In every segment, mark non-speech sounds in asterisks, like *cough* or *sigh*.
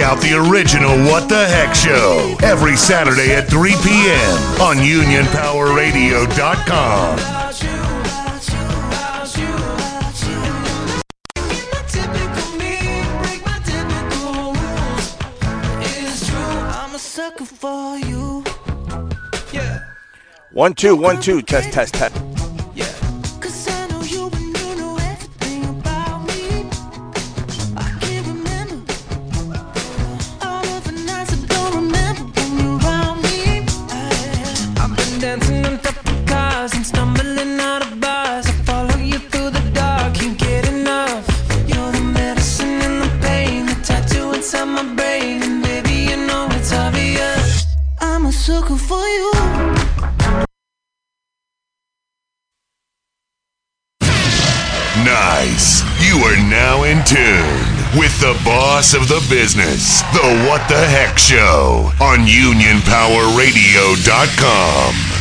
Out the original What the Heck Show every Saturday at 3 p.m. on UnionPowerRadio.com. One, two, one, two. Test, test, test. Business, the What the Heck Show on UnionPowerRadio.com.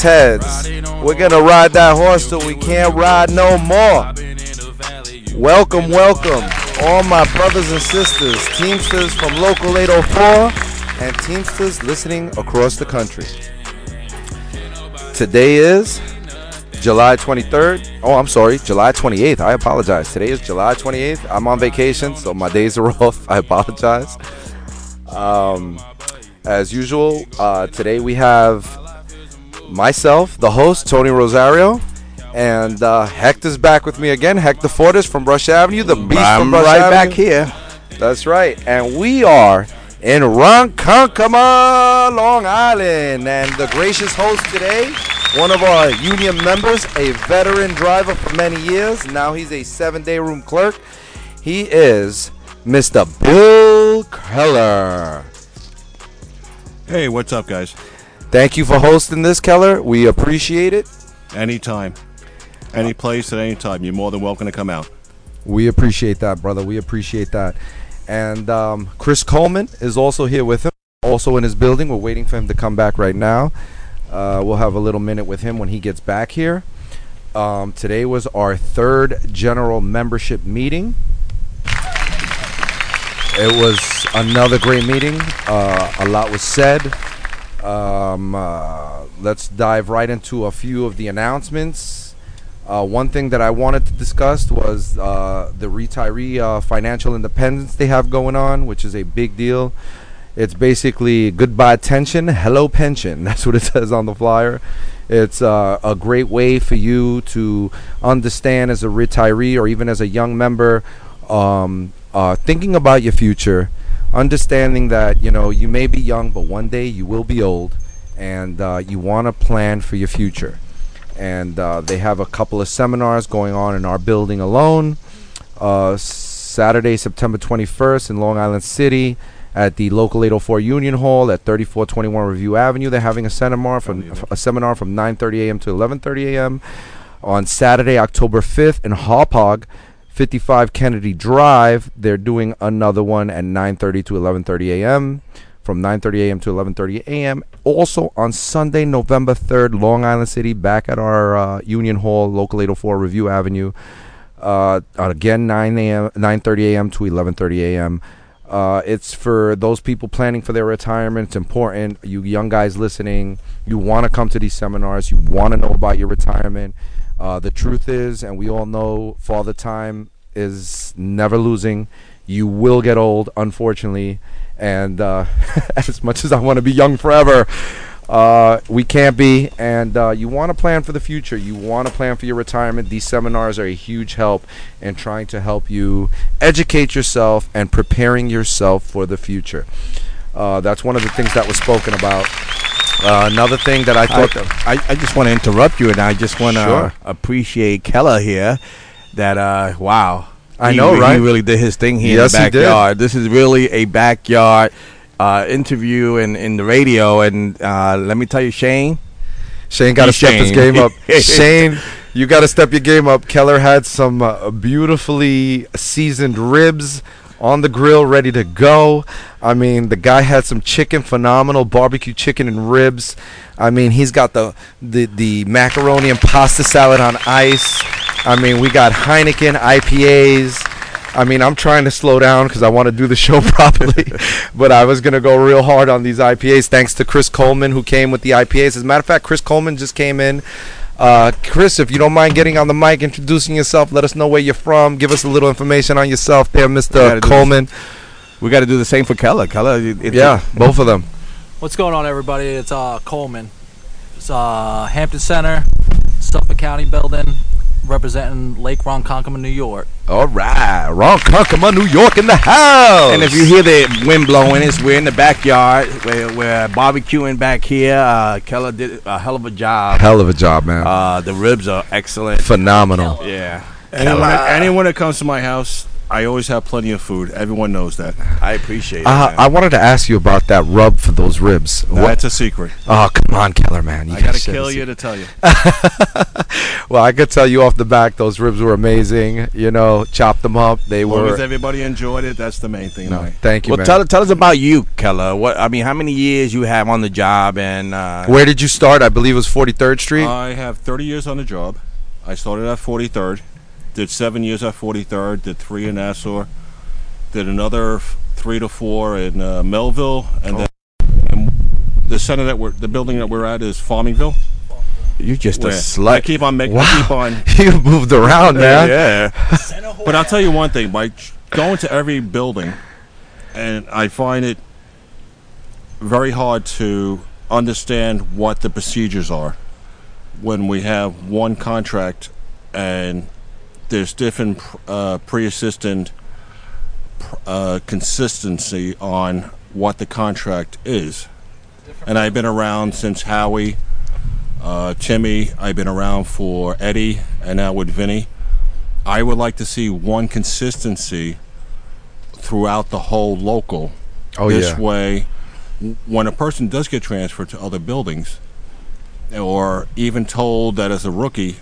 heads. We're gonna ride that horse till we can't ride no more. Welcome, welcome, all my brothers and sisters, Teamsters from Local 804, and Teamsters listening across the country. Today is July 23rd. Oh, I'm sorry, July 28th. I apologize. Today is July 28th. I'm on vacation, so my days are *laughs* off. I apologize. Um, as usual, uh, today we have myself, the host, Tony Rosario. And uh, Hector's back with me again. Hector Fortis from Brush Avenue, the beast I'm from Brush right Avenue. back here. That's right. And we are in Ronkonkoma, Long Island. And the gracious host today, one of our union members, a veteran driver for many years. Now he's a seven day room clerk. He is Mr. Bill Keller. Hey, what's up, guys? Thank you for hosting this, Keller. We appreciate it. Anytime. Any place at any time. You're more than welcome to come out. We appreciate that, brother. We appreciate that. And um, Chris Coleman is also here with him, also in his building. We're waiting for him to come back right now. Uh, we'll have a little minute with him when he gets back here. Um, today was our third general membership meeting. It was another great meeting. Uh, a lot was said. Um, uh, let's dive right into a few of the announcements. Uh, one thing that I wanted to discuss was uh, the retiree uh, financial independence they have going on, which is a big deal. It's basically goodbye tension, hello pension. *laughs* That's what it says on the flyer. It's uh, a great way for you to understand as a retiree or even as a young member, um, uh, thinking about your future, understanding that you know you may be young, but one day you will be old, and uh, you want to plan for your future. And uh, they have a couple of seminars going on in our building alone. Uh, Saturday, September 21st in Long Island City at the local 804 Union Hall at 3421 Review Avenue. They're having a seminar from a seminar from 9:30 a.m. to 11:30 a.m. on Saturday, October 5th in Hauppauge, 55 Kennedy Drive. They're doing another one at 9:30 to 11:30 a.m. from 9:30 a.m. to 11:30 a.m. Also on Sunday, November 3rd, Long Island City, back at our uh, Union Hall, local 804 Review Avenue. Uh, again, 9 a.m., 9:30 a.m. to 11:30 a.m. Uh, it's for those people planning for their retirement. It's important. You young guys listening, you want to come to these seminars. You want to know about your retirement. Uh, the truth is, and we all know, Father Time is never losing. You will get old, unfortunately. And uh, *laughs* as much as I want to be young forever, uh, we can't be. And uh, you want to plan for the future. You want to plan for your retirement. These seminars are a huge help in trying to help you educate yourself and preparing yourself for the future. Uh, that's one of the things that was spoken about. Uh, another thing that I I, thought that I, I just want to interrupt you, and I just want to Sure. appreciate Keller here. That uh, wow, I He know, re- right? He really did his thing here Yes, in he the did. backyard. This is really a backyard uh, interview in in the radio, and uh, let me tell you, Shane. Shane got to step his Shane. game up. Shane, *laughs* you got to step your game up. Keller had some uh, beautifully seasoned ribs on the grill, ready to go. I mean, the guy had some chicken, phenomenal barbecue chicken and ribs. I mean, he's got the the, the macaroni and pasta salad on ice. I mean, we got Heineken IPAs. I mean, I'm trying to slow down because I want to do the *laughs* show properly, *laughs* but I was gonna go real hard on these IPAs. Thanks to Chris Coleman who came with the IPAs. As a matter of fact, Chris Coleman just came in. Uh, Chris, if you don't mind getting on the mic, introducing yourself, let us know where you're from. Give us a little information on yourself, there, Mr. do Coleman. We got to do the same for Keller. Keller, it- it- Yeah, both of them. What's going on, everybody? It's uh, Coleman. It's uh, Hampton Center, Suffolk County building, representing Lake Ronkonkoma, New York. All right, Ronkonkoma, New York in the house. And if you hear the wind blowing, it's we're in the backyard. We're, we're barbecuing back here. Uh, Keller did a hell of a job. hell of a job, man, Uh, the ribs are excellent. phenomenal. Yeah, Anyone, anyone that comes to my house, I always have plenty of food. Everyone knows that. I appreciate it. Uh, man. I wanted to ask you about that rub for those ribs. What? That's a secret. Oh, come on, Keller, man. You I gotta gotta kill you to tell you. *laughs* Well, I could tell you off the back, those ribs were amazing. You know, chopped them up. They As were. as everybody enjoyed it, that's the main thing. no, tonight. thank you, well, man. tell tell us about you, Keller. What I mean, how many years you have on the job, and uh, Where did you start? I believe it was 43rd Street. I have 30 years on the job. I started at 43rd, did seven years at 43rd, did three in Nassau, did another three to four in uh, Melville, and then and the center that we're the building that we're at is Farmingville. you're just a where I keep on making. Wow. I keep on. *laughs* you moved around, man. yeah. But I'll tell you one thing: by going to every building, and I find it very hard to understand what the procedures are when we have one contract and there's different uh, pre-assistant uh, consistency on what the contract is. And I've been around since Howie, uh, Timmy. I've been around for Eddie, and now with Vinny. I would like to see one consistency throughout the whole local. Oh, yeah. this yeah. way, when a person does get transferred to other buildings, or even told that as a rookie,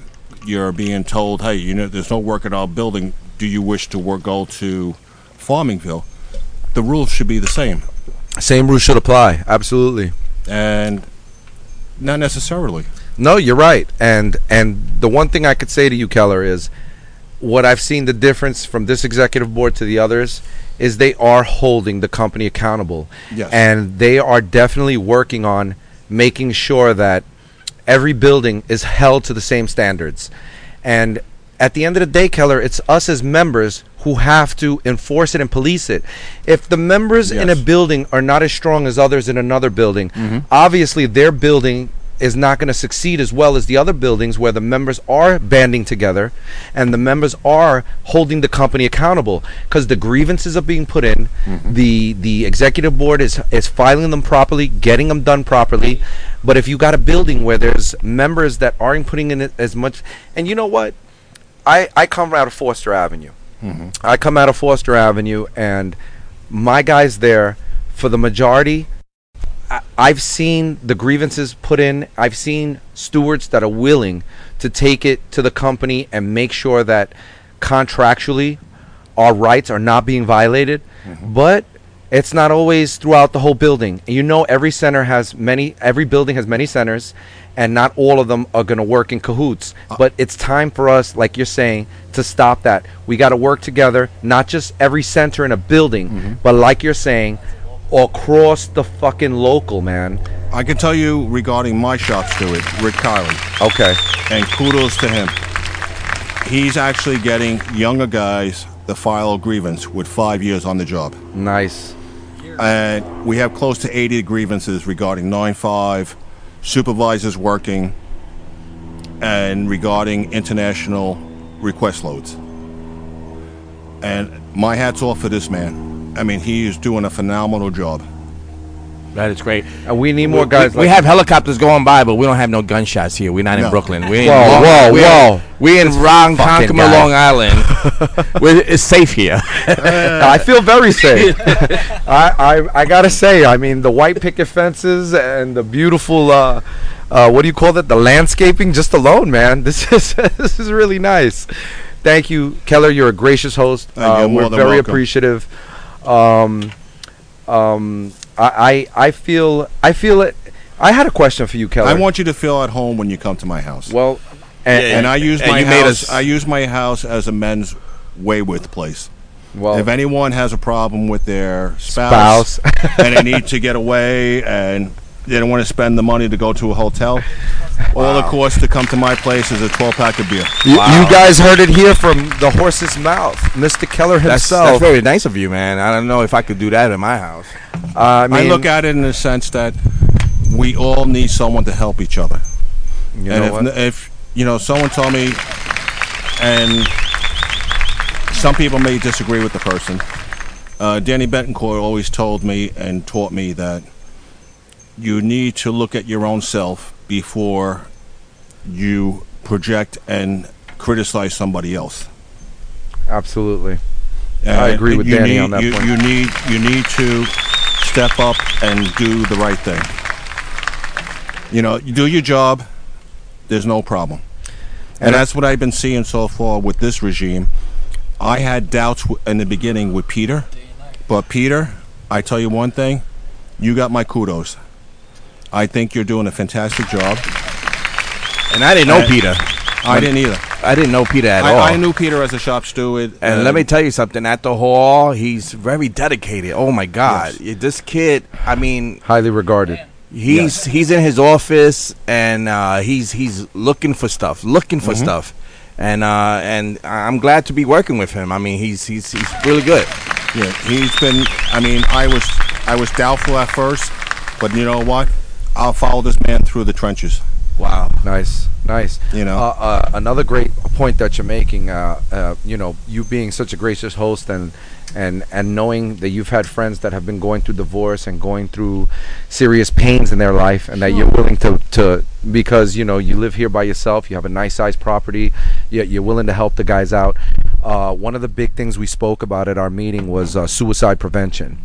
you're being told, "Hey, you know, there's no work at our building. Do you wish to work go to Farmingville?" The rules should be the same, Same rules should apply. Absolutely. and not necessarily. No, you're right. And and the one thing I could say to you, Keller, is what I've seen the difference from this executive board to the others is they are holding the company accountable. Yes. And they are definitely working on making sure that every building is held to the same standards. And at the end of the day, Keller, it's us as members who have to enforce it and police it. If the members in a building are not as strong as others in another building, mm-hmm. obviously their building is not going to succeed as well as the other buildings where the members are banding together and the members are holding the company accountable. Because the grievances are being put in. Mm-hmm. The the executive board is is filing them properly getting them done properly. But if you got a building where there's members that aren't putting in as much and you know what? I i come out of foster avenue. Mm-hmm. I come out of Foster Avenue, and my guys there, for the majority, I've seen the grievances put in. I've seen stewards that are willing to take it to the company and make sure that contractually our rights are not being violated. Mm-hmm. But it's not always throughout the whole building. You know, every center has many. Every building has many centers, and not all of them are going to work in cahoots. Uh. But it's time for us, like you're saying, to stop that. We got to work together, not just every center in a building, mm-hmm. but like you're saying, across the fucking local, man. I can tell you regarding my shop steward, Rick Kiley, Okay. and kudos to him. He's actually getting younger guys to file a grievance with five years on the job. Nice. And we have close to 80 grievances regarding 9-5, supervisors working, and regarding international request loads. And my hat's off for this man. I mean, he is doing a phenomenal job. That is great. And we need more We- guys. We, like have helicopters going by, but we don't have no gunshots here. We're not in Brooklyn. We're *laughs* in Whoa, Long- whoa, we're, whoa. We're in Ronkonkoma, fucking. Long Island. *laughs* we're, it's safe here. *laughs* I feel very safe. I, I I gotta say, I mean, the white picket fences and the beautiful, uh, uh, what do you call that? The landscaping, just alone, man. This is this is really nice. Thank you, Keller. You're a gracious host. Uh, you're Uh, we're than very welcome. appreciative. Um, um, I, I I feel I feel it. I had a question for you, Keller. I want you to feel at home when you come to my house. well, and, and I use and my you made house. us- I use my house as a men's waywith place. well, if anyone has a problem with their spouse, spouse. and they *laughs* need to get away and they don't want to spend the money to go to a hotel, all the cost to come to my place is a 12 pack of beer. You, you guys heard it here from the horse's mouth, Mr. Keller himself. that's very nice of you, man. I don't know if I could do that in my house. I mean, I look at it in the sense that we all need someone to help each other. you and know if, what? if you know someone told me, and some people may disagree with the person. Uh, Danny Betancourt always told me and taught me that you need to look at your own self before you project and criticize somebody else. Absolutely. I agree with Danny need, on that you, point. You need you need to step up and do the right thing. You know, you do your job. There's no problem, and, And that's what I've been seeing so far with this regime. I had doubts in the beginning with Peter, but Peter, I tell you one thing, you got my kudos. I think you're doing a fantastic job. And I didn't know Uh, Peter. I didn't either. I didn't know Peter at all. I, I knew Peter as a shop steward. And uh, let me tell you something. At the hall, he's very dedicated. Oh my God, this kid. I mean, Highly regarded. he's he's in his office and uh, he's he's looking for stuff, looking Mm-hmm. for stuff, and uh, and I'm glad to be working with him. I mean, he's he's he's really good. Yeah, he's been. I mean, I was I was doubtful at first, but you know what? I'll follow this man through the trenches. Wow. Nice, nice. You know. uh, uh, another great point that you're making. Uh, uh, you know, you being such a gracious host and and and knowing that you've had friends that have been going through divorce and going through serious pains in their life, and that you're willing to to because you know you live here by yourself. You have a nice sized property. Yet you're willing to help the guys out. Uh, one of the big things we spoke about at our meeting was uh, suicide prevention,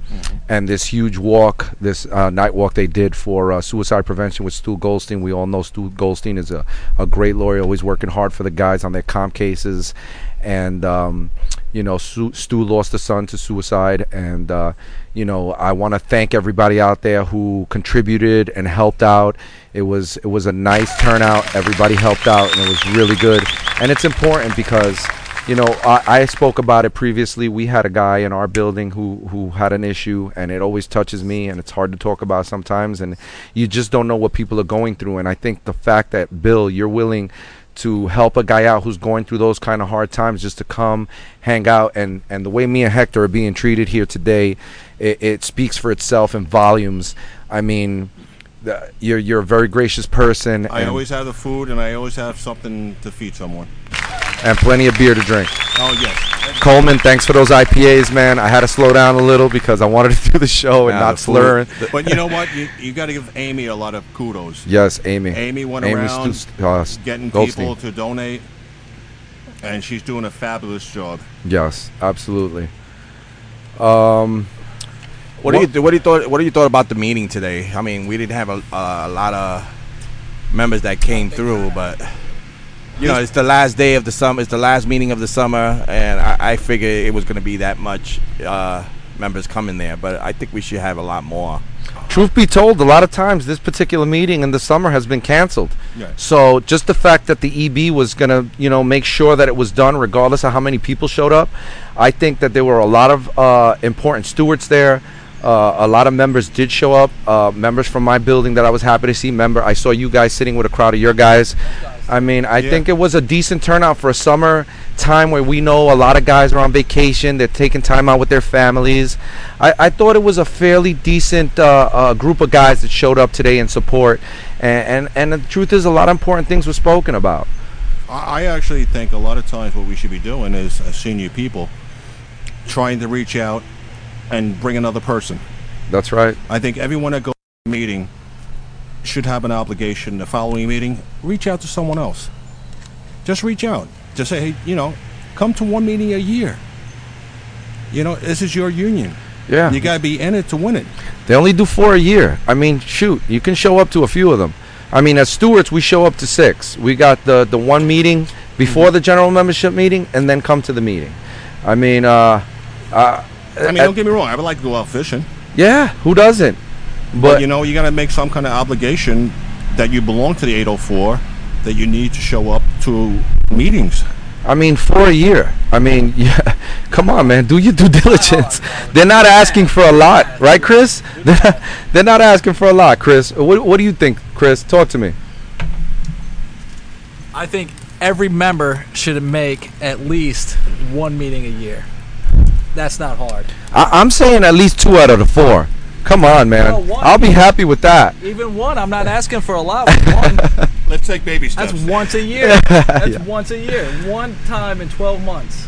and this huge walk, this uh, night walk they did for uh, suicide prevention with Stu Goldstein. We all know Stu Goldstein is a, a great lawyer, always working hard for the guys on their comp cases, and um, you know Stu, Stu lost a son to suicide, and uh, you know I want to thank everybody out there who contributed and helped out. It was it was a nice turnout. Everybody helped out, and it was really good. And it's important because you know, I, I spoke about it previously. We had a guy in our building who who had an issue, and it always touches me, and it's hard to talk about sometimes, and you just don't know what people are going through. And I think the fact that Bill, you're willing to help a guy out who's going through those kind of hard times, just to come, hang out, and and the way me and Hector are being treated here today, it, it speaks for itself in volumes. I mean, uh, you're you're a very gracious person I always have the food, and I always have something to feed someone. and plenty of beer to drink. Oh yes. Coleman, thanks for those IPAs, man. I had to slow down a little because I wanted to *laughs* do the show and Nah, not the slurring. But you know what? You you got to give Amy a lot of kudos. Yes, Amy. Amy went Amy around Stu- uh, getting Goldstein. people to donate, and she's doing a fabulous job. Yes, absolutely. Um, What do you th- what do you thought what do you thought about the meeting today? I mean, we didn't have a, a lot of members that came through, but you know, it's the last day of the summer. It's the last meeting of the summer, and I, I figured it was going to be that much uh, members coming there. But I think we should have a lot more. truth be told, a lot of times this particular meeting in the summer has been canceled. Yeah. So just the fact that the EB was gonna, you know, make sure that it was done, regardless of how many people showed up, I think that there were a lot of uh, important stewards there. Uh, a lot of members did show up. Uh, members from my building that I was happy to see. Member, I saw you guys sitting with a crowd of your guys. I mean, I Yeah. think it was a decent turnout for a summer time where we know a lot of guys are on vacation. They're taking time out with their families. I, I thought it was a fairly decent uh, uh, group of guys that showed up today in support. And, and, and the truth is, a lot of important things were spoken about. I I actually think a lot of times what we should be doing is, as senior people, trying to reach out and bring another person. That's right. I think everyone that goes to a meeting should have an obligation. The following meeting, reach out to someone else. Just reach out. Just say, hey, you know, come to one meeting a year. You know, this is your union. Yeah. You got to be in it to win it. They only do four a year. I mean, shoot, you can show up to a few of them. I mean, as stewards, we show up to six. We got the the one meeting before the general membership meeting, and then come to the meeting. I mean, uh, uh, I mean, uh, don't get me wrong. I would like to go out fishing. yeah, who doesn't? But, But you know, you got to make some kind of obligation that you belong to the 804, that you need to show up to meetings. I mean, for a year. I mean, *laughs* yeah. Come on, man. Do your due diligence. They're not asking for a lot, right, Chris? *laughs* They're not, they're not asking for a lot, Chris. What, what do you think, Chris? Talk to me. I think every member should make at least one meeting a year. That's not hard. I, I'm saying at least two out of the four. Come on, man. No, one. I'll be happy with that. Even one, I'm not asking for a lot. One, *laughs* Let's take baby steps. that's once a year. *laughs* That's Yeah. once a year. One time in 12 months.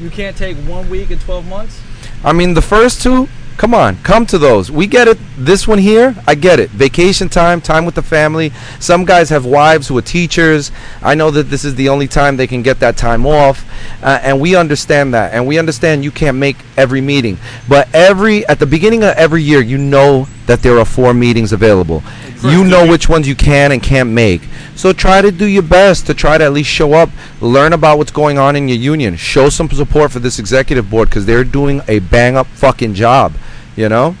You can't take one week in 12 months? I mean, the first two, come on, come to those. We get it. This one here, I get it. Vacation time, time with the family. Some guys have wives who are teachers. I know that this is the only time they can get that time off, uh, and we understand that. And we understand you can't make every meeting, but every at the beginning of every year, you know that there are four meetings available. You know which ones you can and can't make. So try to do your best to try to at least show up, learn about what's going on in your union, show some support for this executive board because they're doing a bang up fucking job. You know?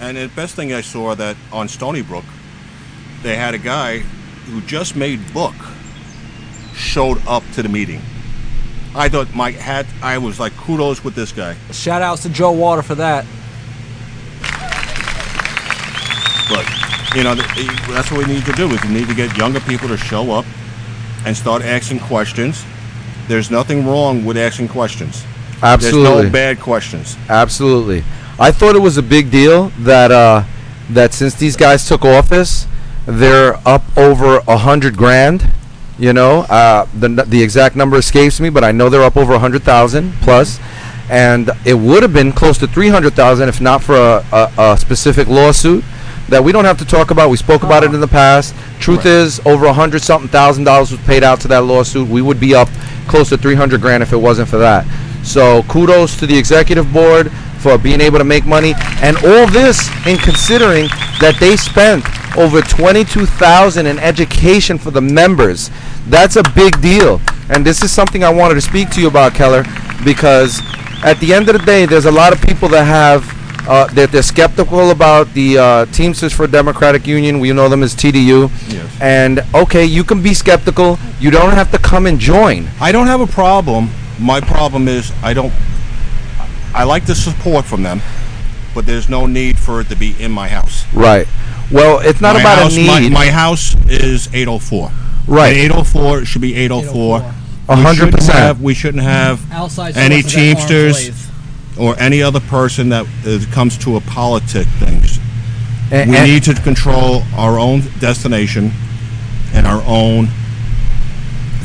And the best thing I saw that on Stony Brook, they had a guy who just made book showed up to the meeting. I thought my hat. I was like, kudos with this guy. Shout outs to Joe Water for that. But you know, that's what we need to do. Is we need to get younger people to show up and start asking questions. There's nothing wrong with asking questions. Absolutely. There's no bad questions. Absolutely. I thought it was a big deal that uh, that since these guys took office, they're up over a hundred grand. You know, uh, the the exact number escapes me, but I know they're up over a hundred thousand plus, and it would have been close to three hundred thousand if not for a, a, a specific lawsuit that we don't have to talk about. We spoke about it in the past. Truth is, over a hundred something thousand dollars was paid out to that lawsuit. We would be up close to three hundred grand if it wasn't for that. So kudos to the executive board for being able to make money, and all this in considering that they spent over twenty-two thousand in education for the members. That's a big deal, and this is something I wanted to speak to you about, Keller, because at the end of the day, there's a lot of people that have uh, that they're skeptical about the uh, Teamsters for Democratic Union. We know them as TDU. Yes. And okay, you can be skeptical. You don't have to come and join. I don't have a problem. My problem is I don't. I like the support from them, but there's no need for it to be in my house. Right. Well, it's not my about house, a need. My, my house is 804. Right. The 804 should be 804. A We hundred shouldn't percent. have- We shouldn't have Outside any sources at arm's Teamsters or any other person that uh, comes to a politic things. And- we and- need to control our own destination and our own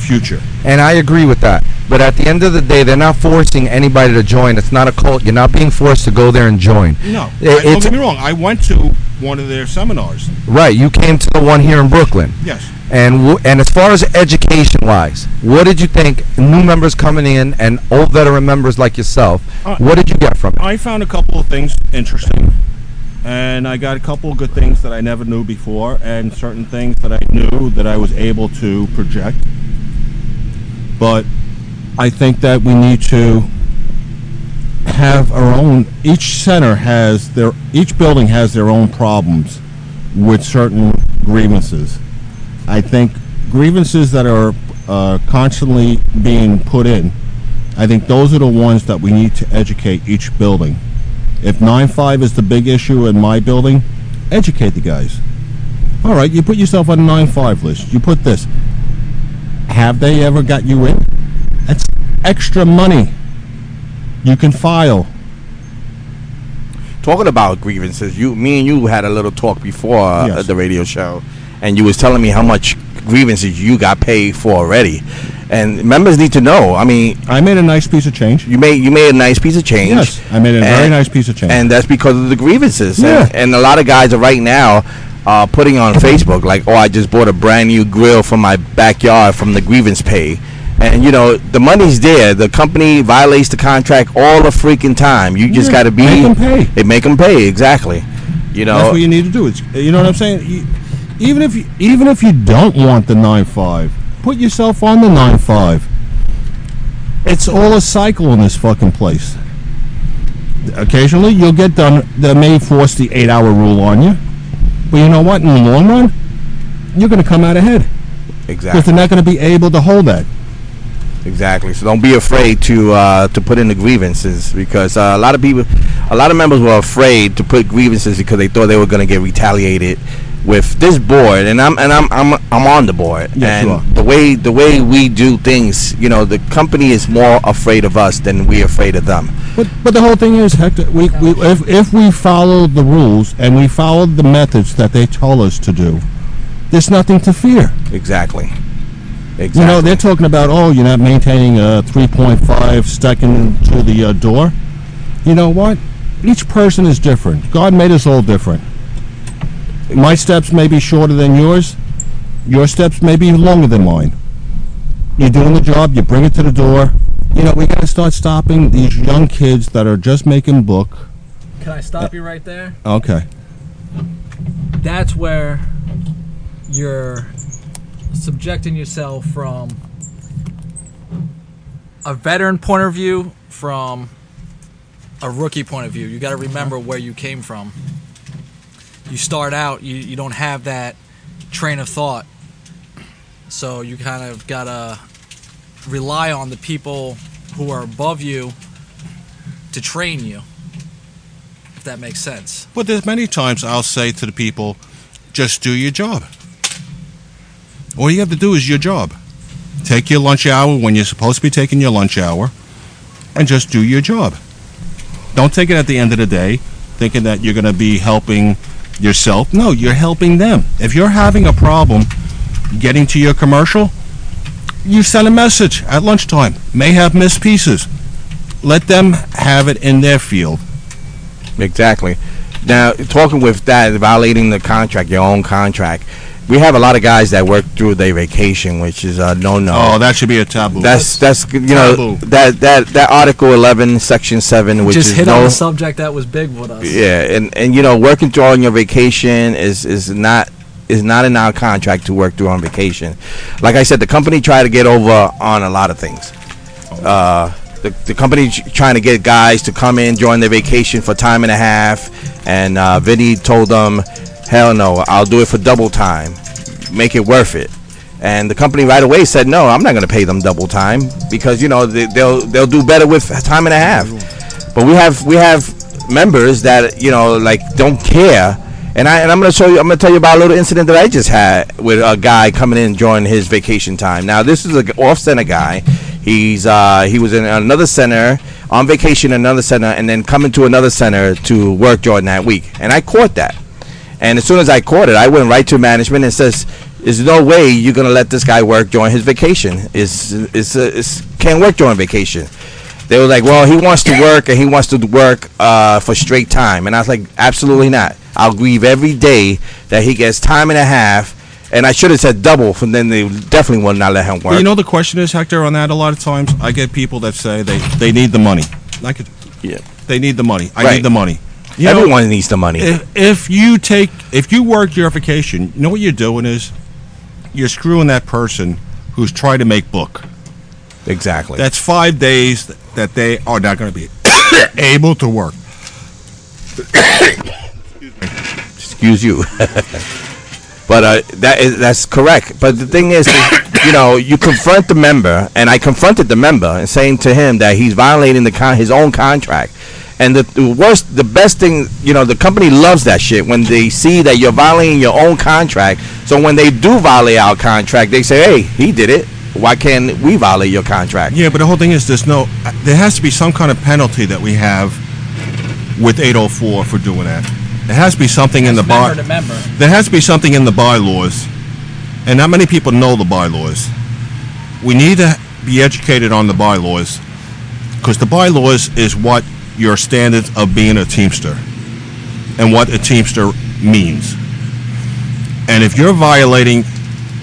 future. And I agree with that. But at the end of the day, they're not forcing anybody to join. It's not a cult. You're not being forced to go there and join. No, I- I- don't get me wrong. I went to one of their seminars. Right. You came to the one here in Brooklyn. Yes. And w- and as far as education wise, what did you think? New members coming in and old veteran members like yourself. Uh, what did you get from it? I found a couple of things interesting, and I got a couple of good things that I never knew before, and certain things that I knew that I was able to project. But I think that we need to have our own. Each center has their. Each building has their own problems with certain grievances. I think grievances that are uh, constantly being put in. I think those are the ones that we need to educate each building. If 9-5 is the big issue in my building, educate the guys. All right, you put yourself on a 9-5 list. You put this. Have they ever got you in? That's extra money. You can file. Talking about grievances, you, me and you had a little talk before uh, Yes. the radio show, and you was telling me how much grievances you got paid for already, and members need to know. I mean, I made a nice piece of change. you made you made a nice piece of change. Yes, I made a very nice piece of change. and that's because of the grievances. Yeah. And, and a lot of guys are right now uh, putting on Facebook like, "Oh, I just bought a brand new grill from my backyard from the grievance pay." And you know the money's there. The company violates the contract all the freaking time. You just Yeah, got to be make 'em pay. They make them pay exactly. You know, That's what you need to do. It's, you know what I'm saying? You, even if you, even if you don't want the nine five, put yourself on the nine five. It's all a cycle in this fucking place. Occasionally you'll get done. They may force the eight-hour rule on you, but you know what? In the long run, you're going to come out ahead Exactly. because they're not going to be able to hold that. Exactly. So don't be afraid to uh, to put in the grievances because uh, a lot of people, a lot of members were afraid to put grievances because they thought they were going to get retaliated with this board. And I'm and I'm I'm I'm on the board. Yes, and the way the way we do things, you know, the company is more afraid of us than we're afraid of them. But but the whole thing is, Hector, we, we if if we follow the rules and we follow the methods that they told us to do, there's nothing to fear. Exactly. Exactly. You know, they're talking about, oh, you're not maintaining a 3.5 stacking to the uh, door. You know what? Each person is different. God made us all different. My steps may be shorter than yours. Your steps may be longer than mine. You're doing the job. You bring it to the door. You know, we got to start stopping these young kids that are just making book. Can I stop you right there? Okay. That's where you're subjecting yourself from a veteran point of view, from a rookie point of view. You got to remember where you came from. You start out, you, you don't have that train of thought. So you kind of got to rely on the people who are above you to train you. If that makes sense. But there's many times I'll say to the people, just do your job. All you have to do is your job. Take your lunch hour when you're supposed to be taking your lunch hour and just do your job. Don't take it at the end of the day thinking that you're going to be helping yourself. No, you're helping them. If you're having a problem getting to your commercial, you send a message at lunchtime. May have missed pieces. Let them have it in their field. Exactly. Now, talking with that, violating the contract, your own contract, we have a lot of guys that work through their vacation, which is a no-no. Oh, that should be a taboo. that's that's you know Taboo. that that that Article 11, Section 7, which Just is hit no. on the subject that was big with us. yeah, and and you know working through on your vacation is is not is not in our contract to work through on vacation. Like I said, the company tried to get over on a lot of things. Uh, the, the company trying to get guys to come in during their vacation for time and a half, and uh, Vinny told them, "Hell no, I'll do it for double time. Make it worth it." And the company right away said, "No, I'm not going to pay them double time because you know they, they'll they'll do better with time and a half." But we have we have members that you know like don't care. And I and I'm gonna show you. I'm gonna tell you about a little incident that I just had with a guy coming in during his vacation time. Now this is a off center guy. He's uh, he was in another center on vacation, another center, and then coming to another center to work during that week. And I caught that. And as soon as I caught it, I went right to management and says, "There's no way you're gonna let this guy work during his vacation. Is is is can't work during vacation." They were like, "Well, he wants to work and he wants to work uh, for straight time," and I was like, "Absolutely not. I'll grieve every day that he gets time and a half." And I should have said double, and then they definitely would not let him But work. you know the question is, Hector, on that a lot of times, I get people that say they, they need the money. I could, Yeah. They need the money. I Right. need the money. You know, Everyone needs the money. if, if you take if you work your vacation, you know what you're doing is you're screwing that person who's trying to make book. exactly. That's five days that they are not going to be *coughs* able to work. *coughs* excuse you. *laughs* but uh, that is that's correct. But the thing is, you know, you confront the member, and I confronted the member and saying to him that he's violating the con- his own contract. And the, the worst, the best thing, you know, the company loves that shit when they see that you're violating your own contract. So when they do violate our contract, they say, "Hey, he did it. Why can't we violate your contract?" Yeah, but the whole thing is there's no there has to be some kind of penalty that we have with 804 for doing that. There has to be something in the by member to member. there has to be something in the bylaws, and not many people know the bylaws. We need to be educated on the bylaws because the bylaws is what your standards of being a teamster and what a teamster means. And if you're violating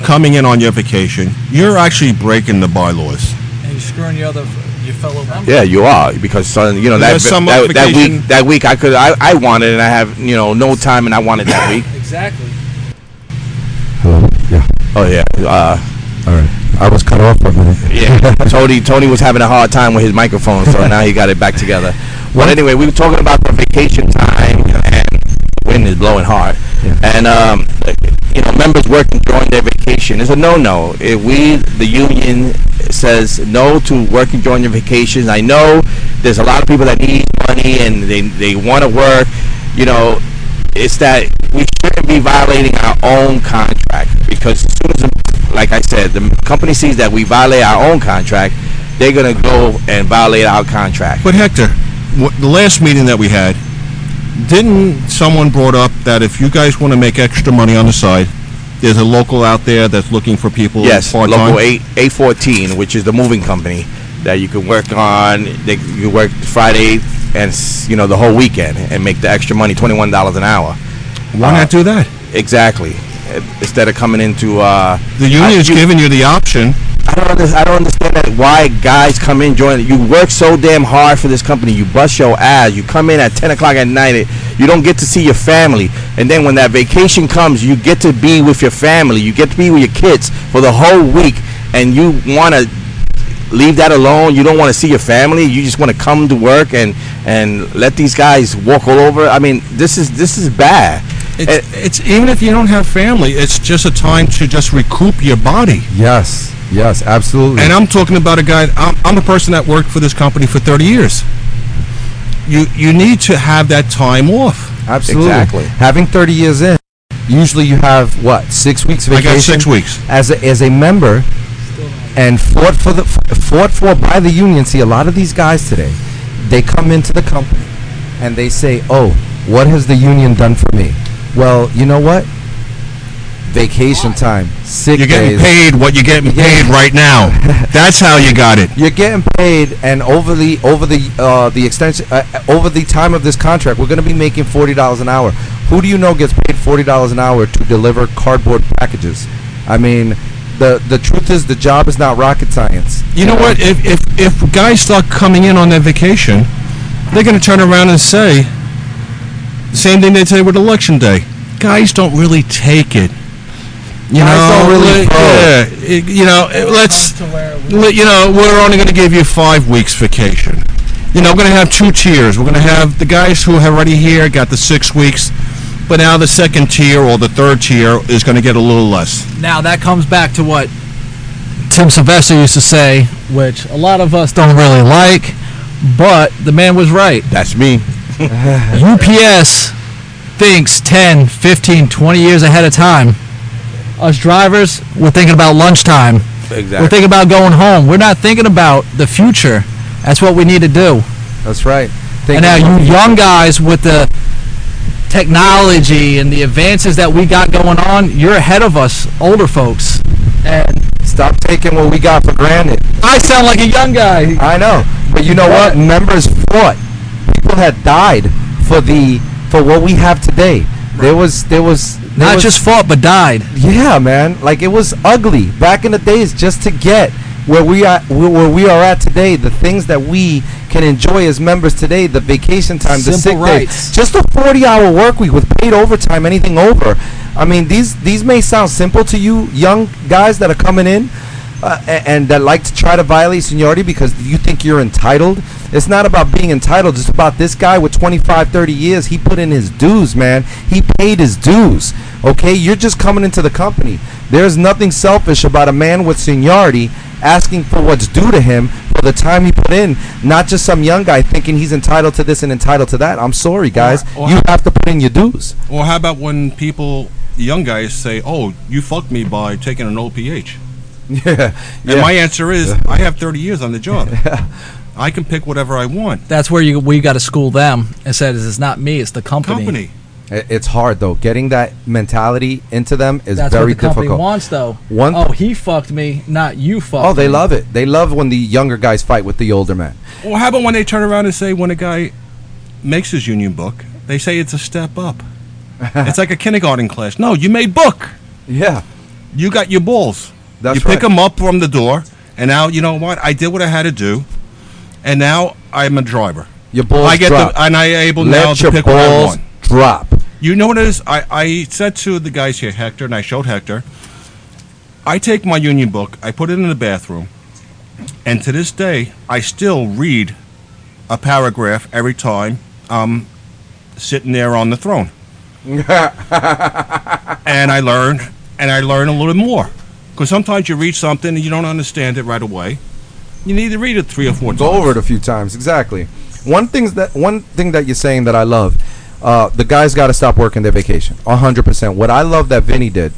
coming in on your vacation, you're actually breaking the bylaws. And you're screwing your other your fellow member. Yeah, you are because uh, you know that some that, that week that week I could I, I wanted and I have you know no time and I wanted that week. *coughs* Exactly. Hello. Yeah. Oh yeah. Uh, All right. I was cut off for a minute. Yeah, *laughs* Tony. Tony was having a hard time with his microphone, so *laughs* now he got it back together. But anyway, we were talking about the vacation time, and the wind is blowing hard, Yeah. and um, you know, members working during their vacation is a no-no. If we, the union, says no to working during your vacations, I know there's a lot of people that need money and they they want to work. You know, it's that we shouldn't be violating our own contract because as soon as, the, like I said, the company sees that we violate our own contract, they're gonna go and violate our contract. But Hector, wh- the last meeting that we had, didn't someone brought up that if you guys want to make extra money on the side, there's a local out there that's looking for people Yes, part-time? local eight A fourteen, which is the moving company that you can work on. They you work Friday and you know the whole weekend and make the extra money, twenty one dollars an hour. Why Uh, not do that? Exactly. Instead of coming into uh, The union's you- giving you the option. I don't understand. I don't understand that why guys come in join. You work so damn hard for this company. You bust your ass. You come in at ten o'clock at night. You don't get to see your family, and then when that vacation comes, you get to be with your family. You get to be with your kids for the whole week, and you want to leave that alone. You don't want to see your family. You just want to come to work and and let these guys walk all over. I mean, this is this is bad. It's, it's even if you don't have family, it's just a time to just recoup your body. Yes. Yes. Absolutely. And I'm talking about a guy. I'm, I'm a person that worked for this company for 30 years. You you need to have that time off. Absolutely. Exactly. Having 30 years in, usually you have what six weeks vacation? I got six weeks. as a, as a member and fought for the fought for by the union. See, a lot of these guys today, they come into the company and they say, "Oh, what has the union done for me?" Well, you know what? Vacation time, sick You're getting days. paid what you're getting Yeah. paid right now. *laughs* That's how you got it. You're getting paid, and over the over the uh, the extension uh, over the time of this contract, we're going to be making forty dollars an hour. Who do you know gets paid forty dollars an hour to deliver cardboard packages? I mean, the the truth is the job is not rocket science. You know what? If if if guys start coming in on their vacation, they're going to turn around and say the same thing they say with election day. Guys don't really take it. You know, don't really like, yeah, it- you know, it- let's To we- Li- you know, we're only going to give you five weeks vacation. You know, we're going to have two tiers. We're going to have the guys who are already here got the six weeks, but now the second tier or the third tier is going to get a little less. Now that comes back to what Tim Sylvester used to say, which a lot of us don't really like, but the man was right. That's me. *laughs* UPS thinks 10, 15, 20 years ahead of time. Us drivers, we're thinking about lunchtime. Exactly. We're thinking about going home. We're not thinking about the future. That's what we need to do. That's right. and now you young guys with the technology and the advances that we got going on, you're ahead of us, older folks. And Stop taking what we got for granted. I sound like a young guy. I know, but you know what? Members fought. People had died for the for what we have today. There was there was Not was- just fought, but died. yeah, man. Like it was ugly back in the days just to get where we are where we are at today. The things that we can enjoy as members today, the vacation time, the sick rights. days, just a forty-hour work week with paid overtime, anything over. I mean, these these may sound simple to you young guys that are coming in. Uh, and that like to try to violate seniority because you think you're entitled. It's not about being entitled. It's about this guy with 25, 30 years. He put in his dues, man. He paid his dues. Okay, you're just coming into the company. There's nothing selfish about a man with seniority asking for what's due to him for the time he put in, not just some young guy thinking he's entitled to this and entitled to that. I'm sorry, guys. or you have to put in your dues. Or how about when people, young guys, say, "Oh, you fucked me by taking an OPH"? *laughs* Yeah. And my answer is, I have 30 years on the job. *laughs* I can pick whatever I want. That's where you we got to school them and said it's not me, it's the company. Company. It's hard though. Getting that mentality into them is That's very what the company difficult. wants, though. One- oh, he fucked me, not you fucked. Oh, they me. love it. They love when the younger guys fight with the older men. Well, how about when they turn around and say, when a guy makes his union book, they say it's a step up. *laughs* it's like a kindergarten class. No, you made book. Yeah. You got your balls. That's you pick right. them up from the door, and now you know what? I did what I had to do, and now I'm a driver. Your balls I get drop. the, and I able now to pick what I want. drop. You know what it is? I, I said to the guys here, Hector, and I showed Hector. I take my union book, I put it in the bathroom, and to this day, I still read a paragraph every time I'm sitting there on the throne. *laughs* and I learn, and I learn a little more. Because sometimes you read something and you don't understand it right away. You need to read it three or four Go times. over it a few times. Exactly. One things that one thing that you're saying that I love, uh, the guys got to stop working their vacation. hundred percent. What I love that Vinny did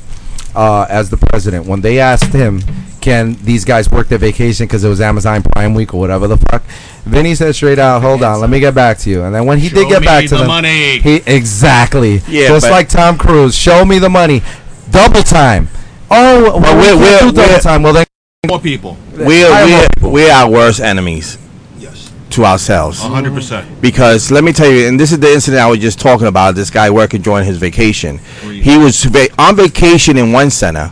uh, as the president when they asked him, "Can these guys work their vacation because it was Amazon Prime Week or whatever the fuck?" Vinny said straight out, "Hold on, let me get back to you." And then when he Show did get me back to the them, money. he exactly Yeah, just like Tom Cruise, show me the money, double time. Oh, well, we we're- can't we're- do double we're- time. Well, then More people. We're, Hire we're, people. we're our worst enemies Yes. to ourselves. 100%. Because let me tell you, and this is the incident I was just talking about. This guy working during his vacation. He was va- on vacation in one center,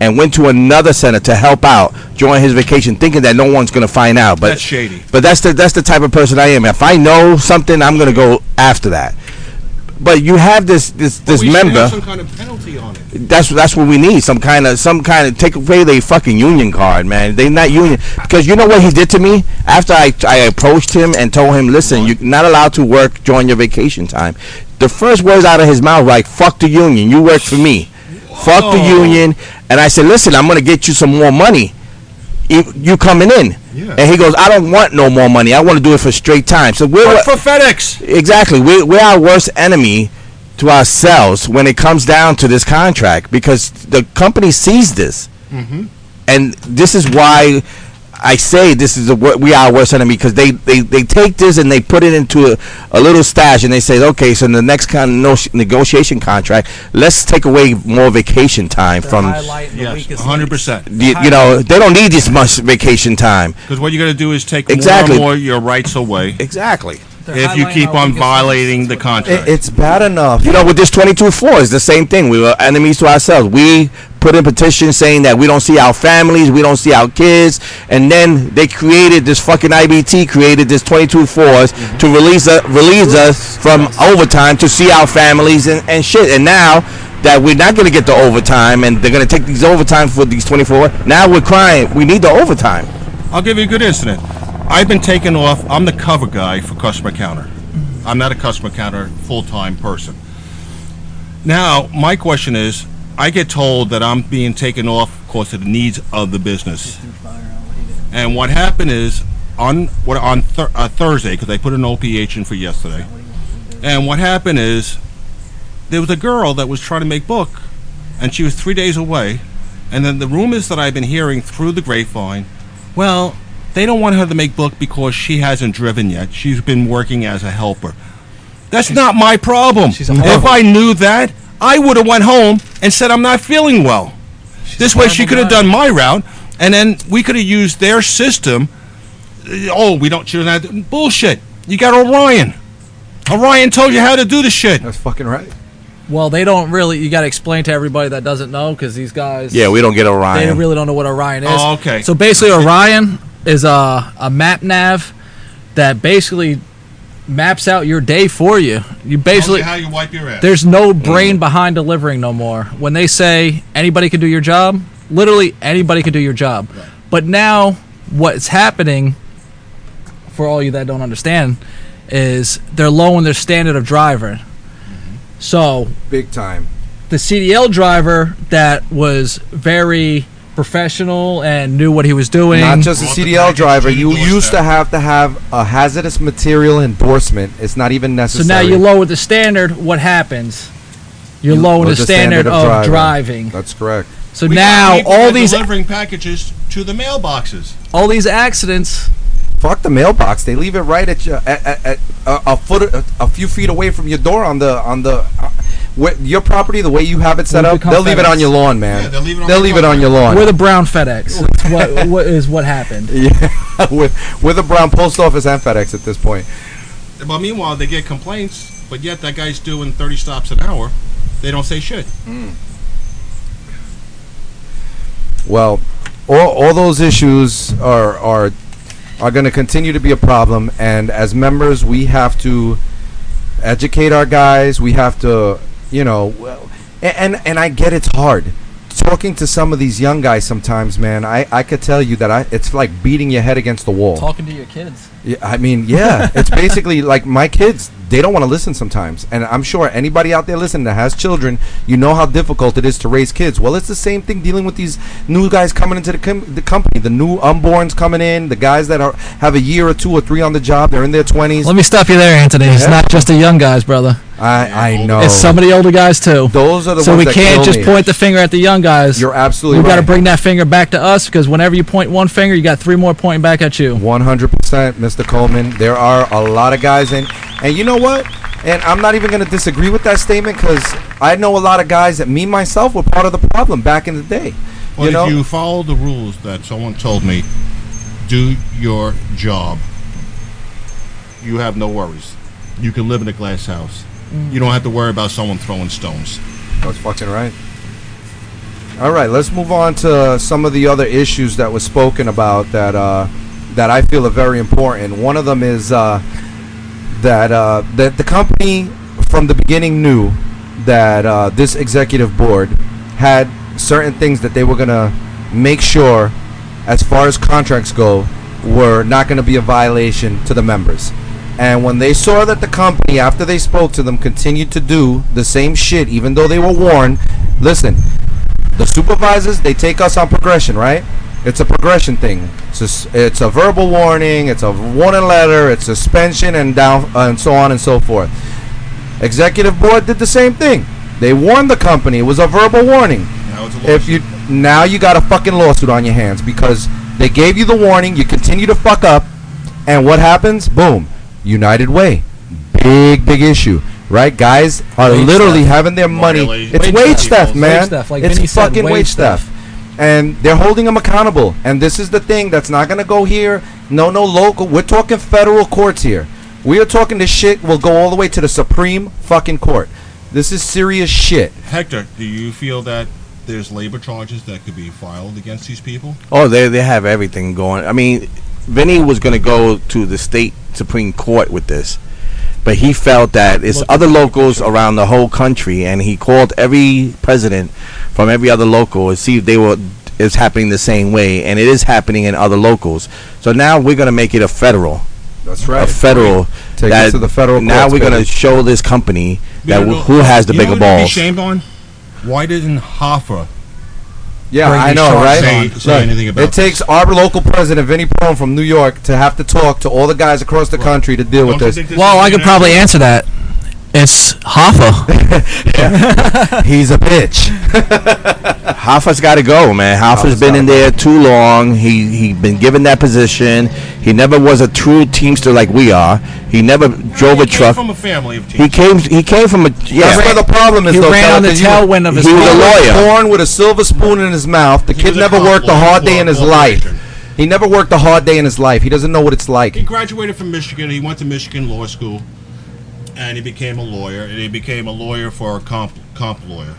and went to another center to help out during his vacation, thinking that no one's gonna find out. But That's shady. But that's the that's the type of person I am. If I know something, I'm gonna go after that. But you have this this this member. some kind of penalty on it. That's that's what we need. Some kind of some kind of take away their fucking union card, man. They not union because you know what he did to me after I I approached him and told him, listen, you're not allowed to work during your vacation time. The first words out of his mouth like, "Fuck the union. You work for me. Fuck the union." And I said, listen, I'm gonna get you some more money. You coming in? Yeah. And he goes, I don't want no more money. I want to do it for straight time. So we're Work for FedEx. Exactly. We're, we're our worst enemy to ourselves when it comes down to this contract because the company sees this. Mm-hmm. And this is why I say this is a, we are our worst enemy because they, they, they take this and they put it into a, a little stash and they say, okay, so in the next kind of no- negotiation contract, let's take away more vacation time They're from. highlighting Yes, 100%. You, you know, they don't need this much vacation time. Because what you're going to do is take Exactly. more and more your rights away Exactly. They're if you highlighting keep our on weakest violating links. the contract. it, it's bad enough. You know, with this 22-4, it's the same thing. We were enemies to ourselves. We put in petitions saying that we don't see our families, we don't see our kids, and then they created this fucking IBT, created this 22-4s to release, uh, release us from overtime to see our families and, and shit. And now that we're not going to get the overtime and they're going to take these overtime for these 24, now we're crying. We need the overtime. I'll give you a good incident. I've been taken off. I'm the cover guy for customer counter. I'm not a customer counter full time person. Now, my question is I get told that I'm being taken off because of the needs of the business. And what happened is on what on thur- uh, Thursday because I put an OPH in for yesterday. And what happened is there was a girl that was trying to make book, and she was three days away. And then the rumors that I've been hearing through the grapevine, well, they don't want her to make book because she hasn't driven yet. She's been working as a helper. That's not my problem. If I knew that, I would have went home and said I'm not feeling well. this way, she could have done my route, and then we could have used their system. Oh, we don't choose that bullshit. You got Orion. Orion told you how to do the shit. That's fucking right. Well, they don't really. You got to explain to everybody that doesn't know because these guys. Yeah, we don't get Orion. They really don't know what Orion is. Oh, okay. So basically, Orion is a a map nav that basically maps out your day for you. You basically how you wipe your ass. there's no mm-hmm. brain behind delivering no more. When they say anybody can do your job, literally anybody can do your job. But now what's happening for all you that don't understand is they're lowering their standard of driver. Mm-hmm. So Big time. the CDL driver that was very professional and knew what he was doing. Not just a CDL driver. You used to have to have a hazardous material endorsement. It's not even necessary. so now you lower the standard. What happens? You're You lowering lower the standard, of, driving. driving. That's correct. So We got now people all that are these delivering packages to the mailboxes. all these accidents. Fuck the mailbox. They leave it right at your at, at, at a, a foot, a, a few feet away from your door on the on the. Where, your property, the way you have it set We've up, become they'll leave it FedEx. on your lawn, man. Yeah, they'll leave it on They'll my leave it on your lawn. We're the brown FedEx. *laughs* It's what, what is what happened? yeah, *laughs* with with the brown post office and FedEx at this point. But meanwhile, they get complaints, but yet that guy's doing 30 stops an hour. They don't say shit. Hmm. Well, all, all those issues are are are going to continue to be a problem, and as members, we have to educate our guys. We have to, you know, and and I get it's hard. Talking to some of these young guys sometimes, man, I, I could tell you that I it's like beating your head against the wall. Talking to your kids. Yeah, I mean, yeah, *laughs* it's basically like my kids. They don't want to listen sometimes, and I'm sure anybody out there listening that has children, you know how difficult it is to raise kids. Well, it's the same thing dealing with these new guys coming into the, com- the company, the new unborns coming in, the guys that are have a year or two or three on the job. They're in their twenties. Let me stop you there, Anthony. It's not just the young guys, brother. I I know. It's some of the older guys too. Those are the so ones we that can't kill just me. point the finger at the young guys. You're absolutely right. we got to bring that finger back to us because whenever you point one finger, you got three more pointing back at you. 100%, Mr. Coleman. There are a lot of guys and and you know what? And I'm not even going to disagree with that statement because I know a lot of guys that me myself were part of the problem back in the day. Well, you know, if you follow the rules that someone told me, do your job, you have no worries. You can live in a glass house. You don't have to worry about someone throwing stones. That's fucking right. All right, let's move on to some of the other issues that was spoken about that uh, that I feel are very important. One of them is uh, that uh, that the company from the beginning knew that uh, this executive board had certain things that they were gonna make sure, as far as contracts go, were not gonna be a violation to the members. And when they saw that the company, after they spoke to them, continued to do the same shit, even though they were warned, listen, the supervisors they take us on progression, right? It's a progression thing. It's a, it's a verbal warning, it's a warning letter, it's suspension, and down and so on and so forth. Executive board did the same thing. They warned the company. It was a verbal warning. Now it's a If you now you got a fucking lawsuit on your hands because they gave you the warning, you continue to fuck up, and what happens? Boom, United Way, big big issue, right? Guys are Wage literally theft. having their money. Violation. It's Wage wage, theft. theft, Wage man. theft, like it's Vinny said, fucking wage wage theft. theft. And they're holding them accountable. And this is the thing that's not gonna go here. No, no local. We're talking federal courts here. We are talking this shit will go all the way to the Supreme fucking court. This is serious shit. Hector, do you feel that there's labor charges that could be filed against these people? Oh, they they have everything going. I mean, Vinny was going to go to the state supreme court with this, but he felt that it's Local other locals around the whole country, and he called every president from every other local to see if they were is happening the same way, and it is happening in other locals. So now we're going to make it a federal, That's right. a federal. Take that it to the federal Now courts, we're going to show this company that You know, who has the you know bigger what they'd Be shamed on. Why didn't Hoffa Yeah, Bring I know, charges right? on. Say anything about it takes our local president, Vinnie Perrone from New York, to have to talk to all the guys across the country to deal with Don't you this. think this Well, is I could probably answer that. It's Hoffa. *laughs* He's a bitch. *laughs* Hoffa's got to go, man. Hoffa's Hoffa's been in gotta there too long. He he been given that position. He never was a true teamster like we are. He never drove He a came truck. from a family of He came he came from a yeah. That's where the problem is. He though, ran on the tailwind of his he was a lawyer. Born with a silver spoon in his mouth. The He kid never worked a hard day in his life. He never worked a hard day in his life. He doesn't know what it's like. He graduated from Michigan. He went to Michigan Law School, and he became a lawyer. And he became a lawyer for a comp comp lawyer.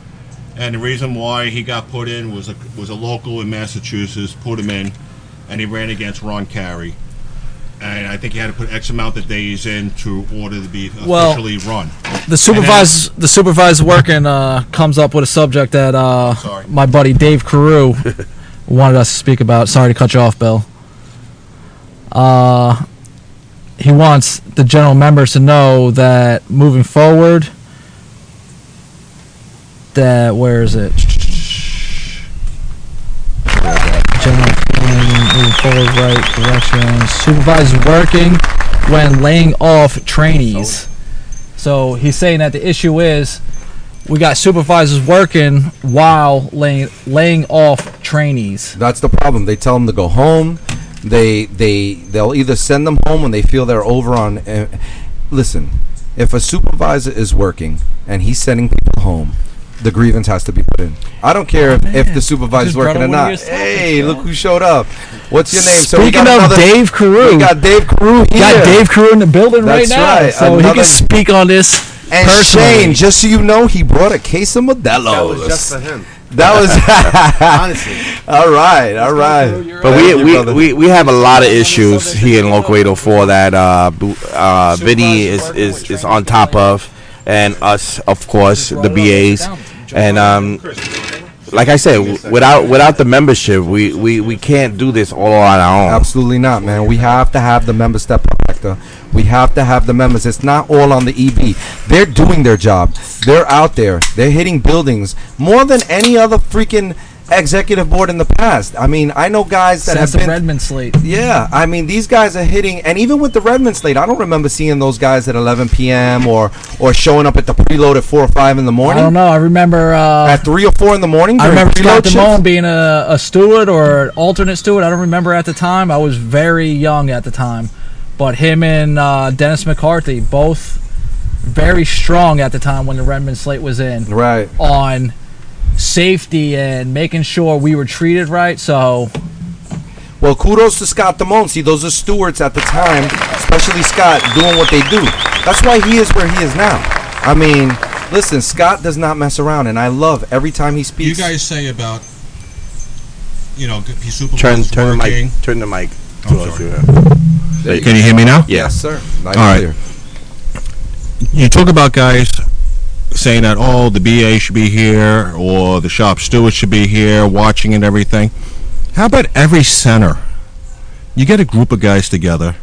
And the reason why he got put in was a was a local in Massachusetts put him in, and he ran against Ron Carey. And I think he had to put X amount of days in to order to be Well, officially run. The supervisor, the supervisor working uh, comes up with a subject that uh, Sorry. my buddy Dave Carew *laughs* wanted us to speak about. Sorry to cut you off, Bill. Uh, he wants the general members to know that moving forward, that where is it? General moving forward, right direction. Supervisors working when laying off trainees. So he's saying that the issue is we got supervisors working while laying laying off trainees. That's the problem. They tell them to go home. They they they'll either send them home when they feel they're over on. Uh, listen, if a supervisor is working and he's sending people home, the grievance has to be put in. I don't care if, if the supervisor's just working or up one of not. Hey, bro. look who showed up. What's your name? So we Speaking got of another- Dave Carew, we got Dave Carew here. got Dave Carew in the building right That's now, right. so he can speak on this And personally. Shane, just so you know, he brought a case of Modelo's. That was just for him. That was *laughs* Honestly. *laughs* all right, all right. But we, we, we, we have a lot of issues here in Local 804 that uh, bu- uh, Vinny is, is, is on top of, and us, of course, the BAs. And um, like I said, without without the membership, we, we, we can't do this all on our own. Absolutely not, man. We have to have the members step up, We have to have the members. It's not all on the EB. They're doing their job. They're out there. They're hitting buildings more than any other freaking executive board in the past. I mean, I know guys that Since have the been. Redmond slate. Yeah, I mean these guys are hitting, and even with the Redmond slate, I don't remember seeing those guys at 11 p.m. or or showing up at the preload at four or five in the morning. I don't know. I remember. Uh, At three or four in the morning. I remember Scott? Damone being a, a steward or alternate steward. I don't remember at the time. I was very young at the time. But him and uh, Dennis McCarthy, both very strong at the time when the Redmond slate was in Right. on safety and making sure we were treated right. So Well, kudos to Scott Damone. See, those are stewards at the time, especially Scott, doing what they do. That's why he is where he is now. I mean, listen, Scott does not mess around, and I love every time he speaks. You guys say about, you know, g- he Turn supervises turn the mic turn the mic. I'm to us, sorry. yeah. Can you hear me now? yes, sir. Nice All right. clear. you talk about guys saying that oh the BA should be here or the shop steward should be here watching and everything. How about every center? You get a group of guys together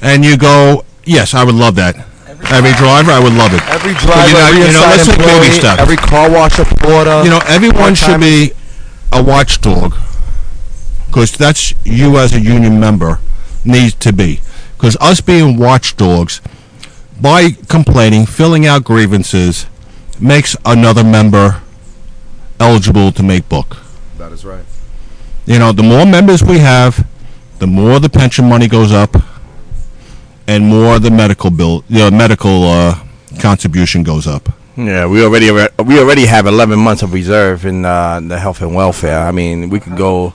and you go, yes, I would love that. Every driver, I would love it. Every driver, you know, every you know, let's inside baby employee, steps. every car wash reporter. You know, everyone should be a watchdog because that's you as a union member needs to be. Because us being watchdogs, by complaining, filling out grievances, makes another member eligible to make book. That is right. You know, the more members we have, the more the pension money goes up, and more the medical bill, the medical uh, contribution goes up. Yeah, we already we already have 11 months of reserve in uh, the health and welfare. I mean, we could go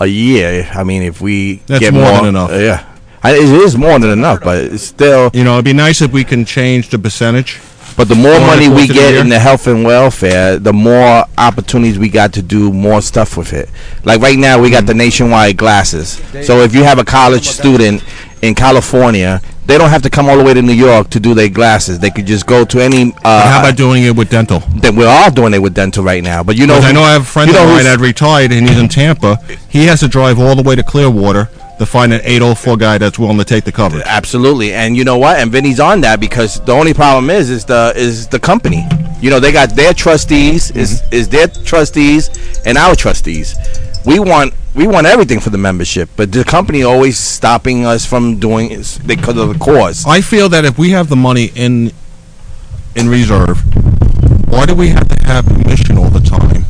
a year. I mean, if we That's get more more, than enough. uh, yeah, I, it is more than enough, but it's still. You know, it'd be nice if we can change the percentage. But the more Over the money we course the get in the health and welfare, the more opportunities we got to do more stuff with it. Like right now, we got the nationwide glasses. So if you have a college student in California, they don't have to come all the way to New York to do their glasses. They could just go to any. Uh, How about doing it with dental? that we're all doing it with dental right now. But you know, I know I have a friend you know of mine that retired and he's in Tampa. He has to drive all the way to Clearwater to find an 804 guy that's willing to take the coverage. Absolutely, and you know what? And Vinny's on that because the only problem is is the is the company. You know, they got their trustees is is their trustees and our trustees. We want we want everything for the membership, but the company always stopping us from doing it because of the cause. I feel that if we have the money in in reserve, why do we have to have permission all the time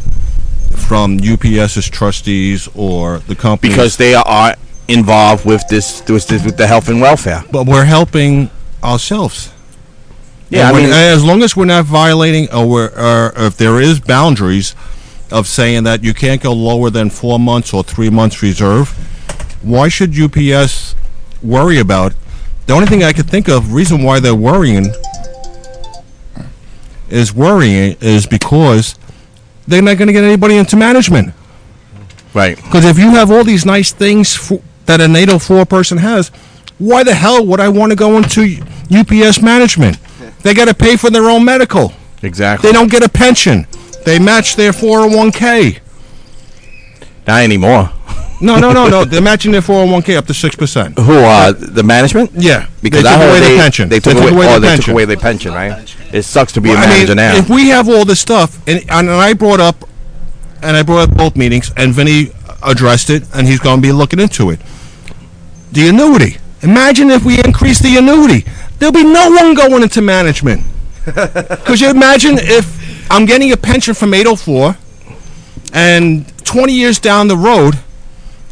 from UPS's trustees or the company because they are involved with this with, this, with the health and welfare. but we're helping ourselves. Yeah, I mean- as long as we're not violating, or, we're, or if there is boundaries of saying that you can't go lower than four months or three months reserve, why should UPS worry about? The only thing I could think of, reason why they're worrying, is worrying is because they're not going to get anybody into management. Right. Because if you have all these nice things for, that a 804 person has, why the hell would I want to go into UPS management? They got to pay for their own medical. Exactly. They don't get a pension. They match their 401k. Not anymore. No, no, no, no. *laughs* They're matching their 401k up to 6%. Who uh the management? Yeah. Because they I took away they, the pension. They took, away, the oh, they pension. took away their pension, right? It sucks to be Well, a I manager mean, now. if we have all this stuff, and, and I brought up, and I brought up both meetings, and Vinny addressed it, and he's going to be looking into it. The annuity. Imagine if we increase the annuity. There'll be no one going into management. *laughs* Could you imagine if I'm getting a pension from 804, and 20 years down the road,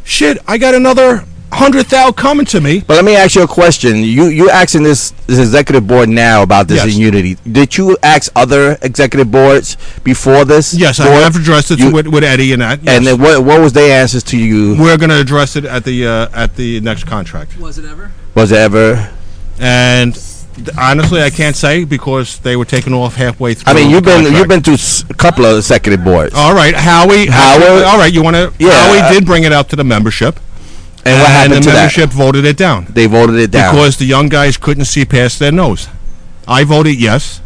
shit, I got another 100,000 coming to me. But let me ask you a question. You you asking this, this executive board now about this Yes. annuity. Did you ask other executive boards before this? Yes, I board? have addressed it You- with, with Eddie and that. And then what what was their answers to you? We're going to address it at the uh, at the next contract. Was it ever? Was it ever? And th- honestly, I can't say because they were taken off halfway through. I mean, you've been you've been through a couple of executive boards. All right, Howie. Howard- All right, you want to? Yeah. Howie did bring it out to the membership, and what happened the to that? The membership voted it down They voted it down. because the young guys couldn't see past their nose. I voted yes.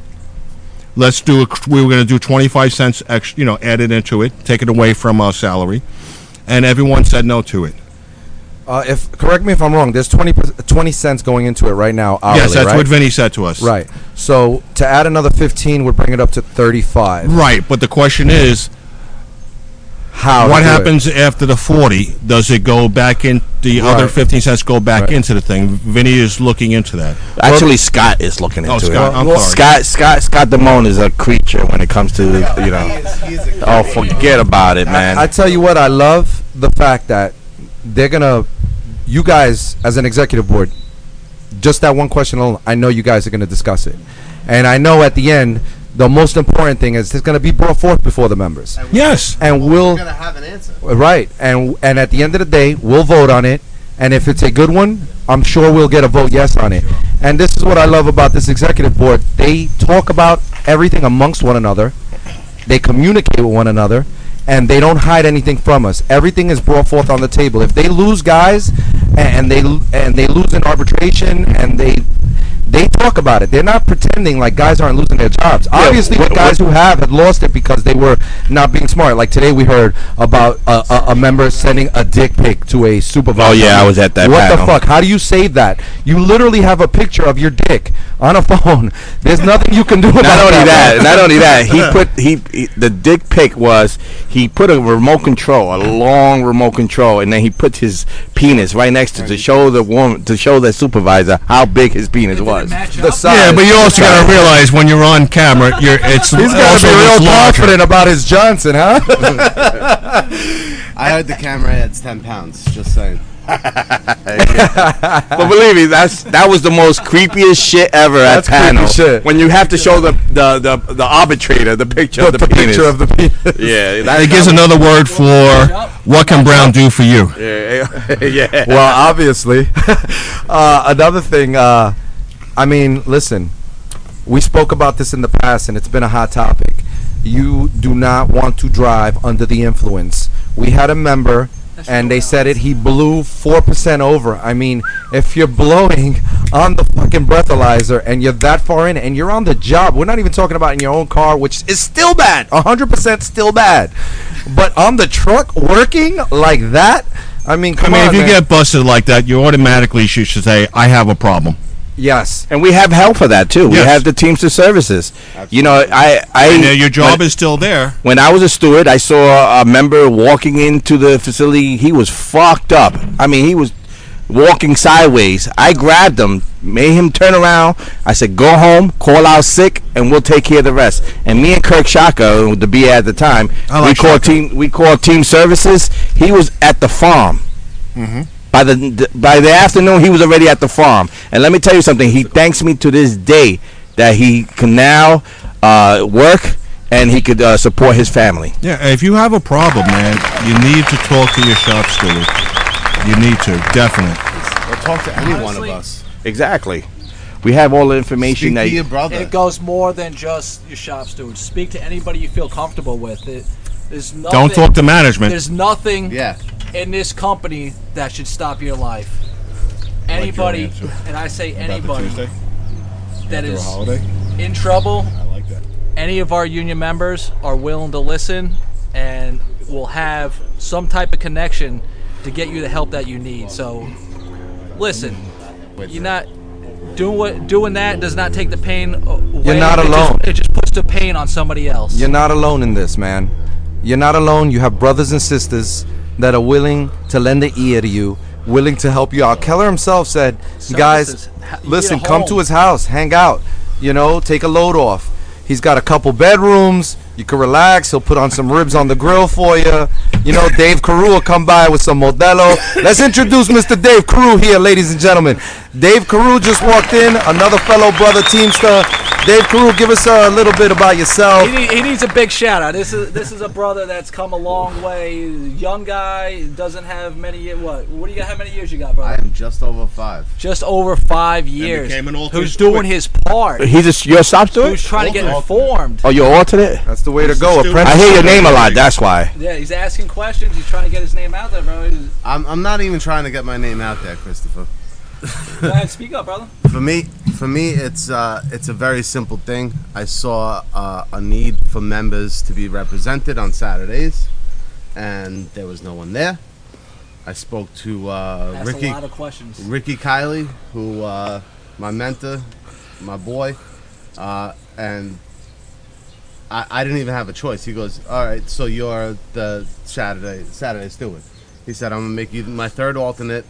Let's do. A, we were going to do twenty-five cents extra, you know, added into it, take it away from our salary, and everyone said no to it. Uh, if correct me if I'm wrong. There's 20, 20 cents going into it right now. Hourly, yes, that's right? what Vinny said to us. Right. So to add another 15 would bring it up to 35. Right, but the question is, How? what do it. happens after the 40? Does it go back in, the other 15 cents go back Right. into the thing? Vinny is looking into that. Actually, Scott is looking into Oh, Scott, it. I'm sorry. Scott Scott Scott Damone is a creature when it comes to you know. Oh, forget about it, man. I, I tell you what, I love the fact that they're gonna, you guys as an executive board, just that one question alone. I know you guys are gonna discuss it, and I know at the end, the most important thing is it's gonna be brought forth before the members, Yes. and we'll We're gonna have an answer. right, and and at the end of the day, we'll vote on it, and if it's a good one, I'm sure we'll get a vote yes on it. And this is what I love about this executive board. They talk about everything amongst one another. They communicate with one another, and they don't hide anything from us. Everything is brought forth on the table. If they lose guys, and they and they lose in arbitration, and they they talk about it. They're not pretending like guys aren't losing their jobs. Obviously, what- the guys who have had lost it because they were not being smart. Like today, we heard about a, a, a member sending a dick pic to a supervisor. Oh, yeah, I was at that What panel. the fuck? How do you save that? You literally have a picture of your dick on a *laughs* phone. There's nothing you can do about not only that, man. not only that, he *laughs* put he, he the dick pic was he put a remote control, a long remote control, and then he put his penis right next to to show the woman to show the supervisor how big his penis was. the size. Yeah, but you also got to realize when you're on camera, you're *laughs* it's He's got also to be real confident about his Johnson, huh? *laughs* I heard the camera adds ten pounds. Just saying. But believe me, that's that was the most creepiest shit ever That's at creepy panel. shit. When you have to show the the the, the arbitrator the picture of the, the penis. picture of the penis. yeah, that, It gives another word for what can Brown do for you. yeah, yeah. *laughs* well, obviously. *laughs* uh, another thing, uh, I mean, listen, we spoke about this in the past, and it's been a hot topic. You do not want to drive under the influence. We had a member, and they said it. He blew four percent over. I mean, if you're blowing on the fucking breathalyzer and you're that far in, and you're on the job, we're not even talking about in your own car, which is still bad, hundred percent still bad. But on the truck, working like that. I mean, I mean, on, if you man. get busted like that, you automatically should should say, "I have a problem." Yes. And we have help for that too. We have the Teamster services. You know, I I And uh, your job when, is still there. when I was a steward, I saw a member walking into the facility. He was fucked up. I mean, he was walking sideways. I grabbed him, made him turn around. I said, "Go home, call out sick, and we'll take care of the rest." And me and Kirk Shaka, the BA at the time, like we called Shaka. team. We called team services. He was at the farm. Mm-hmm. By the by the afternoon, he was already at the farm. And let me tell you something. He thanks me to this day that he can now uh, work and he could uh, support his family. Yeah, if you have a problem, man, you need to talk to your shop steward. You need to, definitely. Or talk to any one of us. Exactly. We have all the information Speak that to your brother. It goes more than just your shop steward. Speak to anybody you feel comfortable with. It, there's nothing, Don't talk to management. There's nothing yeah. in this company that should stop your life. Anybody, answer and I say About anybody Tuesday that after a is holiday. in trouble, I like that. any of our union members are willing to listen and will have some type of connection to get you the help that you need. So, listen, you're not doing what doing that does not take the pain away. You're not It just- alone. it just puts the pain on somebody else. You're not alone in this, man. You're not alone. You have brothers and sisters that are willing to lend an ear to you, willing to help you out. Keller himself said, guys, Services. Ha- listen, come to his house, hang out, you know, take a load off. He's got a couple bedrooms. You can relax. He'll put on some ribs on the grill for you. You know, Dave Carew will come by with some Modelo. Let's introduce Mr. Dave Carew here, ladies and gentlemen. Dave Carew just walked in, another fellow brother Teamster. Dave Carew, give us a little bit about yourself. He, he needs a big shout out. This is this is a brother that's come a long way. Young guy doesn't have many. ye- What? What do you got? How many years you got, bro? I brother? am just over five. Just over five years. became an alternate Who's doing quick. his part? He's a, your shop steward? Who's trying to get informed? Oh, you're alternate? That's the way to go. Apprentice. I hear your name a lot, that's why. Yeah, he's asking questions. He's trying to get his name out there, bro. He's- I'm, I'm not even trying to get my name out there, Christopher. Go ahead, speak up, brother. For me, for me, it's uh, it's a very simple thing. I saw uh, a need for members to be represented on Saturdays, and there was no one there. I spoke to uh, Asked Ricky a lot of questions. Ricky Kiley, who uh, my mentor, my boy, uh, and I, I didn't even have a choice. He goes, "All right, so you're the Saturday Saturday steward." He said, "I'm gonna make you my third alternate."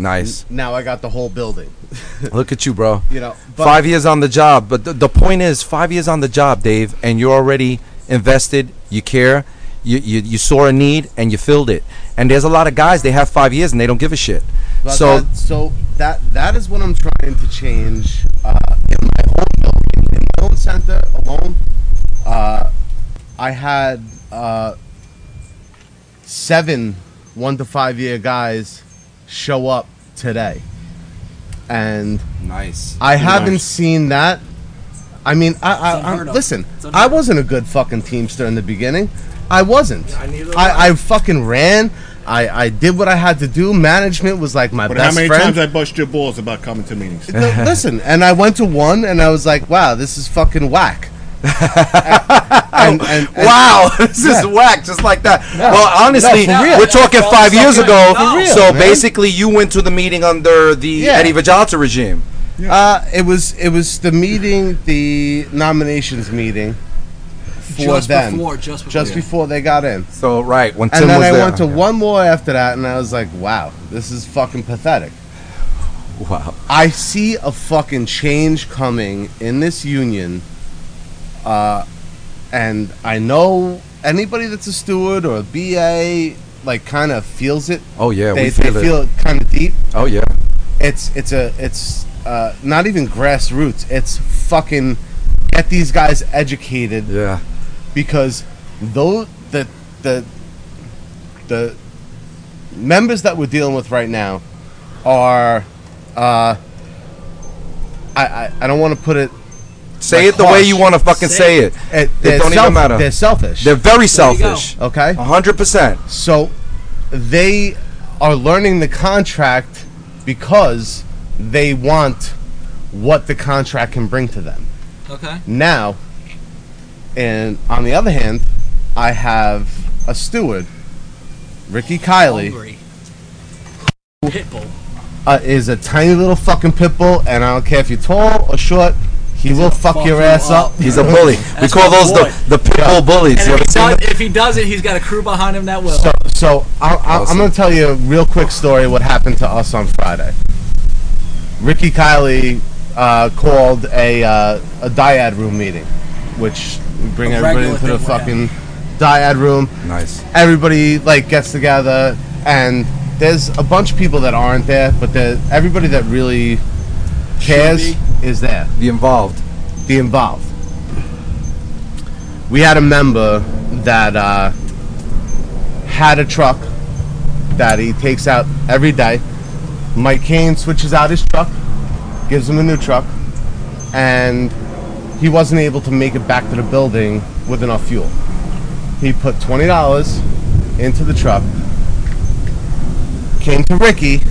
Nice. Now I got the whole building. *laughs* Look at you, bro. You know, five years on the job. But the, the point is, five years on the job, Dave, and you're already invested. You care. You, you you saw a need and you filled it. And there's a lot of guys they have five years and they don't give a shit. But so that, so that that is what I'm trying to change uh, in my own building, in my own center alone. Uh, I had uh, seven one to five year guys show up today, and nice. I haven't seen that. I mean, I, I, I listen. I wasn't a good fucking teamster in the beginning. I wasn't. I neither I, I fucking ran. I, I did what I had to do. Management was like my But best how many friend. times I bust your balls about coming to meetings? Th- *laughs* Listen, and I went to one, and I was like, "Wow, this is fucking whack." and, *laughs* and, and- Wow, *laughs* this is Yeah. whack, just like that. well, honestly, No, we're talking No, five years ago. no. For real, so basically, you went to the meeting under the Yeah. Eddie Villalta regime. Uh, it was it was the meeting, the nominations meeting for Just them, before, just before. just before they got in. So right when Tim And then was I there. went to one more after that, and I was like, "Wow, this is fucking pathetic." Wow. I see a fucking change coming in this union, uh, and I know anybody that's a steward or a BA like kind of feels it. Oh yeah, they we feel they it. feel it kind of deep. Oh yeah. It's it's a it's uh, not even grassroots. It's fucking get these guys educated Yeah. because though the the the members that we're dealing with right now are uh I I, I don't want to put it Say Like it the way you want to fucking Say say it. it, It they're don't even matter. They're selfish. They're very you go. selfish. okay. Hundred percent. So they are learning the contract because they want what the contract can bring to them. Okay. Now, and on the other hand, I have a steward, Ricky Kiley, Hungry. Pitbull. uh, is a tiny little fucking pit bull, and I don't care if you're tall or short, he will fuck, fuck your ass up. up. *laughs* He's a bully. we That's call my those boy. the the pit bull bullies. And You if he, seen does, them? if he does it, he's got a crew behind him that will. So, So I, I, I'm going to tell you a real quick story. What happened to us on Friday? Ricky Kiley uh, called a uh, a dyad room meeting, which we bring A everybody regular into the thing with fucking dyad room. Nice. Everybody like gets together, and there's a bunch of people that aren't there, but the, everybody that really cares is there. Be involved. Be involved. We had a member that uh, had a truck that he takes out every day. Mike Kane switches out his truck, gives him a new truck, and he wasn't able to make it back to the building with enough fuel. He put twenty dollars into the truck, came to Ricky,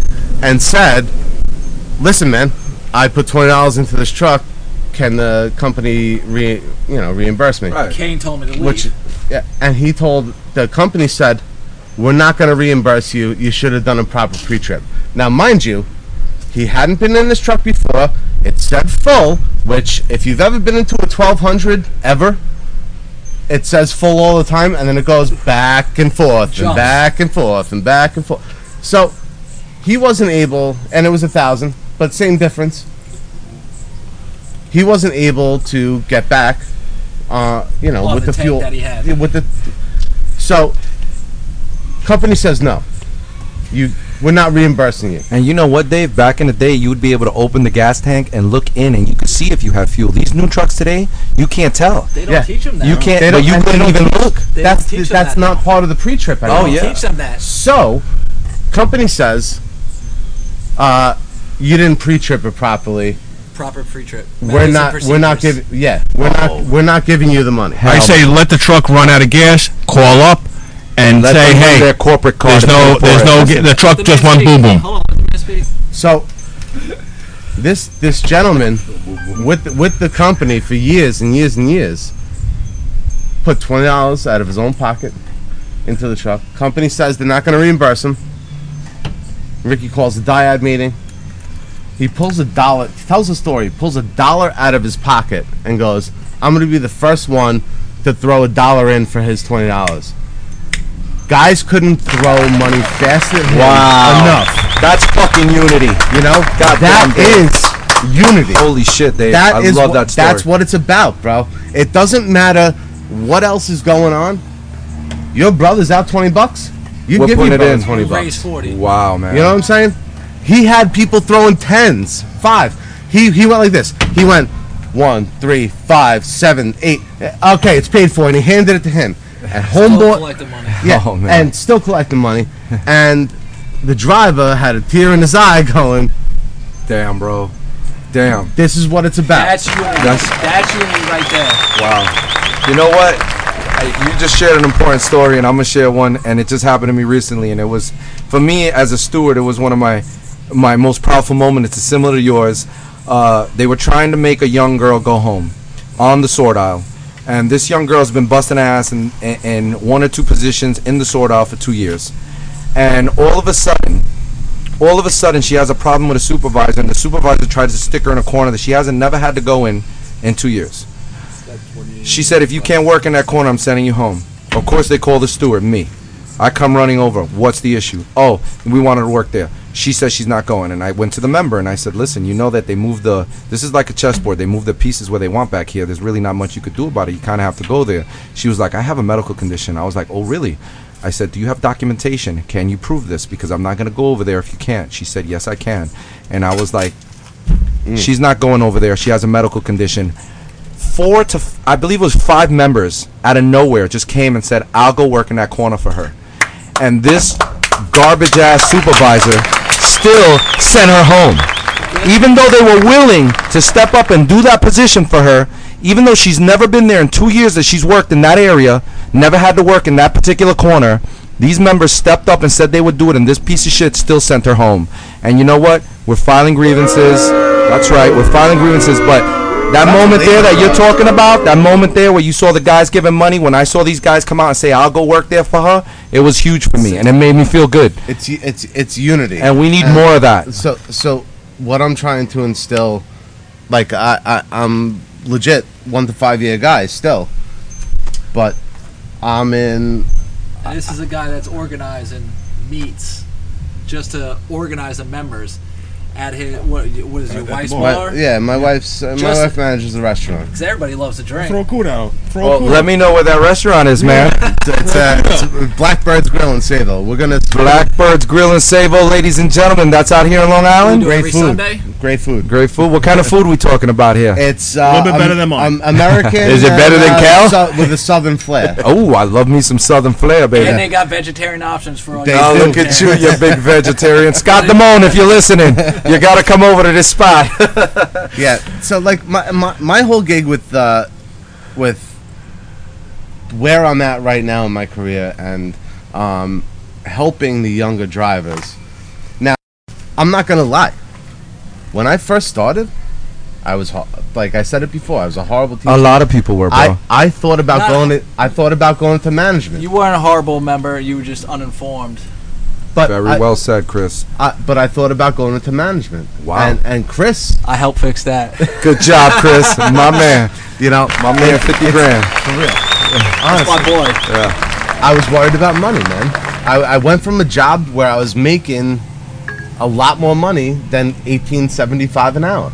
and said, "Listen, man, I put twenty dollars into this truck. Can the company re, you know reimburse me?" Right. Kane told me to leave. Which, yeah, and he told the company said, "We're not going to reimburse you. You should have done a proper pre-trip." Now, mind you, he hadn't been in this truck before. It said full, which if you've ever been into a 1200 ever, it says full all the time, and then it goes back and forth and back and forth and back and forth. So he wasn't able, and it was a thousand, but same difference. He wasn't able to get back, uh, you know, On with the the, fuel that he had. With the so, company says no. You, we're not reimbursing you. And you know what, Dave? Back in the day, you would be able to open the gas tank and look in, and you could see if you have fuel. These new trucks today, you can't tell. they don't yeah. teach them that. You can't. They But don't- you couldn't even look. They that's don't teach them that's that not now. part of the pre-trip. They anymore. Oh, don't yeah. teach them that. So, company says, uh, you didn't pre-trip it properly. Proper pre-trip. We're Methods and not. We're not procedures. giving. Yeah, we're not. Oh. We're not giving you the money. I say let the truck run out of gas, call up, and Let say, them run hey, their corporate card there's and no, pay for there's it. no, That's ga- the truck The just man went boom boom. Hold on, let the man speak. So, this this gentleman with the, with the company for years and years and years put twenty dollars out of his own pocket into the truck. Company says they're not going to reimburse him. Ricky calls a dyad meeting. He pulls a dollar. He tells a story. He pulls a dollar out of his pocket and goes, "I'm going to be the first one to throw a dollar in for his twenty dollars." Guys couldn't throw money fast than him Wow. enough. That's fucking unity. You know, God that damn, is unity. Holy shit, Dave. That I is love what, that story. That's what it's about, bro. It doesn't matter what else is going on. Your brother's out twenty bucks. You We're give putting your it brother in. twenty We'll raise bucks. 40. Wow, man. You know what I'm saying? He had people throwing tens, five. He he went like this. He went one, three, five, seven, eight. Okay, it's paid for, and he handed it to him. *laughs* And Still homeboy, collecting money. yeah, Oh, man. and still collecting money. *laughs* and the driver had a tear in his eye, going, Damn, bro. Damn. "This is what it's about." That's unity. That's- That's, unity right there. Wow. You know what? I, you just shared an important story, and I'm gonna share one, and it just happened to me recently, and it was, for me as a steward, it was one of my my most powerful moment. It's similar to yours. Uh, they were trying to make a young girl go home on the sort aisle, and this young girl's been busting ass in, in, in one or two positions in the sort aisle for two years, and all of a sudden, all of a sudden she has a problem with a supervisor, and the supervisor tries to stick her in a corner that she hasn't never had to go in in two years. She said, if you can't work in that corner, I'm sending you home. Of course, they call the steward, me. I come running over. What's the issue? Oh, we wanted to work there. She says she's not going. And I went to the member and I said, listen, you know that they move the, this is like a chessboard. They move the pieces where they want back here. There's really not much you could do about it. You kind of have to go there. She was like, I have a medical condition. I was like, oh, really? I said, do you have documentation? Can you prove this? Because I'm not going to go over there if you can't. She said, yes, I can. And I was like, mm. she's not going over there. She has a medical condition four to f- I believe it was five members out of nowhere just came and said, "I'll go work in that corner for her," and this garbage ass supervisor still sent her home, even though they were willing to step up and do that position for her. Even though she's never been there in two years that she's worked in that area, never had to work in that particular corner, these members stepped up and said they would do it, and this piece of shit still sent her home. And you know what? We're filing grievances. That's right, we're filing grievances, but that moment there that you're talking about, that moment there where you saw the guys giving money, when I saw these guys come out and say, I'll go work there for her, it was huge for me and it made me feel good. It's it's it's unity, And we need more of that. So so what I'm trying to instill, like I, I I'm legit one to five year guy still, but I'm in This is a guy that's organizing meets just to organize the members at his what, what is your wife's My- yeah, my wife's uh, my Just- wife manages the restaurant. Because everybody loves to drink. Throw cool down. Throw Well, cool let me know where that restaurant is, man. It's, it's, uh, *laughs* it's Blackbird's Grill in Sayville. We're gonna Blackbird's Grill and Sayville, ladies and gentlemen. That's out here in Long Island. do it Great every food. Sunday. Great food. Great food. What kind of food we talking about here? It's uh, A little bit better um, than mine. um, American. *laughs* Is it better and, than uh, Cal? sou- with a southern flair. *laughs* Oh, I love me some Southern flair, baby. And they got vegetarian options for all They you Oh, do. look at you, you big vegetarian. Scott Damone, if you're listening, you got to come over to this spot. *laughs* yeah. So like my, my my whole gig with uh, with where I'm at right now in my career and um, helping the younger drivers. Now, I'm not gonna lie. When I first started, I was ho- like I said it before. I was a horrible teacher. A lot of people were, bro. I, I thought about Not- going to I thought about going to management, You weren't a horrible member. You were just uninformed. But Very I, well said, Chris. I, but I thought about going into management. Wow. And and Chris, I helped fix that. *laughs* Good job, Chris. My man. you know, My man, 50 grand. for real. That's my Honestly, boy. I was worried about money, man. I, I went from a job where I was making a lot more money than eighteen seventy five an hour,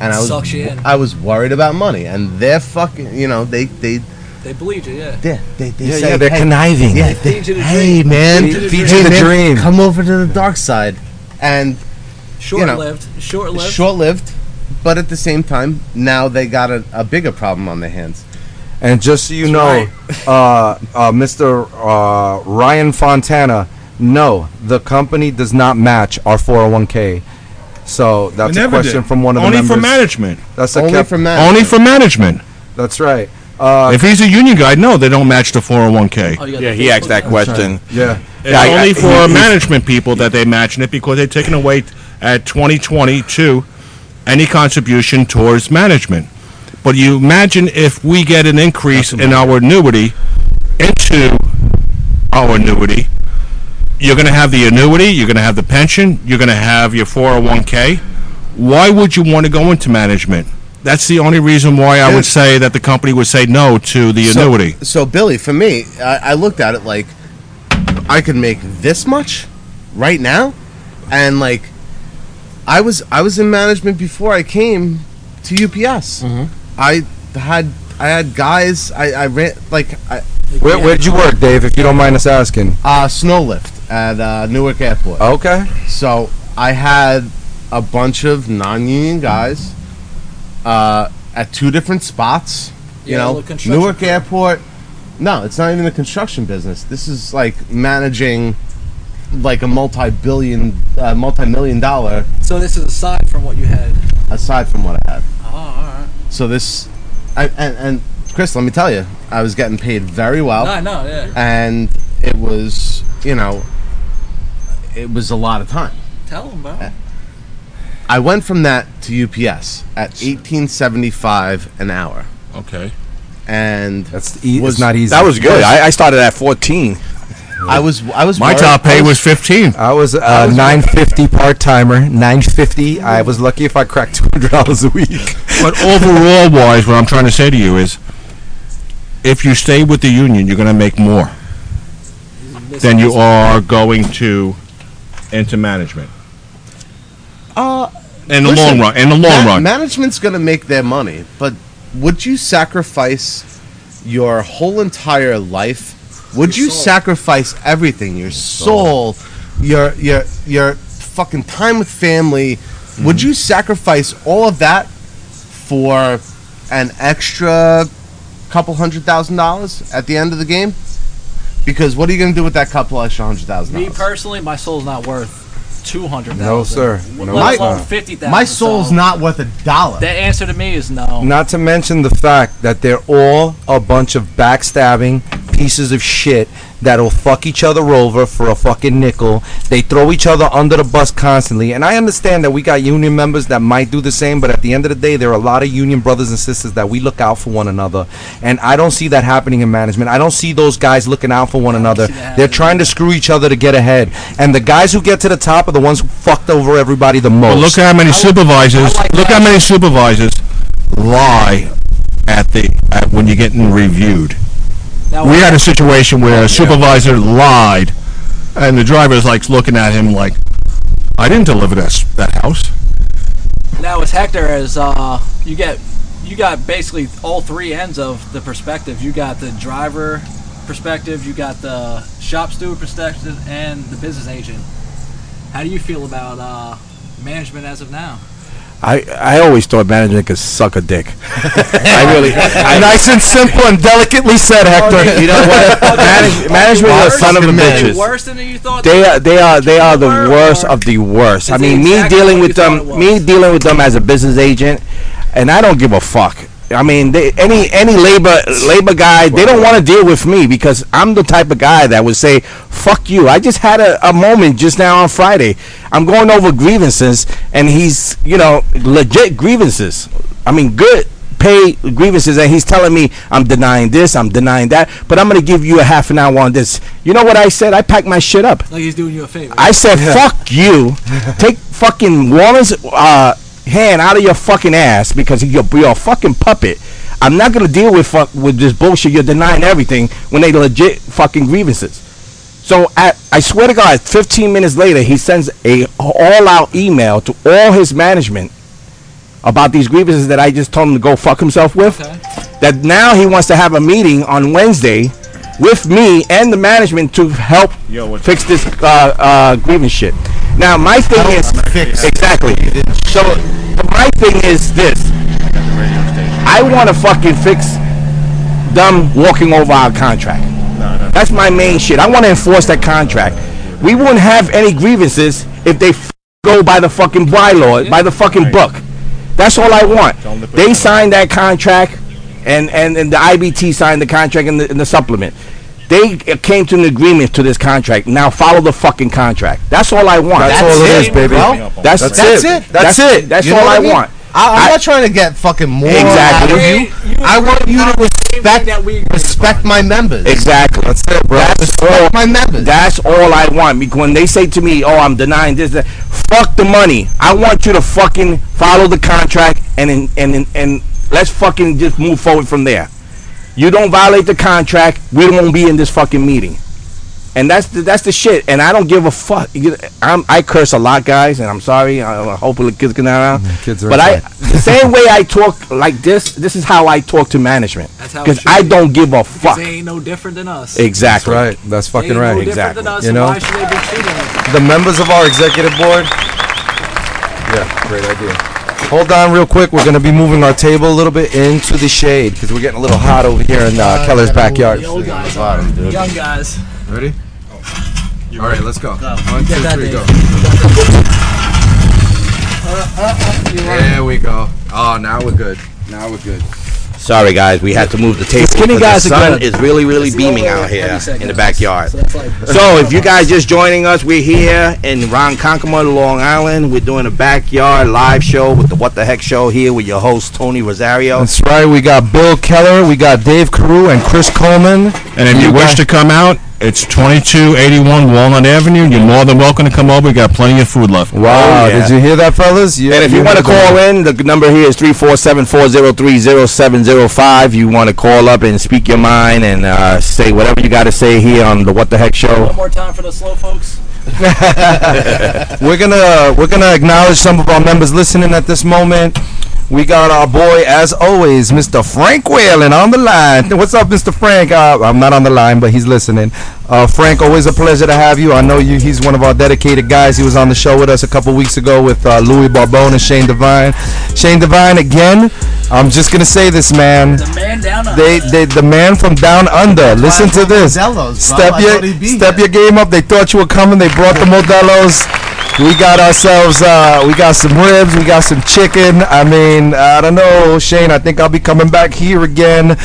and I was Sucks you in. I was worried about money, and they're fucking, you know, they they They believed it, yeah. they they, they Yeah, say, yeah, they're hey, conniving. yeah, Feed they, you the hey man, Feed you the Feed dream. the man, dream. come over to the dark side, and Short lived. Short lived. short lived, but at the same time, now they got a, a bigger problem on their hands. And just so you know, *laughs* uh, uh, Mr. Uh, Ryan Fontana, no, the company does not match our 401k. So that's a question did. from one of the members. Only members. for management. That's a Only cap- for management. Only for management. That's right. Uh, If he's a union guy, no, they don't match the 401k. Oh, you Yeah, he asked that Facebook. question. yeah. It's Yeah, only I- for he- he- management people that they match it because they're taking away at 2022 any contribution towards management. But you imagine if we get an increase in our annuity into our annuity, you're going to have the annuity, you're going to have the pension, you're going to have your 401k. Why would you want to go into management? That's the only reason why I would say that the company would say no to the So- annuity. So, Billy, for me, I, I looked at it like I could make this much right now, and like I was I was in management before I came to UPS. I had I had guys I, I ran like I, Where, where did you work, Dave, if you don't mind us asking? uh, snow lift at uh, Newark Airport. Okay. So I had a bunch of non-union guys uh, at two different spots. You Yeah, know, Newark. Airport. No, it's not even the construction business. This is like managing like a multi-billion, uh, multi-million dollar So this is aside from what you had. aside from what I had. Oh, all right. So this, I, and, and Chris, let me tell you, I was getting paid very well. I know, yeah. and it was you know it was a lot of time Tell him, bro. I went from that to ups at 1875 an hour Okay. and That's e- Was- not easy. That was good. I, I started at 14. i was i was My worried- top I pay was 15. I was uh, 950 part timer. 950. I was lucky if I cracked $200 a week. But overall wise, what I'm trying to say to you is, if you stay with the union, you're going to make more than you are going to into management. Uh In the listen, long run. In the long ma- run. management's gonna make their money but would you sacrifice your whole entire life would you sacrifice everything your soul your your your fucking time with family Mm-hmm. would you sacrifice all of that for an extra couple hundred thousand dollars at the end of the game because what are you going to do with that couple extra hundred thousand Me dollars personally, my soul's not worth two hundred thousand. No, sir. No, let it's alone fifty thousand. my soul's not worth a dollar That answer to me is no. Not to mention the fact that they're all a bunch of backstabbing pieces of shit that'll fuck each other over for a fucking nickel. They throw each other under the bus constantly. And I understand that we got union members that might do the same, but at the end of the day, there are a lot of union brothers and sisters that we look out for one another. And I don't see that happening in management. I don't see those guys looking out for one another. They're trying to screw each other to get ahead. And the guys who get to the top are the ones who fucked over everybody the most. But look how many supervisors. Like look how many supervisors lie at the at when you're getting reviewed. We had a situation where a supervisor lied, and the driver's like looking at him like, "I didn't deliver that s- that house." Now as Hector as uh, you get you got basically all three ends of the perspective. You got the driver perspective, you got the shop steward perspective, and the business agent. How do you feel about uh, management as of now? I, I always thought management could suck a dick. I really. *laughs* I, nice and simple and delicately said, Hector. you know what? *laughs* Manage, management is a son of a bitches. Worse than you thought. They are they are they are the worst of the worst. I mean, me exactly dealing with them, me dealing with them as a business agent, and I don't give a fuck. I mean, they, any any labor labor guy, they don't want to deal with me because I'm the type of guy that would say, "Fuck you." I just had a, a moment just now on Friday. I'm going over grievances, and he's you know legit grievances. I mean, good pay grievances, and he's telling me I'm denying this, I'm denying that, but I'm gonna give you a half an hour on this. You know what I said? I packed my shit up. Like he's doing you a favor. I said, "Fuck you." *laughs* Take fucking Warren's uh, hand out of your fucking ass because you're, you're a fucking puppet. I'm not gonna deal with fuck with this bullshit. You're denying everything when they legit fucking grievances. So at, I swear to God, 15 minutes later, he sends a all-out email to all his management about these grievances that I just told him to go fuck himself with. Okay. That now he wants to have a meeting on Wednesday with me and the management to help Yo, fix this uh, uh, grievance shit. Now my thing is fix exactly. So my thing is this. I want to fucking fix them walking over our contract. That's my main shit. I want to enforce that contract. We wouldn't have any grievances if they f- go by the fucking bylaw, by the fucking book. That's all I want. They signed that contract, and, and, and the IBT signed the contract and the, and the supplement. They uh, came to an agreement to this contract. Now follow the fucking contract. That's all I want. That's all it is, baby. bro. That's, That's it. it. That's it. That's You know all I I mean? want. I, I'm I- not trying to get fucking more Exactly. out of you. I want you to respect that we respect my members. Exactly. That's it, bro. That's all. My members. That's all I want. Because when they say to me, "Oh, I'm denying this," that, fuck the money. I want you to fucking follow the contract and and and, and let's fucking just move forward from there. You don't violate the contract, we won't be in this fucking meeting. And that's the, that's the shit. And I don't give a fuck. I'm, I curse a lot, guys, and I'm sorry. I, I hope the kids get around. Mm, kids are but I, the *laughs* same way I talk like this, this is how I talk to management. That's how it Because I be. don't give a fuck. they ain't no different than us. That's Exactly. right. That's fucking ain't no right. different Exactly. than us, You know? why should they be treating the members of our executive board. Yeah, great idea. Hold on, real quick. We're gonna be moving our table a little bit into the shade because we're getting a little hot over here in uh, Keller's backyard. The old guys Bottom, dude. young guys. Ready? All right, let's go. One, two, Get that, three, Dave. go. There we go. Oh, now we're good. Now we're good. Sorry, guys, we had to move the table. skinny because guys the sun is really, really beaming out here in the backyard. So that's like- *laughs* So, if you guys just joining us, we're here in Ronkonkoma, Long Island. We're doing a backyard live show with the What the Heck Show here with your host Tony Rosario. That's right. We got Bill Keller, we got Dave Carew, and Chris Coleman. And if you wish guys- to come out, it's 2281 Walnut Avenue. You're more than welcome to come over. We got plenty of food left. Wow, Oh, yeah. did you hear that, fellas? Yeah, And if you want to call that. in, the number here is 347-403-0705. You want to call up and speak your mind and uh, say whatever you got to say here on the What the Heck Show. One more time for the slow folks. *laughs* we're gonna we're gonna acknowledge some of our members listening at this moment. We got our boy, as always, Mr. Frank Whalen on the line. *laughs* What's up, Mr. Frank? Uh, I'm not on the line, but he's listening. Uh, Frank, always a pleasure to have you. I know you. He's one of our dedicated guys. He was on the show with us a couple weeks ago with uh, Louis Barbone and Shane Devine. Shane Devine again. I'm just gonna say this, man. The man down under. They, they, the man from down under. Listen to this. Modelo's. Step your, thought he'd be step here. your game up. They thought you were coming. They brought the Modelo's. We got ourselves. Uh, we got some ribs. We got some chicken. I mean, I don't know, Shane. I think I'll be coming back here again.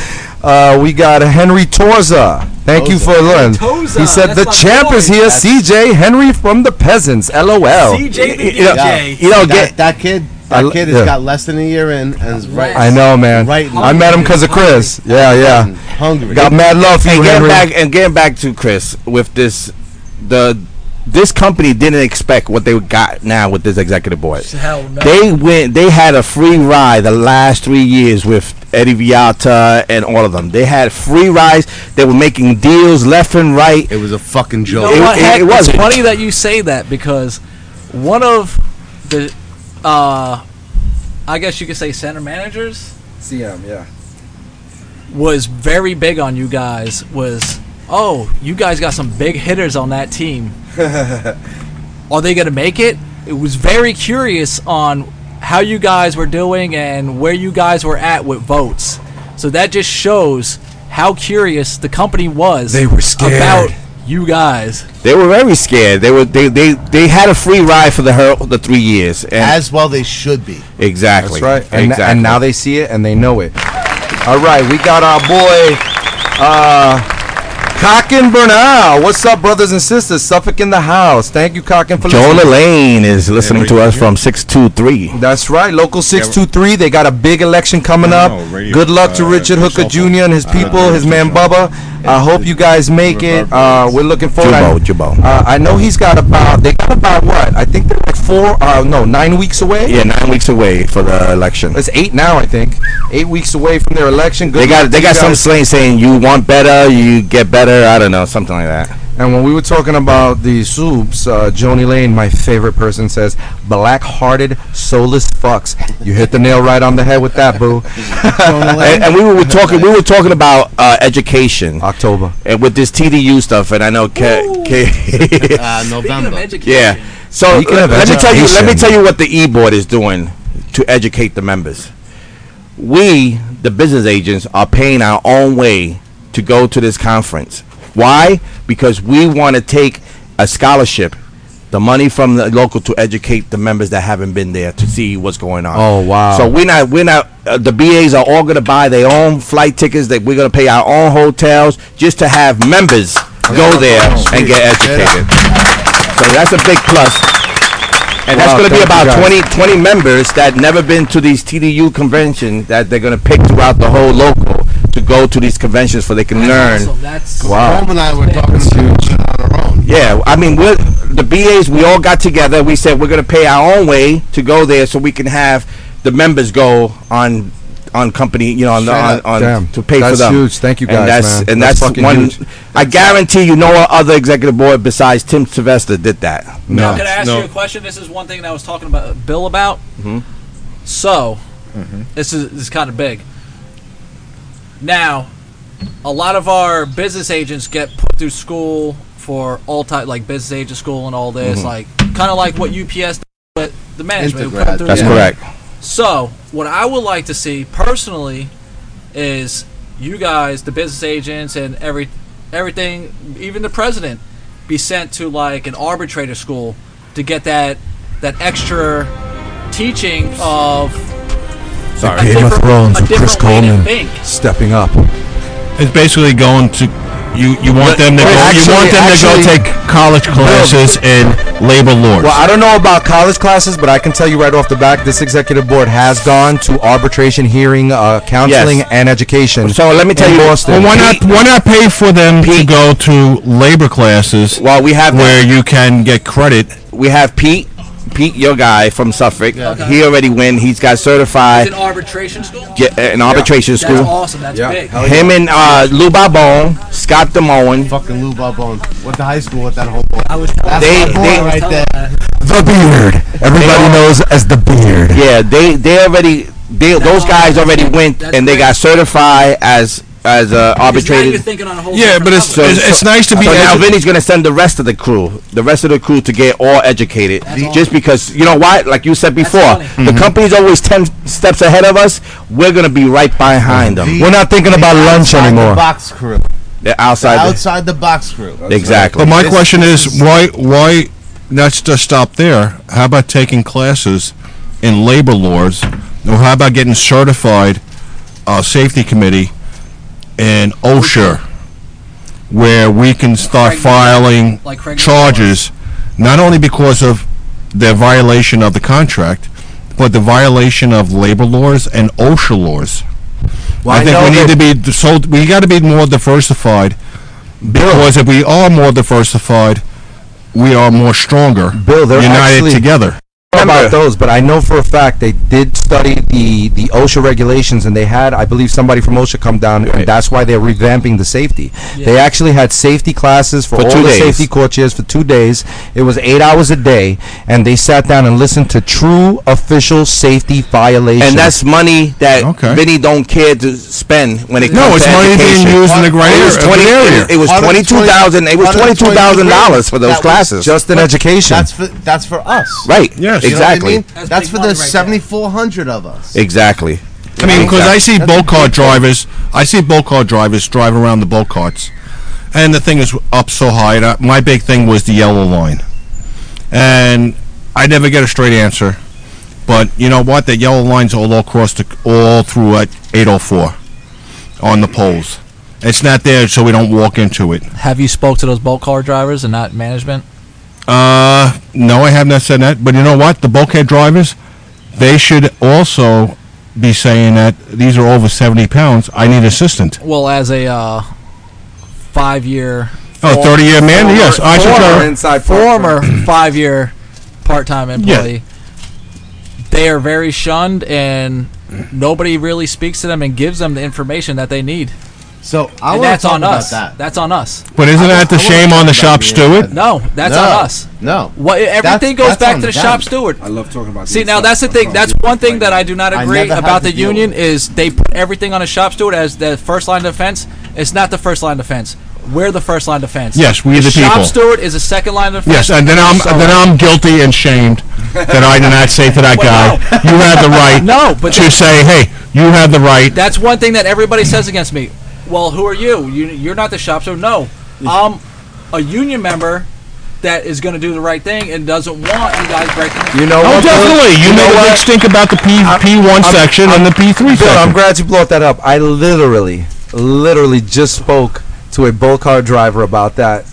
Uh, we got Henry Torza. Thank you for learning. Toza, He said that's the champ boy. is here. CJ Henry from the Peasants. LOL. CJ the You know, DJ. you know, that, get that kid, that kid has yeah. got less than a year in and is right. I know, man. Right. I met him because of Chris. Yeah, yeah. Hungry. Got mad love for you, getting Henry. back and getting back to Chris with this the this company didn't expect what they got now with this executive board. Hell no. They went. They had a free ride the last three years with Eddie Villalta and all of them. They had free rides. They were making deals left and right. It was a fucking You joke. know It- what? it- it wasn't. funny that you say that because one of the, uh, I guess you could say center managers CM, yeah. was very big on you guys. Was oh, you guys got some big hitters on that team. *laughs* Are they gonna make it? It was very curious on how you guys were doing and where you guys were at with votes. So that just shows how curious the company was. They were scared. about you guys. They were very scared. They were. They they, they had a free ride for the her, the three years. And As well, they should be. exactly. That's right. And, exactly. and now they see it and they know it. All right, we got our boy, uh, Cockin Bernal. What's up, brothers and sisters? Suffolk in the house. Thank you, Cockin, for Joel listening. Elaine is listening to us from six two three. That's right, local six two three. They got a big election coming No, up. no, radio, Good luck to uh, Richard Hooker. Jr. and his Uh, people, his man Bubba. I hope you guys make it. Uh, we're looking forward. Jubo, I- Jubo. Uh, I know he's got about. They got about what? I think they're like four. Uh, no, nine weeks away. Yeah, nine weeks away for the election. It's eight now, I think. Eight weeks away from their election. Good They got they got some slang saying you want better, you get better. I don't know, something like that. And when we were talking about the soups, uh, Joni Lane, my favorite person, says, "Black-hearted, soulless fucks." You hit the nail right on the head with that, boo. and, and we were talking we were talking about uh, education October. and with this TDU stuff, and I know K, K *laughs* Uh, *laughs* November. yeah. So let, let me tell you let me tell you what the e board is doing to educate the members. We, the business agents, are paying our own way to go to this conference. Why? Because we want to take a scholarship, the money from the local to educate the members that haven't been there to see what's going on. Oh, wow. So we're not we're not uh, the BAs are all going to buy their own flight tickets. That we're going to pay our own hotels just to have members go there and get educated. So that's a big plus. And that's going to be about you 20, 20 members that never been to these TDU conventions that they're going to pick throughout the whole local to go to these conventions so they can learn. Awesome. That's Wow. Home and I were talking about it on our own. Yeah, I mean, we're, the BAs, we all got together. We said we're going to pay our own way to go there so we can have the members go on on company, you know, on, the, on, on Damn. to pay That's for them. That's huge. Thank you, and guys, that's, man. And That's that's, fucking one. huge. I guarantee you, no other executive board besides Tim Sylvester did that. No. Now, No. can I ask No. you a question? This is one thing that I was talking about Bill about. Mm-hmm. So, mm-hmm. this is this is kind of big. Now, a lot of our business agents get put through school for all type like business agent school and all this, mm-hmm. like kind of like what UPS, did, but the management. put through That's that. correct. So, what I would like to see personally is you guys, the business agents, and every everything, even the president, be sent to like an arbitrator school to get that that extra teaching of Sorry. a Game of Thrones with Chris different way to Coleman stepping up. It's basically going to you. You want them to go. Actually- you want them actually- to go take college classes in labor laws. Well, I don't know about college classes, but I can tell you right off the back, this executive board has gone to arbitration, hearing, uh, counseling, Yes. and education. So let me tell you, Boston. well, why not? Why not pay for them to go to labor classes Well, we have where you can get credit? we have Pete, Pete, your guy from Suffolk. He already win. He's got It's certified an arbitration school. get, an arbitration That's school. awesome. That's Yeah. big. Hell Him and uh, Lou Barbone, Scott Demoen. Fucking Lou Barbone. Went to high school with that whole boy. I was. That's They- my boy they- right there. the beard. Everybody knows as the beard. Yeah, they they already they, those guys already went That's and they got certified as as uh, Because now you're thinking on a whole. Yeah, but it's level. it's, it's nice to be. So now Vinnie's gonna send the rest of the crew, the rest of the crew, to get all educated. Just because you know why? Like you said before, funny. the company's always ten steps ahead of us. We're gonna be right behind them. We're not thinking about The lunch outside anymore. The box crew. They're outside. the- Outside the box crew. exactly. But my This- question this is, is- why why not just stop there? How about taking classes in labor laws, or how about getting certified uh, safety committee in OSHA, where we can start filing Like charges, not only because of their violation of the contract, but the violation of labor laws and OSHA laws. Well, I I think we need to be so we got to be more diversified because if we are more diversified, we are more stronger. Bill, they're united actually- together. About those, but I know for a fact they did study the the OSHA regulations, and they had, I believe, somebody from OSHA come down, and that's why they're revamping the safety. They actually had safety classes for, For all two the days. safety coaches for two days. It was eight hours a day, and they sat down and listened to true official safety violations. And that's money that Okay. Vinnie don't care to spend when it comes to the safety. No, comes it's to money being used in the right It was area- twenty. It was Part of the twenty two thousand. It was part of twenty the two thousand dollars for those that was classes. just an education. That's for that's for us. right. Yes. You know what I Exactly. mean? That's That's, for the right seventy four hundred of us. Exactly. I mean, because I see That's a boat cart drivers, I see boat cart drivers drive around the boat carts, and the thing is up so high. And I, my big thing was the yellow line, and I never get a straight answer. But you know what? The yellow line's all across the all through at 804 on the poles. It's not there so we don't walk into it. Have you spoke to those boat car drivers and not management? Uh, no, I have not said that. But you know what? The bulkhead drivers, they should also be saying that these are over 70 pounds. I need assistant. Well, as a uh, five-year, Oh, 30 year man? Yes, I should former inside former *clears throat* five-year part-time employee, they are very shunned, and nobody really speaks to them and gives them the information that they need. So I and that's talk on about us. that. That's on us. But isn't I that the shame on the shop steward? No, that's no, on us. No. What everything That's- goes that's back to the them. shop steward. I love talking about. See, now that's the thing. That's one thing that I do not agree about the union is they put everything on a shop steward as the first line of defense. It's not the first line of defense. We're the first line of defense. Yes, we are the people. shop steward is a second line of defense. Yes, and then I'm So- then I'm guilty and shamed that I did not say to that *laughs* guy, "You have the right *laughs* No, but to say, hey, you have the right." That's one thing that everybody says against me. Well, who are you? you you're not the shop steward. No, I'm a union member that is going to do the right thing and doesn't want you guys breaking. You know Oh, what? Definitely. You, know made a big stink about the P P one section and the P three Bill, I'm glad you brought that up. I literally, literally just spoke to a bull car driver about that.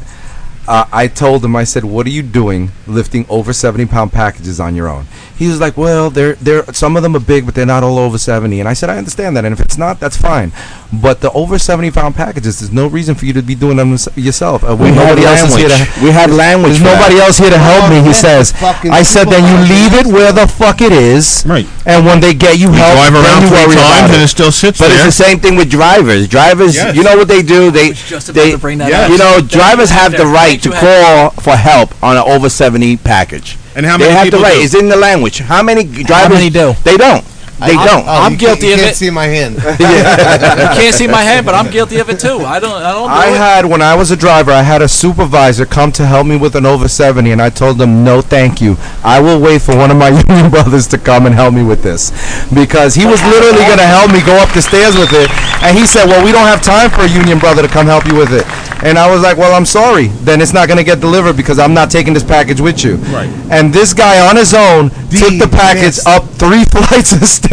Uh, I told him, I said, "What are you doing lifting over 70 pound packages on your own?" He was like, "Well, they're they're some of them are big, but they're not all over 70." And I said, "I understand that, and if it's not, that's fine. But the over 70 pound packages, there's no reason for you to be doing them yourself. Uh, We when had nobody else is here language. to." We had language. There's nobody that. else here to help me. He says. I said, then you leave it where the fuck it is. Right. And when they get you help, Drive then around you three worry times it. and it still sits But there. it's the same thing with drivers. Drivers, Yes. you know what they do? They, just about they to bring that Yes. up. you know, drivers have the right to call for help on an over 70 package. And how they many have people the right. do? It's in the language. How many drivers? many do? They don't. They I- don't. oh, I'm you guilty can't, of you can't see my hand. *laughs* *laughs* You can't see my hand, but I'm guilty of it too. I don't. I don't do I it. had when I was a driver, I had a supervisor come to help me with an over 70 and I told them no thank you. I will wait for one of my *laughs* union brothers to come and help me with this because he was literally going to help me go up the stairs with it and he said, "Well, we don't have time for a union brother to come help you with it." And I was like, "Well, I'm sorry. Then it's not going to get delivered because I'm not taking this package with you." Right. And this guy on his own took the package missed. up three flights of stairs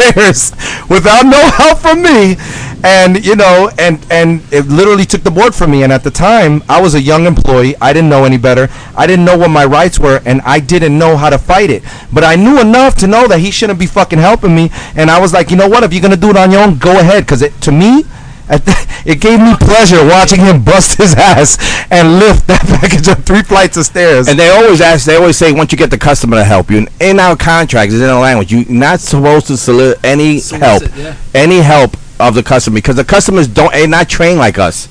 without no help from me. And you know and and it literally took the board from me. And at the time i was a young employee. I didn't know any better. I didn't know what my rights were and i didn't know how to fight it. But i knew enough to know that he shouldn't be fucking helping me. And i was like you know what? If you're gonna do it on your own go ahead. Because it to me it gave me pleasure watching him bust his ass and lift that *laughs* package up three flights of stairs And they always ask, they always say, once you get the customer to help you, in our contracts, it's in our language, you're not supposed to solicit any help, yeah. any help of the customer, because the customers don't, they're not trained like us.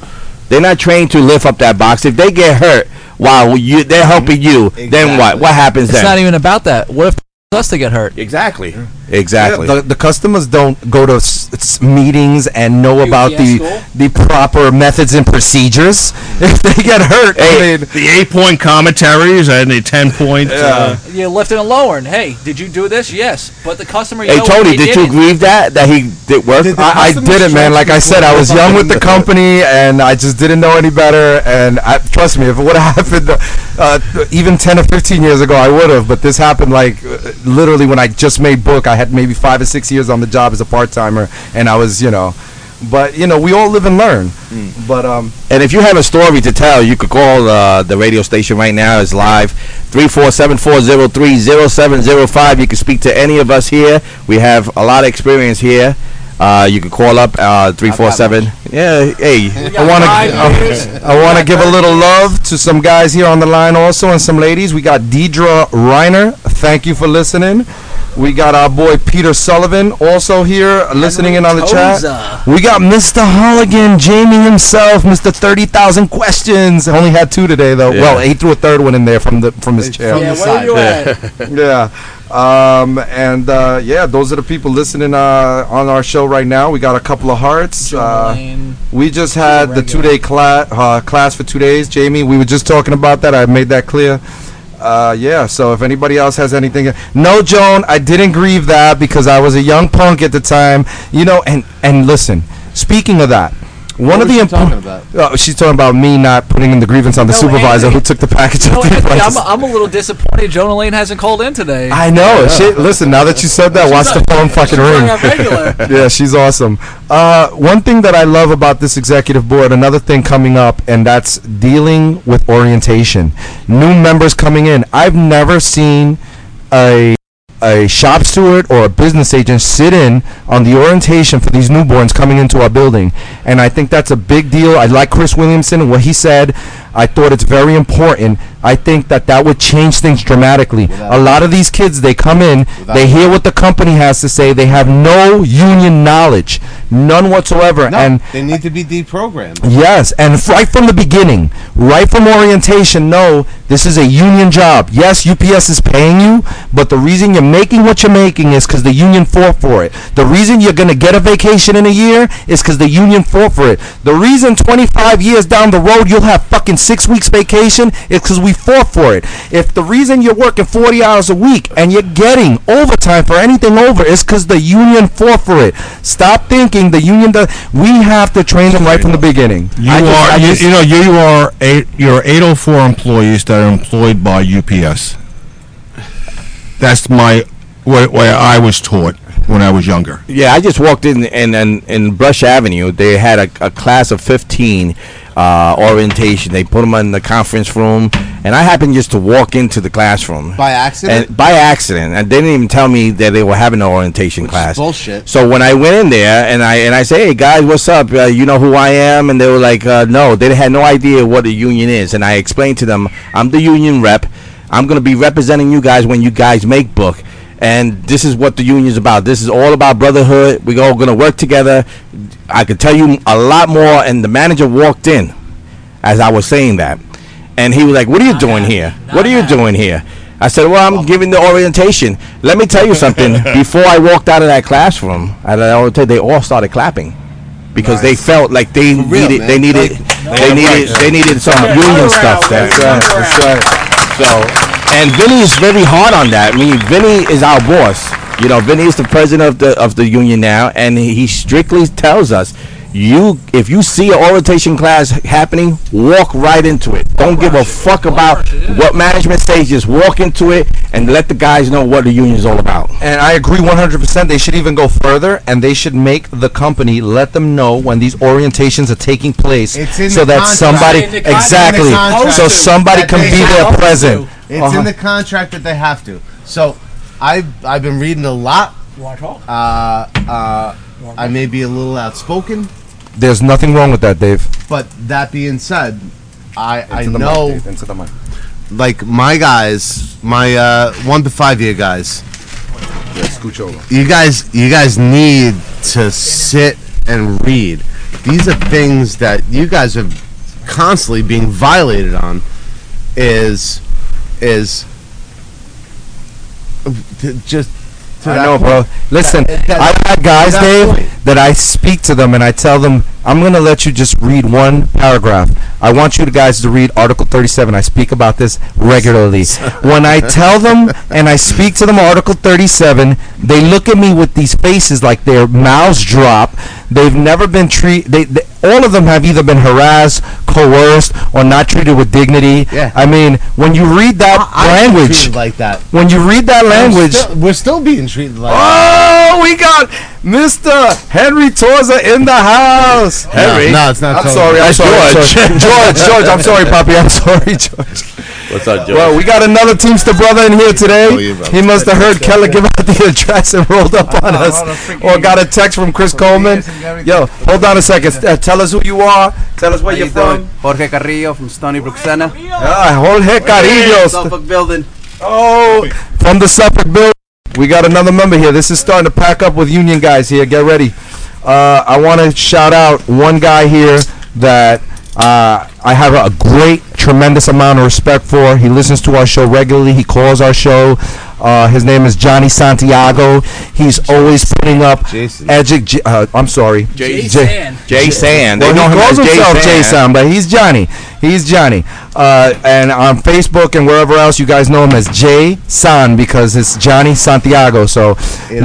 They're not trained to lift up that box. If they get hurt while you, they're helping you, then what? What happens It's then? It's not even about that. What if us to get hurt? exactly. Mm-hmm. Exactly. Yeah, the, the customers don't go to s- s- meetings and know about the school? the proper methods and procedures. *laughs* If they get hurt, Hey, I mean, the eight point commentaries and the ten point. Uh, You're lifting and lowering. Hey, did you do this? Yes, but the customer. You hey, know Tony, he did you didn't. agree with that? That he did work? Did I, I didn't, man. Like I said, I was young with the company, and I just didn't know any better. And I, trust me, if it would have *laughs* happened uh, even ten or fifteen years ago, I would have. But this happened like uh, literally when I just made book. I had maybe five or six years on the job as a part timer, and I was, you know. But you know, we all live and learn. But um, And if you have a story to tell, you could call uh, the radio station right now. It's live. 347-403-0705. You can speak to any of us here. We have a lot of experience here Uh, you can call up uh, three four seven. Yeah, hey, I want to I want to give a little love to some guys here on the line also and some ladies. We got Deidre Reiner. Thank you for listening. We got our boy Peter Sullivan also here listening in on the chat. We got Mr. Holligan, Jamie himself, Mr. Thirty Thousand Questions. Only had two today though. Well, he threw a third one in there from the from his chair. Yeah, From the side. yeah. Um, and uh, yeah, those are the people listening uh, on our show right now. We got a couple of hearts. Uh, we just had the two day class uh, class for two days. Jamie, we were just talking about that. I made that clear. Uh, yeah. So if anybody else has anything, no, Joan, I didn't grieve that because I was a young punk at the time. You know, and and listen. Speaking of that, one What of the important. talking about? Oh, she's talking about me not putting in the grievance on the No, supervisor Anthony- who took the package You know, the Anthony, I'm. I'm a little disappointed. Jonah Lane hasn't called in today. I know. She, listen, now that you said that, watch the phone fucking ring. She's on regular. *laughs* yeah, she's awesome. Uh, one thing that I love about this executive board, another thing coming up, and that's dealing with orientation. New members coming in. I've never seen a a shop steward or a business agent sit in on the orientation for these newborns coming into our building. And I think that's a big deal. I like Chris Williamson and what he said. I thought it's very important. I think that that would change things dramatically. a lot of these kids, they come in, they hear what the company has to say, they have no union knowledge, none whatsoever. No, and they need to be deprogrammed. Yes, and right from the beginning, right from orientation, no, this is a union job. Yes, UPS is paying you, but the reason you're making what you're making is because the union fought for it. The reason you're going to get a vacation in a year is because the union fought for it. The reason 25 years down the road you'll have fucking six weeks vacation is because we fought for it. If the reason you're working 40 hours a week and you're getting overtime for anything over is because the union fought for it. Stop thinking the union does. We have to train them right from the beginning. You I just- are, I you, just- you know, you are eight. You're 804 employees that are employed by UPS. That's my way, way I was taught when I was younger. Yeah, I just walked in in in, in Brush Avenue. They had a, a class of fifteen uh, orientation. They put them in the conference room, and I happened just to walk into the classroom By accident? And by accident, and they didn't even tell me that they were having an orientation Which class. bullshit. So when I went in there and I and I say, "Hey guys, what's up? Uh, you know who I am?" and they were like, uh, "No," they had no idea what a union is. And I explained to them, "I'm the union rep. I'm going to be representing you guys when you guys make book." And this is what the union is about. This is all about brotherhood. We're all going to work together. I could tell you a lot more. And the manager walked in as I was saying that. And he was like, What are you doing here? What are you doing here? I said, Well, I'm giving the orientation. Let me tell you *laughs* something. Before I walked out of that classroom, at that orientation, they all started clapping because they felt like they real, needed, man. they needed, they needed, they needed some union stuff. That's right. That's right. So, and Vinnie is very hard on that. I mean, Vinnie is our boss. You know, Vinnie is the president of the of the union now, and he strictly tells us, you if you see an orientation class happening, walk right into it. Don't give a fuck about what management says. Just walk into it and let the guys know what the union is all about. And I agree 100%. They should even go further, and they should make the company let them know when these orientations are taking place, It's in so the that contract. somebody in the exactly, in the so somebody That can be there present. to. Present. It's Uh-huh. in the contract that they have to. So, I've I've been reading a lot. Want to talk? Uh, uh, I may be a little outspoken, There's nothing wrong with that, Dave. but that being said, I I Into the mic, know Dave, into the mic. like my guys, my uh, one to five year guys. Yeah, scooch over. You guys, you guys need to sit and read. These are things that you guys are constantly being violated on. Is is just. To I know, bro. Listen, I've had guys, Dave, point. that I speak to them and I tell them, I'm going to let you just read one paragraph. I want you guys to read Article 37. I speak about this regularly. *laughs* when I tell them and I speak to them Article 37, they look at me with these faces like their mouths drop. They've never been treated. They, they, all of them have either been harassed, coerced, or not treated with dignity. Yeah. I mean, when you read that been language, treated like that. when you read that language, still- we're still being treated like. that. Oh, we got Mr. Henry Torza in the house. Henry. no, it's not I'm Torza. sorry. I'm That's sorry. George. George. *laughs* George. George. I'm sorry, Poppy. I'm sorry, George. What's up, Joe? Well, we got another Teamster brother in here today. Oh, yeah, he must have heard Keller give out the address and rolled up on us, hold on, freaking- or got a text from Chris Coleman. Yo, hold on a second. Uh, tell us who you are. Tell us where How you're you from. doing? Jorge Carrillo from Stony Brook Center. Ah, Jorge Carillo. Suffolk Building. Oh, from the Suffolk building. We got another member here. This is starting to pack up with union guys here. Get ready. Uh, I want to shout out one guy here that uh, I have a great, tremendous amount of respect for. He listens to our show regularly. He calls our show. Uh, his name is Johnny Santiago. He's always putting up Jason. edu- uh, I'm sorry. Jay J- Jay Sand. well, They know he him calls as Jay himself Jay Sand. Sam, but he's Johnny. He's Johnny. Uh, and on Facebook and wherever else, you guys know him as Jay San because it's Johnny Santiago. So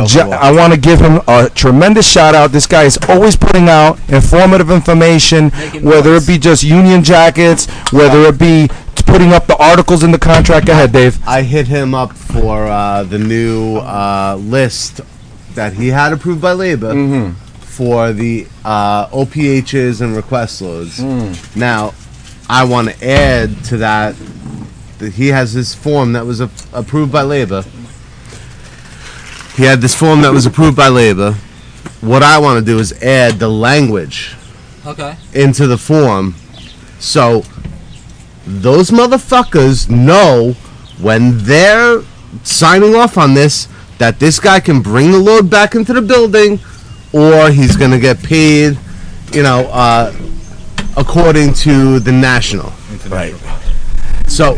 Jo- I want to give him a tremendous shout out. This guy is always putting out informative information, whether it be just union jackets, whether it be t- putting up the articles in the contract. Go ahead, Dave. I hit him up for uh, the new uh, list that he had approved by labor Mm-hmm. for the uh, OPHs and request loads. Mm. Now, I want to add to that that he has this form that was a- approved by labor. He had this form that was approved by labor. What I want to do is add the language Okay. into the form so those motherfuckers know when they're signing off on this that this guy can bring the load back into the building or he's going to get paid you know uh, according to the national Right. so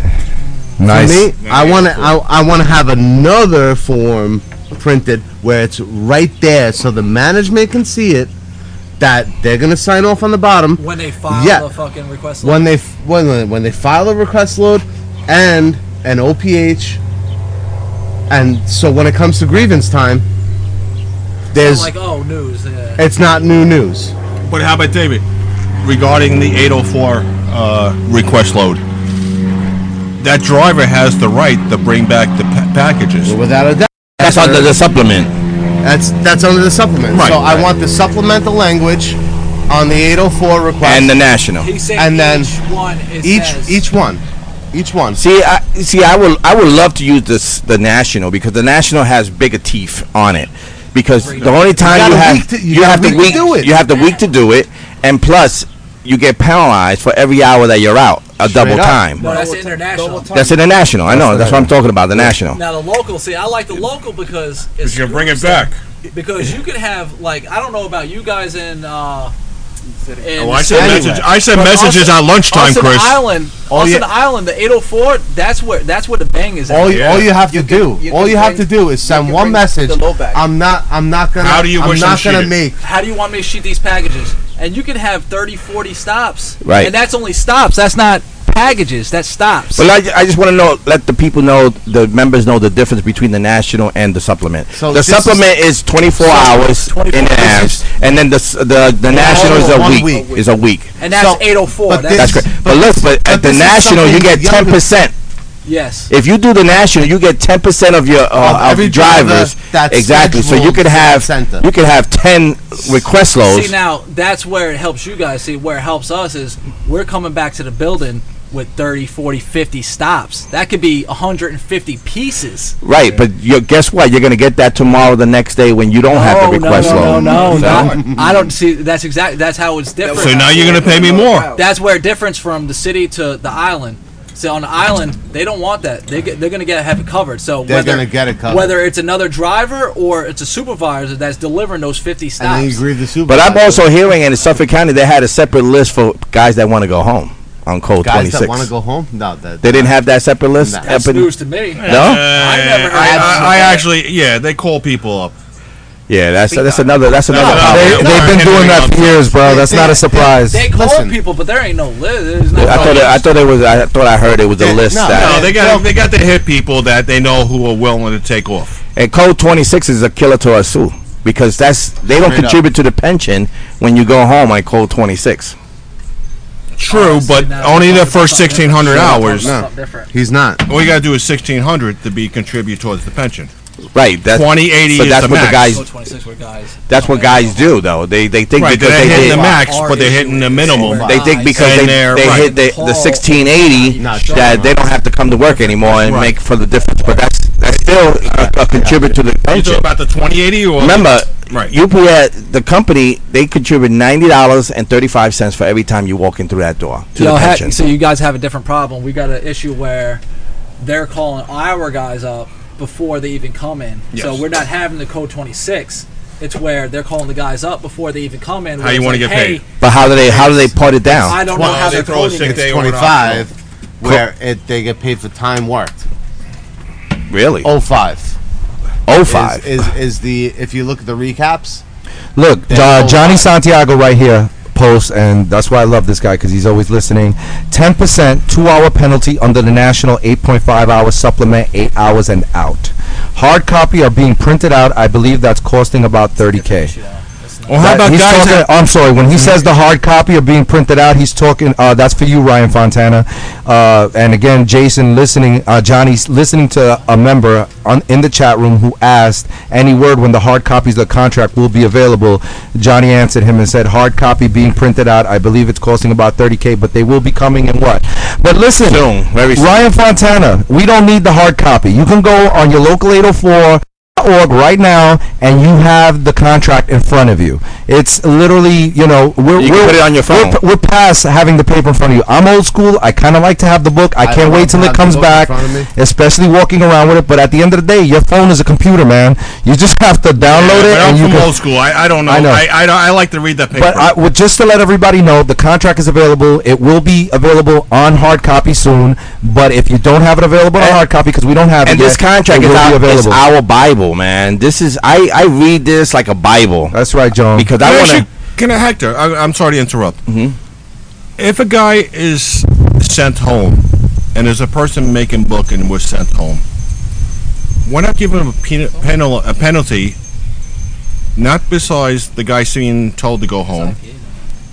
Nice. for me i want to I, I want to have another form printed where it's right there so the management can see it that they're going to sign off on the bottom When they file Yeah. the fucking request. Load. when they when when they file a request load and an OPH, and so when it comes to grievance time, there's like oh news. Yeah. it's not new news. But how about David? Regarding the 804 uh, request load, that driver has the right to bring back the pa- packages. Without a doubt, That's under the supplement. That's that's under the supplement. Right, so I right. want the supplemental language on the 804 request And the national. He's saying and then each one is each each one, each one. See, I see. I would I would love to use this the national because the national has bigger teeth on it. Because the only time got you, have to- you you, have the week to week do it. you have the week to do it, and plus you get penalized for every hour that you're out, a double up. time. No, that's international. That's international. I know. That's what I'm talking about. The national. Now the local, see, I like the local because it's you bring it back. Because you can have like I don't know about you guys in. Uh, in Oh, I sent Anyway. message- I sent messages us- at lunchtime, us in Chris. Island, us yeah. Island, the 804. That's where that's where the bang is at. All you, all you have to can- do, you all can you have bring- to do is send one message. the load back. I'm not, I'm not gonna, How do you I'm wish not gonna make. How do you want me to sheet these packages? And you can have 30, 40 stops. Right. And that's only stops. That's not packages. That stops. But I, I just want to know, let the people know, the members know the difference between the national and the supplement. So the supplement is 24 hours 24 in advance, and then the the the national is a week, week. Is a week. and that's So- 804. but That's, That's this- great. But, but look, but, but at the national, you get the 10 younger- percent. Yes. If you do the national, you get 10 percent of your uh, Of of every drivers. that's exactly. So you could to that have center. you could have 10 request loads. See now, that's where it helps you guys. See where it helps us is we're coming back to the building with 30, 40, 50 stops. That could be 150 pieces. Right, but you guess what? You're gonna get that tomorrow, the next day, when you don't have the request no, load. no, no, So- no. I don't see. That's exactly. That's how it's different. So now you're going to pay me more. That's where it differs from the city to the island. So on the island, they don't want that. They get, they're going to get have it covered. So They're whether, gonna get it covered. Whether it's another driver or it's a supervisor that's delivering those 50 stops. And then you grieve the But. I'm also hearing in Suffolk County they had a separate list for guys that want to go home on code guys 26. that want to go home. No, that They didn't have that separate list. Nah. that's news to me. No. I never heard I. I, I actually, yeah, they call people up. Yeah, that's that's another that's another That's problem. They, another- they've been doing that for years, bro. That's not a surprise. They call Listen. people, but there ain't no list. No I thought it, I thought it was I thought I heard it was a list no, that No, they got they got to hit people that they know who are willing to take off. and code 26 is a killer to us too because that's they don't Straight up. contribute to the pension when you go home on code 26. True, see, but now only the first 1600 hours. No. He's not. All you got to do is 1600 to be contribute towards the pension. Right. That's 2080 But is that's the what max. the guys. Code 26 where guys. That's what guys do, though. They they think Right, because they're they hitting hit the max, but they're hitting the minimum. where They think because And they, they're right. hit the, the 1680 that they don't have to come to work anymore and Right. make for the difference. But that's that's still a, a contribute to the You talking pension. about the 2080 or Remember, Right. UPS, the company, they contribute ninety dollars and thirty five cents for every time you walk in through that door to Y'all the ha- pension. so you guys have a different problem. We got an issue where they're calling our guys up before they even come in. So we're not having the code 26. It's where they're calling the guys up before they even come in. How you wanna like, get paid? but how do they how do they put it down? I don't know how they they're throw a sick it. day It's over 25, where it they get paid for time worked. really? 05 oh five. is, is is the if you look at the recaps. Look, uh, Johnny. Santiago right here posts, and that's why I love this guy because he's always listening. Ten percent, two-hour penalty under the national eight point five hour supplement, eight hours and out. Hard copy are being printed out. I believe that's costing about thirty k. Or how about he's guys talking, I'm sorry. When he says the hard copy are being printed out, he's talking. Uh, that's for you, Ryan Fontana. Uh, and again, Jason, listening. Uh, Johnny's listening to a member on in the chat room who asked any word when the hard copies of the contract will be available. Johnny answered him and said hard copy being printed out. I believe it's costing about 30k, but they will be coming in what? But listen, Soon, very soon. Ryan Fontana, we don't need the hard copy. You can go on your local 804 org right now and you have the contract in front of you it's literally you know we're, You we're put it on your we're, we're past having the paper in front of you i'm old school i kind of like to have the book i, I can't wait till it comes back front of me. especially walking around with it but at the end of the day your phone is a computer man you just have to download Yeah, it but I'm and you from can old school. I, I don't know. I I know. I, I, don't- I like to read that paper. but I, well, just to let everybody know, the contract is available. It will be available on hard copy soon. But if you don't have it available on hard copy because we don't have and it this yet, contract it is will our, be is available. our Bible, man. This is I I read this like a Bible That's right, John. because Can I I want to. can I, Hector? I, I'm sorry to interrupt. Mhm. If a guy is sent home, and there's a person making book and was sent home, why not give him a, pen, penal, a penalty? Not besides the guy being told to go home.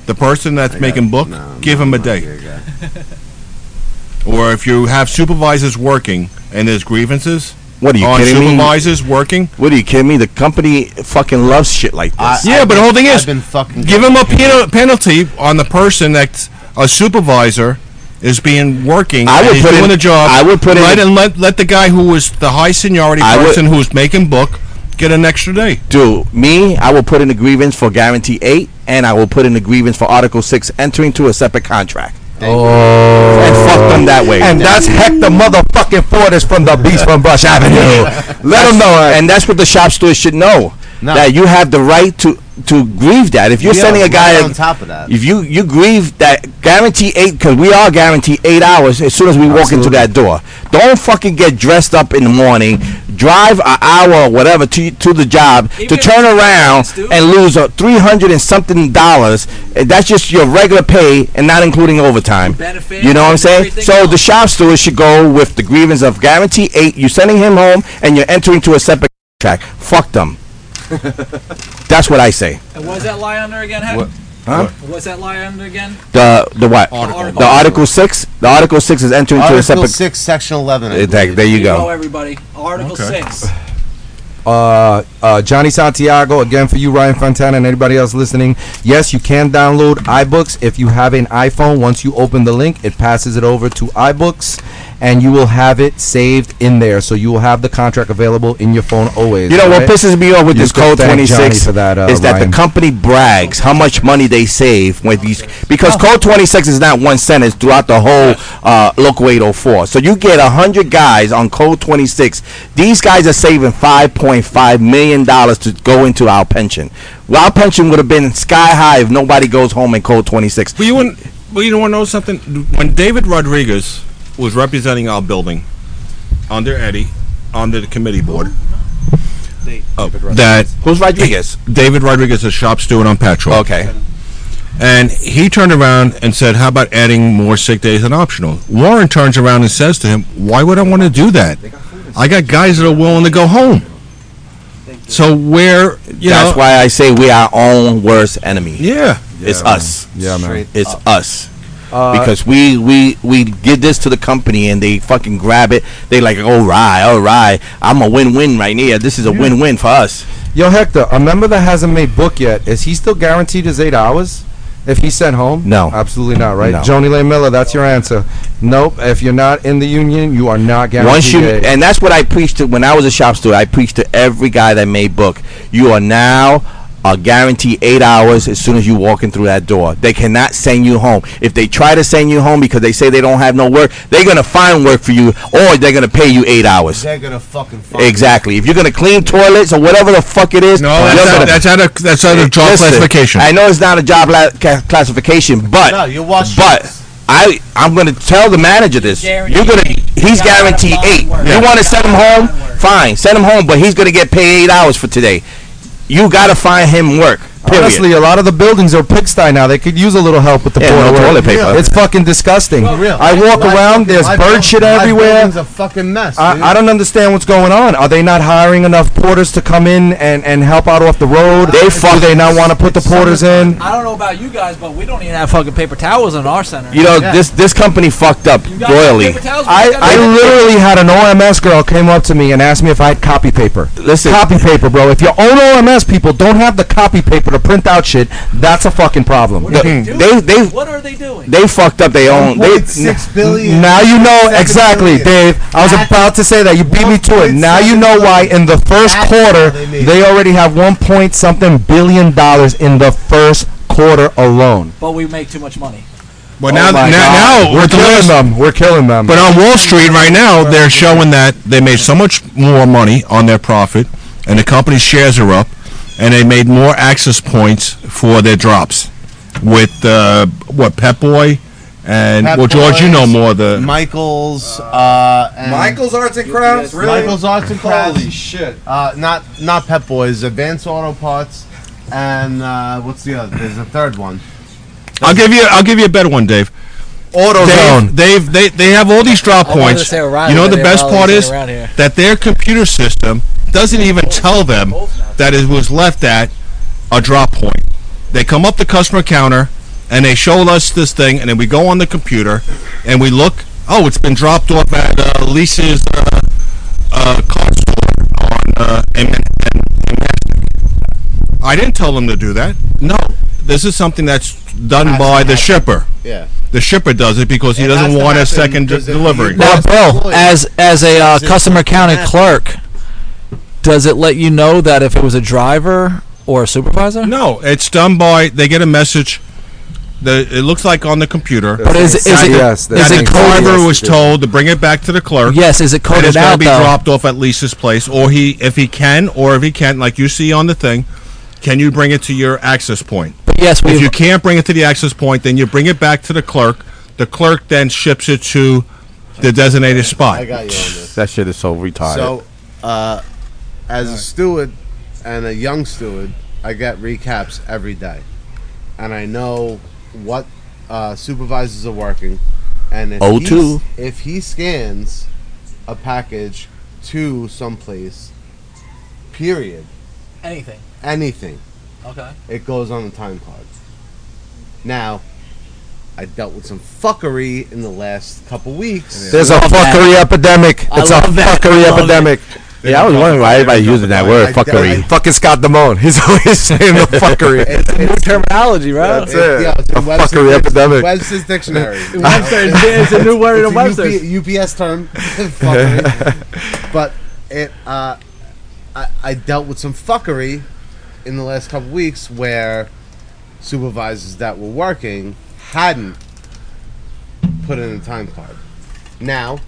The person that's making book, No, give no, him a I'm day. *laughs* *laughs* Or if you have supervisors working and there's grievances What are you on kidding me? supervisors working, What are you kidding me? The company fucking loves shit like this. I- Yeah, I've but the whole thing is, been fucking give him a getting- penal- penalty on the person that's a supervisor is being working. I would he's put doing in- the job. I would put in let and let let the guy who was the high seniority I would- person who's making book get an extra day. Dude, me, I will put in a grievance for guarantee eight, and I will put in a grievance for Article six, entering to a separate contract, oh, and fuck them that way. and that's Hector motherfucking Fortis from the Beast from Brush Avenue. *laughs* Let them know. Eh? and that's what the shop steward should know. No. That you have the right to to grieve that. If you're sending a guy, right on top of that. if you you grieve that guarantee eight, because we are guaranteed eight hours as soon as we walk into that door. Don't fucking get dressed up in the morning, drive an hour or whatever to to the job Even to turn around and lose a three hundred and something dollars. Uh, That's just your regular pay and not including overtime. benefits You know what I'm saying? So the shop steward should go with the grievance of guarantee eight. You're sending him home and you're entering to a separate contract. Fuck them. *laughs* That's what I say. And what does that lie under again, Heck? What? Huh? What's that lie under again? The the what? Article. The Article Six. The Article Six is entering to a Article separate. six, section eleven. I believe. There you Go, go. everybody. Article Okay. 6. uh, uh, Johnny Santiago, again for you, Ryan Fontana, and anybody else listening. Yes, you can download iBooks if you have an iPhone. Once you open the link, it passes it over to iBooks, and you will have it saved in there. So you will have the contract available in your phone always. You know what pisses me off with You this can code thank twenty Johnny six for that, uh, is that Ryan. the company brags how much money they save with these Oh. because code twenty six is not one sentence throughout the whole uh, local eight oh four. So you get hundred guys on code twenty six. These guys are saving five point five million dollars to go into our pension. Well, our pension would have been sky high if nobody goes home in code twenty six. But you want, well, you don't want to know something? When David Rodriguez was representing our building under Eddie, under the committee board, uh, that Who's Rodriguez? David Rodriguez is shop steward on Patrol. Okay. And he turned around and said, "How about adding more sick days and optional?" Warren turns around and says to him, "Why would I want to do that? I got guys that are willing to go home." So where you That's know, why I say we are our own worst enemy. yeah, It's man. us. Yeah, man. Straight It's up. us. Uh, because we we we give this to the company and they fucking grab it. They like, all right, all right, I'm a win-win right here. This is a win-win for us. Yo, Hector, a member that hasn't made book yet, is he still guaranteed his eight hours? If he's sent home? No. Absolutely not, right? No. Joni Lane Miller, that's your answer. Nope. If you're not in the union, you are not guaranteed. Once you and that's what I preached to when I was a shop steward. I preached to every guy that made book. You are now a guaranteed eight hours as soon as you walk in through that door. They cannot send you home. If they try to send you home because they say they don't have no work, they're gonna find work for you, or they're gonna pay you eight hours. They're gonna fucking fuck. Exactly. If you're gonna clean toilets or whatever the fuck it is, No, you're that's gonna- not, that's not a that's not a job Listen, classification. I know it's not a job la- ca- classification, but No, you wash but I I'm gonna tell the manager this. You're gonna he's guaranteed eight. You want to send him home? Fine, send him home, but he's gonna get paid eight hours for today. You gotta find him work. Period. Honestly, a lot of the buildings are pigsty now. They could use a little help with the Yeah, no toilet paper. It's fucking disgusting. For real. I walk My around. There's bird buil- shit my everywhere. building's a fucking mess. dude. I, I don't understand what's going on. Are they not hiring enough porters to come in and, and help out off the road? They Do fuck- they not want to put the porters in? I don't know about you guys, but we don't even have fucking paper towels in our center. You know Yeah. this this company fucked up royally. paper towels? I, I literally had an OMS girl came up to me and asked me if I had copy paper. Listen, Copy paper, bro. If you own OMS people don't have the copy paper to print out shit, that's a fucking problem. What are they mm-hmm. doing? they they What are they doing? they fucked up their own. They, 1.6 billion. Now you know exactly, billion. Dave. I was That's- about to say that. You beat me to it. Now you know why in the first quarter they they already have one point something billion dollars in the first quarter alone. But we make too much money. But now, Oh my now, now we're killing last- them. We're killing them. But on Wall Street right now, they're showing that they made so much more money on their profit, and the company's shares are up, and they made more access points for their drops. With uh, what Pep Boy and Pep well, George, you know Boys, more the Michael's. Uh, and Arts and Crafts. really? Michael's Arts and Crafts. Holy shit. Uh, not not Pep Boys. Advanced Auto Parts. And uh, what's the other? There's a third one. I'll give you I'll give you a better one, Dave. AutoZone. Dave, They've, they they have all these drop I wanted to points. O'Reilly, You know the best part is that their computer system doesn't even tell them that it was left at a drop point. They come up the customer counter and they show us this thing, and then we go on the computer and we look. Oh, it's been dropped off at uh, Lisa's uh, uh, car store on uh, in, in, in I didn't tell them to do that. No, this is something that's done Has by the happen. shipper. Yeah. The shipper does it because he It has doesn't to want a happen second de- because if delivery. you- Now, That's Bill, employee. as as a uh, That's it. customer counted That's clerk, does it let you know that if it was a driver or a supervisor? No, it's done by. They get a message. The it looks like on the computer. But is is Yes, it yes, that that's the it exactly driver was it is. told to bring it back to the clerk. yes? Is it and coded it's got to out be though? dropped off at Lisa's place, or he, if he can, or if he can't, like you see on the thing, can you bring it to your access point? But yes, we If you can't bring it to the access point, then you bring it back to the clerk. The clerk then ships it to the designated spot. I got you on this. that shit is so retarded. So, uh, as a steward and a young steward, I get recaps every day, and I know what uh, supervisors are working. And if Oh, he, too. if he scans a package to someplace, period, anything. anything, Okay. it goes on the time card. Now, I dealt with some fuckery in the last couple weeks. There's a Love that. fuckery epidemic. I It's a love that. fuckery I love epidemic. yeah, I was wondering why everybody's using that word, I- fuckery. Fucking Scott Damone. He's *laughs* always saying the fuckery. It's, it's, Terminology, right? That's It's- it. yeah, it's in A Webster's fuckery dic- epidemic. Webster's dictionary. *laughs* Webster, it's a new word in It's a Webster's. UP, UPS term. *laughs* fuckery. but it, uh, I, I dealt with some fuckery in the last couple weeks where supervisors that were working hadn't put in a time card. Now,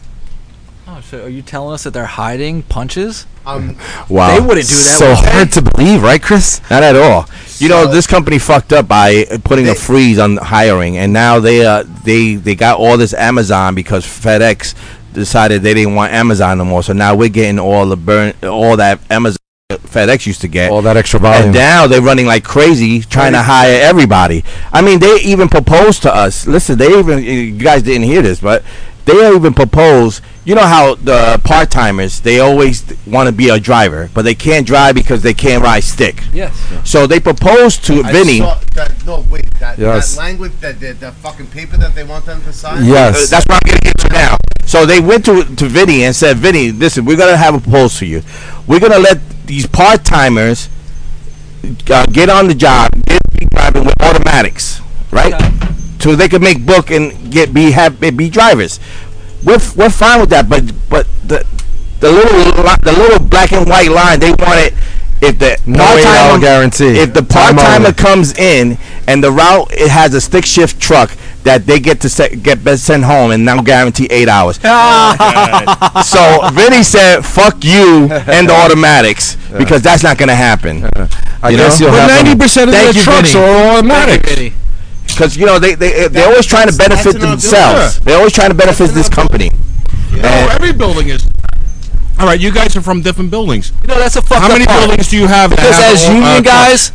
Oh, so are you telling us that they're hiding punches? I'm *laughs* Wow, They wouldn't do that. So would hard to believe, right, Chris? Not at all. You know, this company fucked up by putting a freeze on hiring, and now they uh they they got all this Amazon because FedEx decided they didn't want Amazon no more. So now we're getting all the burn all that Amazon FedEx used to get. All that extra volume. And now they're running like crazy, trying to hire everybody. I mean, they even proposed to us. Listen, they even you guys didn't hear this, but they even propose. You know how the part timers they always want to be a driver, but they can't drive because they can't ride stick. Yes. So they proposed to I Vinnie. saw that, no, wait. That, Yes. that language, that the, the fucking paper that they want them to sign. Uh, that's what I'm gonna get to now. So they went to to Vinnie and said, Vinnie, listen, we're gonna have a proposal for you. We're gonna let these part timers uh, get on the job, get driving with automatics, right? So they can make book and get be have be drivers. We're we're fine with that, but but the the little the little black and white line they want it. If the No part-timer- eight-hour guarantee. if the Time part timer comes in and the route it has a stick shift truck that they get to se- get sent home and now guarantee eight hours. *laughs* Oh, so Vinnie said, "Fuck you *laughs* and the automatics because that's not gonna happen." *laughs* I guess you'll But have 90% of Thank the you, trucks Vinnie. are automatic. Because you know they they they're always trying to benefit that's an themselves. They're always trying to benefit this company. No, every building is. All right, you guys are from different buildings. You know, that's a fucked How up many part. buildings do you have? Because have as all- uh, union trucks? guys,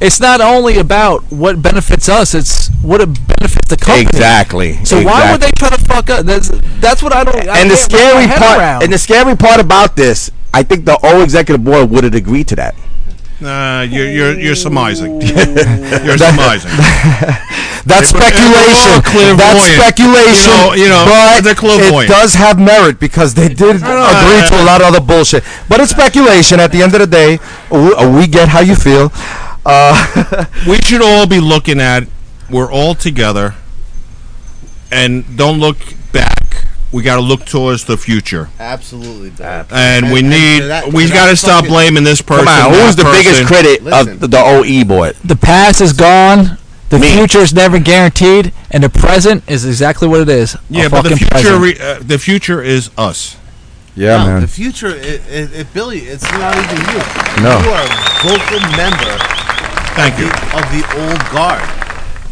it's not only about what benefits us; it's what it benefits the company. Exactly. So why would they try to fuck up? That's that's what I don't. I and the can't wrap my scary head part around. and the scary part about this, I think the old executive board would have agreed to that. Nah, you're you're you're surmising. *laughs* you're surmising. *laughs* That's They were- they were all speculation. That's speculation. You know- you know, but they're clairvoyant. it does have merit because they did agree to a lot of other bullshit. But it's speculation. At the end of the day, we, uh, we get how you feel. Uh, *laughs* we should all be looking at. We're all together, and don't look back. We got to look towards the future, Absolutely, Dad. and we And- and need. to that- we to got to stop blaming this person. Come on, that who's the biggest person. critic Listen. of the, the OE board? the past is gone. The Me. future is never guaranteed, and the present is exactly what it is. Yeah, but the future. Re, uh, the future is us. yeah, no, man. The future, it, it, it, Billy, it's not even you. No. You are a vocal member Thank you. of the old guard.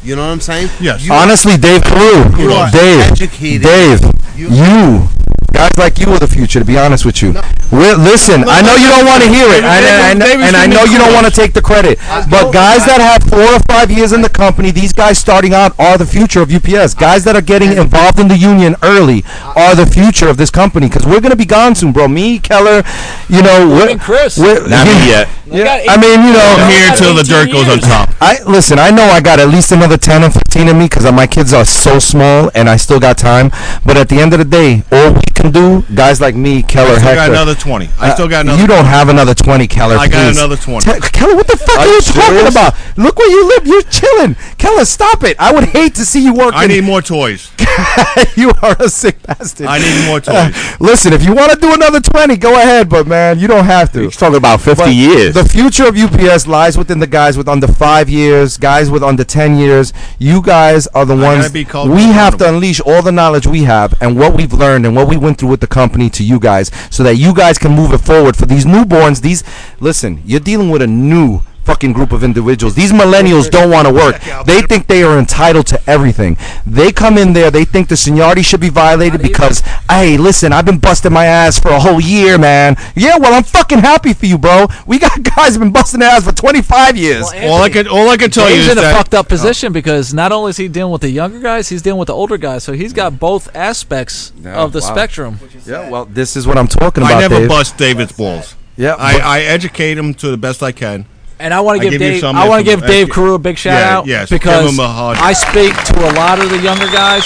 You know what I'm saying? Yes. You Honestly, Dave Carew, You are Dave, educated. Dave, You- you, guys like you are the future. To be honest with you, We're, listen, I know you don't want to hear it, David- and, and, and I know you don't want to take the credit. But guys that have four or five years in the company, these guys starting out are the future of UPS. Guys that are getting involved in the union early are the future of this company because we're gonna be gone soon, bro. Me, Keller, you know, we're, Chris. we're- Not me *laughs* yet. Yeah, I mean, you know, I'm here till the dirt goes on top. I listen. I know I got at least another ten or fifteen in me because my kids are so small and I still got time. But at the end of the day, all we can do, guys like me, Keller, I still Hector. got another twenty. I still got uh, another. You don't have another twenty, Keller. I got please. another 20. Te- Keller, what the fuck are, Are you you talking about? Look where you live. You're chilling. Keller, stop it. I would hate to see you working. I need more toys. *laughs* you are a sick bastard. I need more toys. Uh, *laughs* listen, if you want to do another 20, go ahead, but man, you don't have to. He's talking about 50 But years. The future of UPS lies within the guys with under five years, guys with under 10 years. You guys are the ones be we have to unleash all the knowledge we have and what we've learned and what we went through with the company to you guys so that you guys can move it forward for these newborns. These, listen, you're dealing with a new fucking group of individuals. These millennials don't want to work. They think they are entitled to everything. They come in there, they think the seniority should be violated because, hey, listen, I've been busting my ass for a whole year, man. Yeah, well, I'm fucking happy for you, bro. We got *laughs* guys been busting their ass for 25 years. all I can all I can tell you Dave's is in a fucked up oh. position because not only is he dealing with the younger guys, he's dealing with the older guys. So he's got both aspects of the wow. spectrum. yeah, well, this is what I'm talking about, I never Dave. bust David's balls. Yeah, I, I educate him to the best I can. And I want to give give Dave. I want to give Dave Carew a big shout yeah, out yes, give because him a hard- I speak to a lot of the younger guys,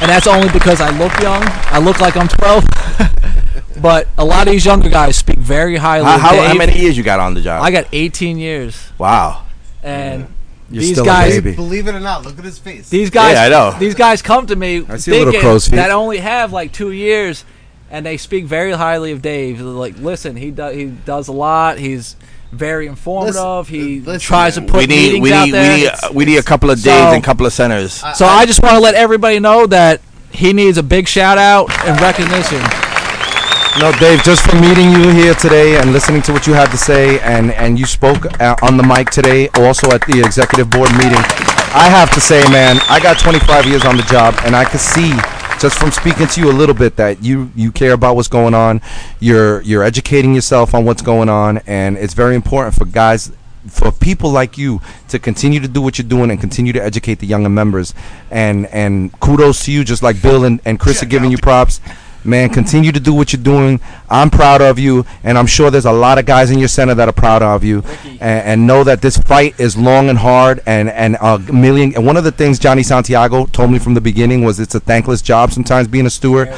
and that's only because I look young. I look like I'm 12, *laughs* but a lot of these younger guys speak very highly. how, of how, Dave. how many years you got on the job? I got 18 years, wow. and You're these still a guys, baby. Believe it or not, look at his face. these guys, Yeah, I know. these guys come to me I see a little thinking crow's feet. that only have like two years, and they speak very highly of Dave. They're like, listen, he does he does a lot. He's very informative. he listen, tries to put We need meetings we out need we there. need, uh, we need a couple of days So- and a couple of centers. So I just want to let everybody know that he needs a big shout out and recognition. No, Dave, just from meeting you here today and listening to what you had to say, and, and you spoke uh, on the mic today, also at the executive board meeting. I have to say, man, I got 25 years on the job, and I can see just from speaking to you a little bit that you, you care about what's going on. You're you're educating yourself on what's going on, and it's very important for guys for people like you to continue to do what you're doing and continue to educate the younger members. And and kudos to you, just like Bill and, and Chris are giving you props. Man, continue to do what you're doing. I'm proud of you, and I'm sure there's a lot of guys in your center that are proud of you. And, and know that this fight is long and hard, and and a million. And one of the things Johnny Santiago told me from the beginning was it's a thankless job sometimes being a steward.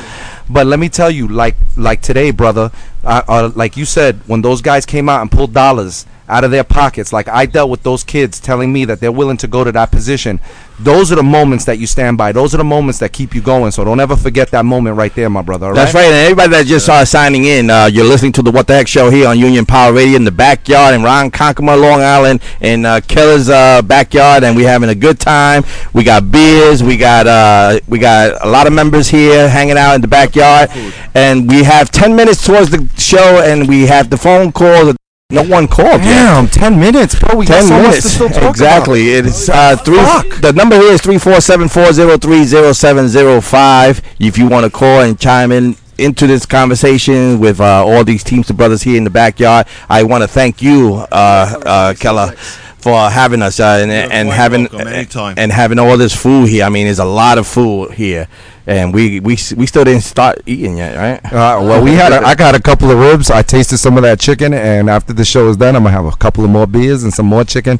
But let me tell you, like like today, brother, uh, uh, like you said, when those guys came out and pulled dollars out of their pockets, like I dealt with those kids telling me that they're willing to go to that position. Those are the moments that you stand by. Those are the moments that keep you going. So don't ever forget that moment right there, my brother. That's right, and everybody that just started signing in, uh, you're listening to the What the Heck show here on Union Power Radio in the backyard in Ronkonkoma, Long Island, in uh, Keller's uh, backyard, and we're having a good time. We got beers, we got uh, we got a lot of members here hanging out in the backyard, and we have 10 minutes towards the show, and we have the phone calls. No one called yet. Damn, ten minutes, bro. We got Ten so much minutes. to still talk exactly. It's uh, three. The number here is three four seven four zero three zero seven zero five. If you want to call and chime in into this conversation with uh, all these Teamster brothers here in the backyard, I want to thank you, uh, uh, Keller. For having us uh, and, and having welcome, and having all this food here, I mean, there's a lot of food here, and we we we still didn't start eating yet, right? Uh, well, we had. A, I got a couple of ribs. I tasted some of that chicken, and after the show is done, I'm gonna have a couple of more beers and some more chicken.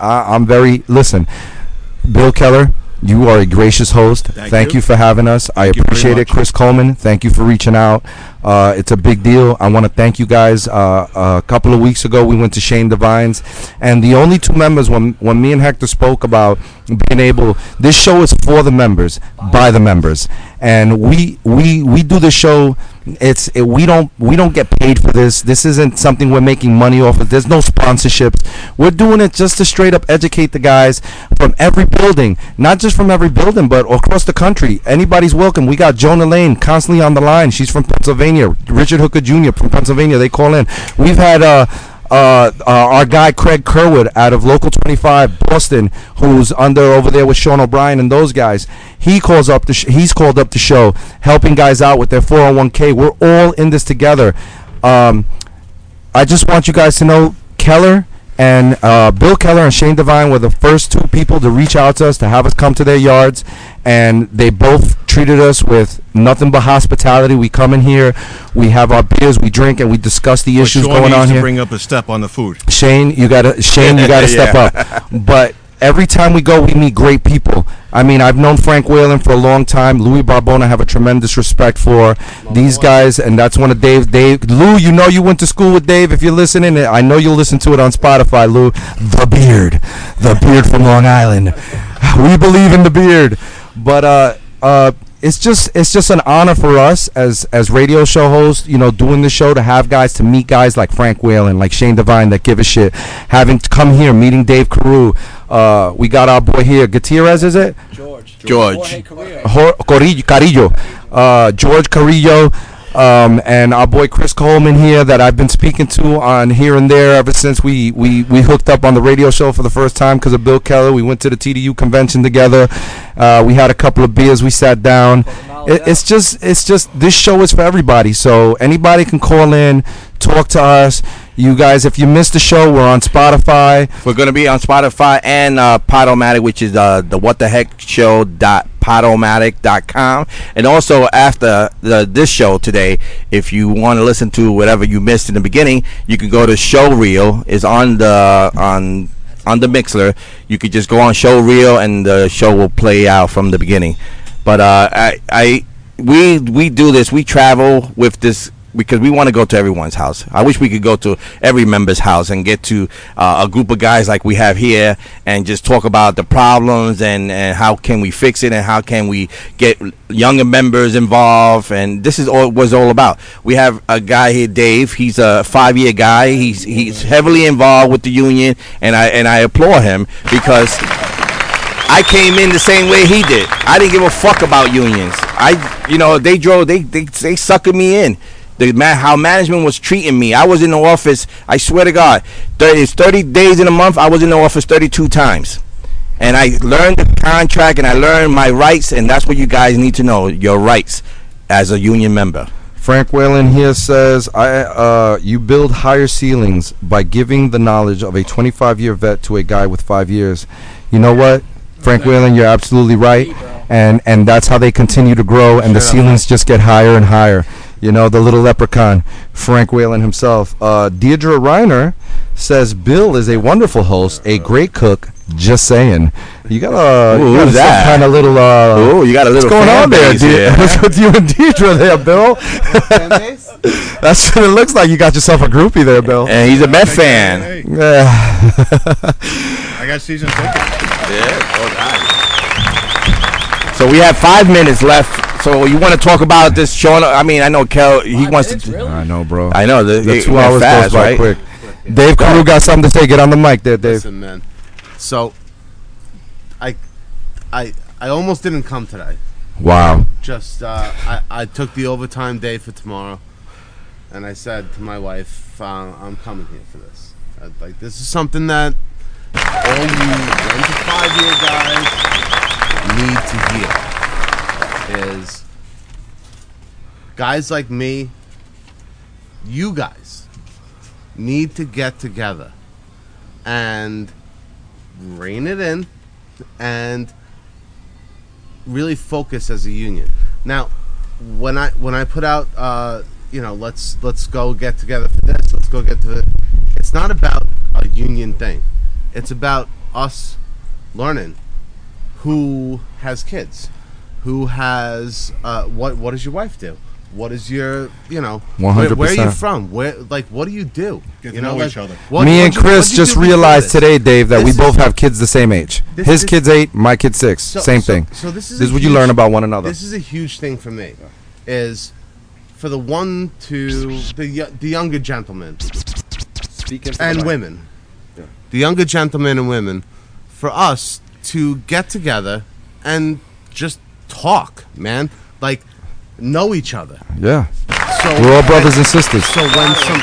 Uh, I'm very listen, Bill Keller. You are a gracious host. Thank, you. you. for having us. I appreciate it. Chris Coleman. Thank you for reaching out. Uh, it's a big deal. I want to thank you guys. Uh, a couple of weeks ago, we went to Shane Devine's, and the only two members when when me and Hector spoke about being able. This show is for the members, by the members, and we we we do the show. It's it, we don't we don't get paid for this. This isn't something we're making money off of. There's no sponsorships. We're doing it just to straight up educate the guys from every building, not just from every building, but across the country. Anybody's welcome. We got Joni Lane constantly on the line. She's from Pennsylvania. Richard Hooker Jr. from Pennsylvania. They call in. We've had uh, uh, uh, our guy Craig Kerwood out of Local 25 Boston, who's under over there with Sean O'Brien and those guys. He calls up the sh- he's called up the show, helping guys out with their 401k. We're all in this together. Um, I just want you guys to know Keller and uh, Bill Keller and Shane Devine were the first two people to reach out to us to have us come to their yards, and they both treated us with nothing but hospitality. We come in here, we have our beers, we drink, and we discuss the But issues Sean going needs on to here. bring up a step on the food. Shane, you gotta Shane, you gotta step up. *laughs* But every time we go, we meet great people. I mean, I've known Frank Whalen for a long time. Louis Barbone, I have a tremendous respect for these guys, and that's one of Dave. Dave, Lou, you know you went to school with Dave. If you're listening, I know you'll listen to it on Spotify. Lou, the beard, the beard from Long Island. We believe in the beard, but uh, uh, it's just it's just an honor for us as as radio show hosts, you know, doing the show to have guys to meet guys like Frank Whalen, like Shane Devine that give a shit. Having to come here, meeting Dave Carew. Uh, we got our boy here, Gutierrez, is it? George. George. Hor- Corillo, Carillo, uh, George Carillo, um, and our boy Chris Coleman here that I've been speaking to on here and there ever since we, we, we hooked up on the radio show for the first time because of Bill Keller. We went to the TDU convention together. Uh, we had a couple of beers. We sat down. It, it's just it's just this show is for everybody. So anybody can call in, talk to us. You guys, if you missed the show, we're on Spotify. We're gonna be on Spotify and uh, Podomatic, which is uh, the What the Heck Show dot podomatic.com and also after the, this show today if you want to listen to whatever you missed in the beginning you can go to show reel is on the on on the Mixlr. You could just go on show reel and the show will play out from the beginning. But uh i i we we do this. We travel with this because we want to go to everyone's house. I wish we could go to every member's house and get to uh, a group of guys like we have here and just talk about the problems and, and how can we fix it and how can we get younger members involved. And this is all was all about. We have a guy here, Dave. He's a five year guy. He's he's heavily involved with the union, and I and I applaud him because. I came in the same way he did. I didn't give a fuck about unions. I, you know, they drove, they they they suckered me in. The man, how management was treating me. I was in the office. I swear to God, 30, it's 30 days in a month. I was in the office 32 times, and I learned the contract and I learned my rights. And that's what you guys need to know: your rights as a union member. Frank Whalen here says, "I uh, you build higher ceilings by giving the knowledge of a 25 year vet to a guy with five years. You know what, Frank Whalen, you're absolutely right, and and that's how they continue to grow, and the ceilings just get higher and higher. You know, the little leprechaun, Frank Whalen himself. Uh, Deidre Reiner says Bill is a wonderful host, a great cook. Just saying, you got a Ooh, you got that? kind of little. Uh, Ooh, you got a little What's going on there, base De- here, What's with you and Deidre there, Bill? *laughs* *laughs* That's what it looks like. You got yourself a groupie there, Bill. And he's a Met fan. Yeah. *laughs* I got season tickets. Yeah. Oh, So we have five minutes left. So you want to talk about this, Sean? I mean, I know Kel. He wants to. Really? I know, bro. I know the, The it two went hours fast, goes by right? quick. Dave Carew got something to say. Get on the mic there, Dave. Listen, man. So, I, I, I almost didn't come today. Wow. Just uh, I, I took the overtime day for tomorrow, and I said to my wife, uh, "I'm coming here for this. Uh, like this is something that all you one to five year guys need to hear is guys like me, you guys need to get together and rein it in and really focus as a union. Now, when I when I put out, uh, you know, let's let's go get together for this. Let's go get to the. It's not about a union thing. It's about us learning who has kids, who has uh, what what does your wife do? What is your you know? Where, where are you from? Where like what do you do? Get to you know, know like, each other. what- Me and what'd Chris you just realized today, Dave, that This we is- both have kids the same age. This- His this- kid's eight, my kid's six. So- same so- thing. So this is This is what you learn about one another. This is a huge thing for me. Is for the one to the the younger gentlemen and women, the younger gentlemen and women, for us to get together and just talk, man. Like know each other. Yeah. So We're all brothers and sisters. So when some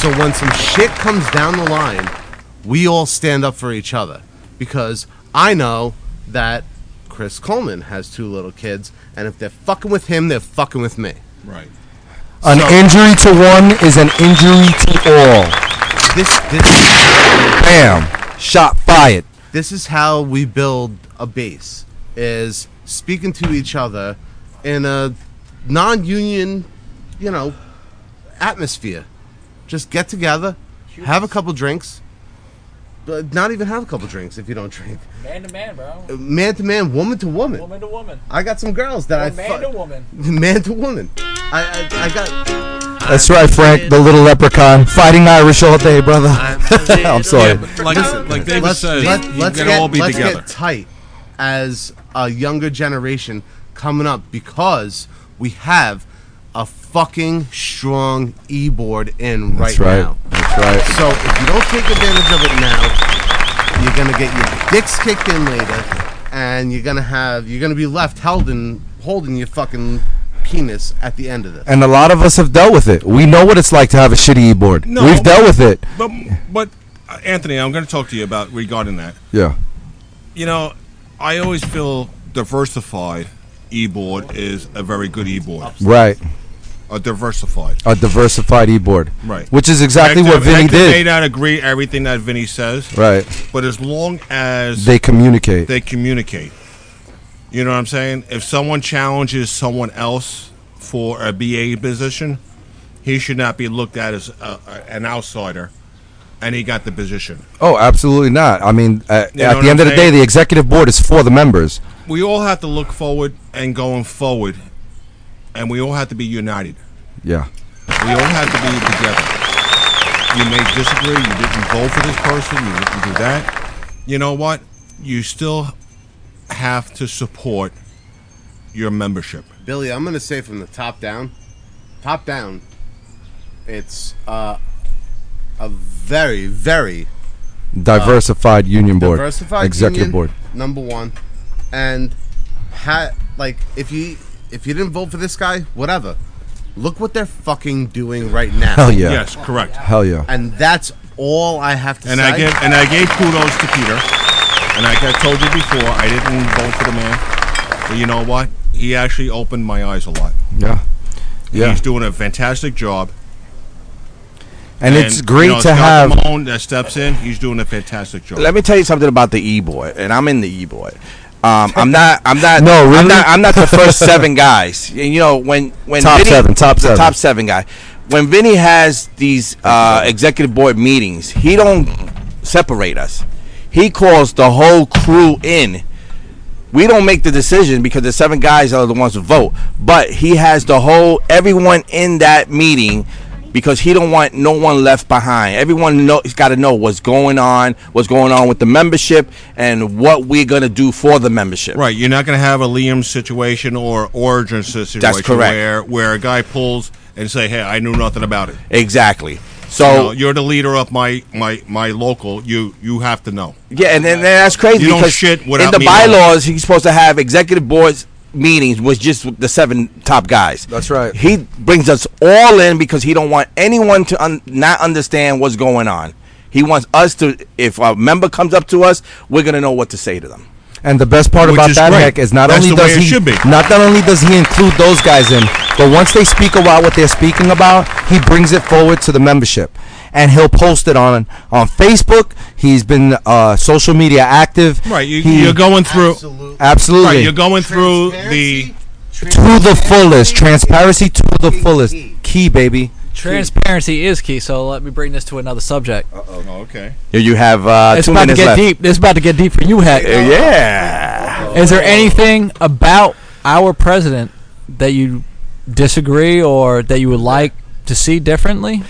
so when some shit comes down the line, we all stand up for each other because I know that Chris Coleman has two little kids, and if they're fucking with him, they're fucking with me. Right. An So- injury to one is an injury to all. This this Bam. Shot fired. this is how we build a base is speaking to each other in a non-union you know atmosphere just get together have a couple drinks but not even have a couple drinks if you don't drink Man to man, bro. man to man woman to woman Woman to woman. i got some girls that i man fu- to woman. *laughs* man to woman i i, I got That's right, Frank, the little leprechaun. Fighting Irish all day, brother. I'm *laughs* sorry. Like, like David let's, says, let, you let's can get, all be let's together. get tight as a younger generation coming up because we have a fucking strong e-board in That's right, right. now. That's right. So if you don't take advantage of it now, you're gonna get your dicks kicked in later, and you're gonna have you're gonna be left held in holding your fucking penis at the end of this. And a lot of us have dealt with it. We know what it's like to have a shitty e-board. No, We've dealt with it. But, but uh, Anthony, I'm going to talk to you about regarding that. Yeah. You know, I always feel diversified e-board is a very good e-board. Right. A diversified. A diversified e-board. Right. Which is exactly what Hector- Vinnie Hector may did. not agree everything that Vinnie says. Right. But as long as They communicate. they communicate. You know what I'm saying? If someone challenges someone else for a BA position, he should not be looked at as a, a- an outsider, and he got the position. Oh, absolutely not. I mean, uh, You know at the end I'm of the day, the executive board is for the members. We all have to look forward and going forward, and we all have to be united. Yeah. We all have to be together. You may disagree. You didn't vote for this person. You didn't do that. You know what? You still have to support your membership. Billy, I'm gonna say from the top down, top down, it's uh, a very, very uh, Diversified union board. diversified Executive union, board. Number one, and ha- like if you if you didn't vote for this guy, whatever. Look what they're fucking doing right now. Hell yeah. Yes, correct. Hell yeah. And that's all I have to And say. I gave, and I gave kudos to Peter. And like I told you before, I didn't vote for the man. But you know what? He actually opened my eyes a lot. Yeah. Yeah. He's doing a fantastic job. And, it's great you know, to Scott have. Damone that steps in. He's doing a fantastic job. Let me tell you something about the E boy, and I'm in the E boy. Um, I'm not. I'm not. *laughs* No, I'm really? not. I'm not the first *laughs* seven guys. And, you know when when Top Vinnie- seven, top the seven. top seven guy. When Vinnie has these uh, executive board meetings, he don't separate us. He calls the whole crew in. We don't make the decision because the seven guys are the ones who vote. But he has the whole everyone in that meeting because he don't want no one left behind. Everyone know he's got to know what's going on, what's going on with the membership, and what we're gonna do for the membership. Right, you're not going to have a Liam situation or Origin situation That's correct. where where a guy pulls and say, "Hey, I knew nothing about it." Exactly. So You know, you're the leader of my my my local. You you have to know. Yeah, and then that's crazy You don't because shit in the bylaws he's supposed to have executive boards meetings with just the seven top guys. That's right. He brings us all in because he don't want anyone to un- not understand what's going on. He wants us to. If a member comes up to us, we're gonna know what to say to them. And the best part Which about is that great. heck is not That's only the way does it he should be. not not only does he include those guys in, but once they speak about what they're speaking about, he brings it forward to the membership. And he'll post it on on Facebook. He's been uh, social media active. Right, you, He- you're going through. Absolutely. absolutely Right, you're going through the. to the fullest. Transparency to the fullest. Key, baby. Transparency is key. So let me bring this to another subject. Oh, okay. Here you have uh, it's two about to get left. deep. It's about to get deep for you, Heck. Uh, yeah. Is there anything about our president that you disagree or that you would like to see differently?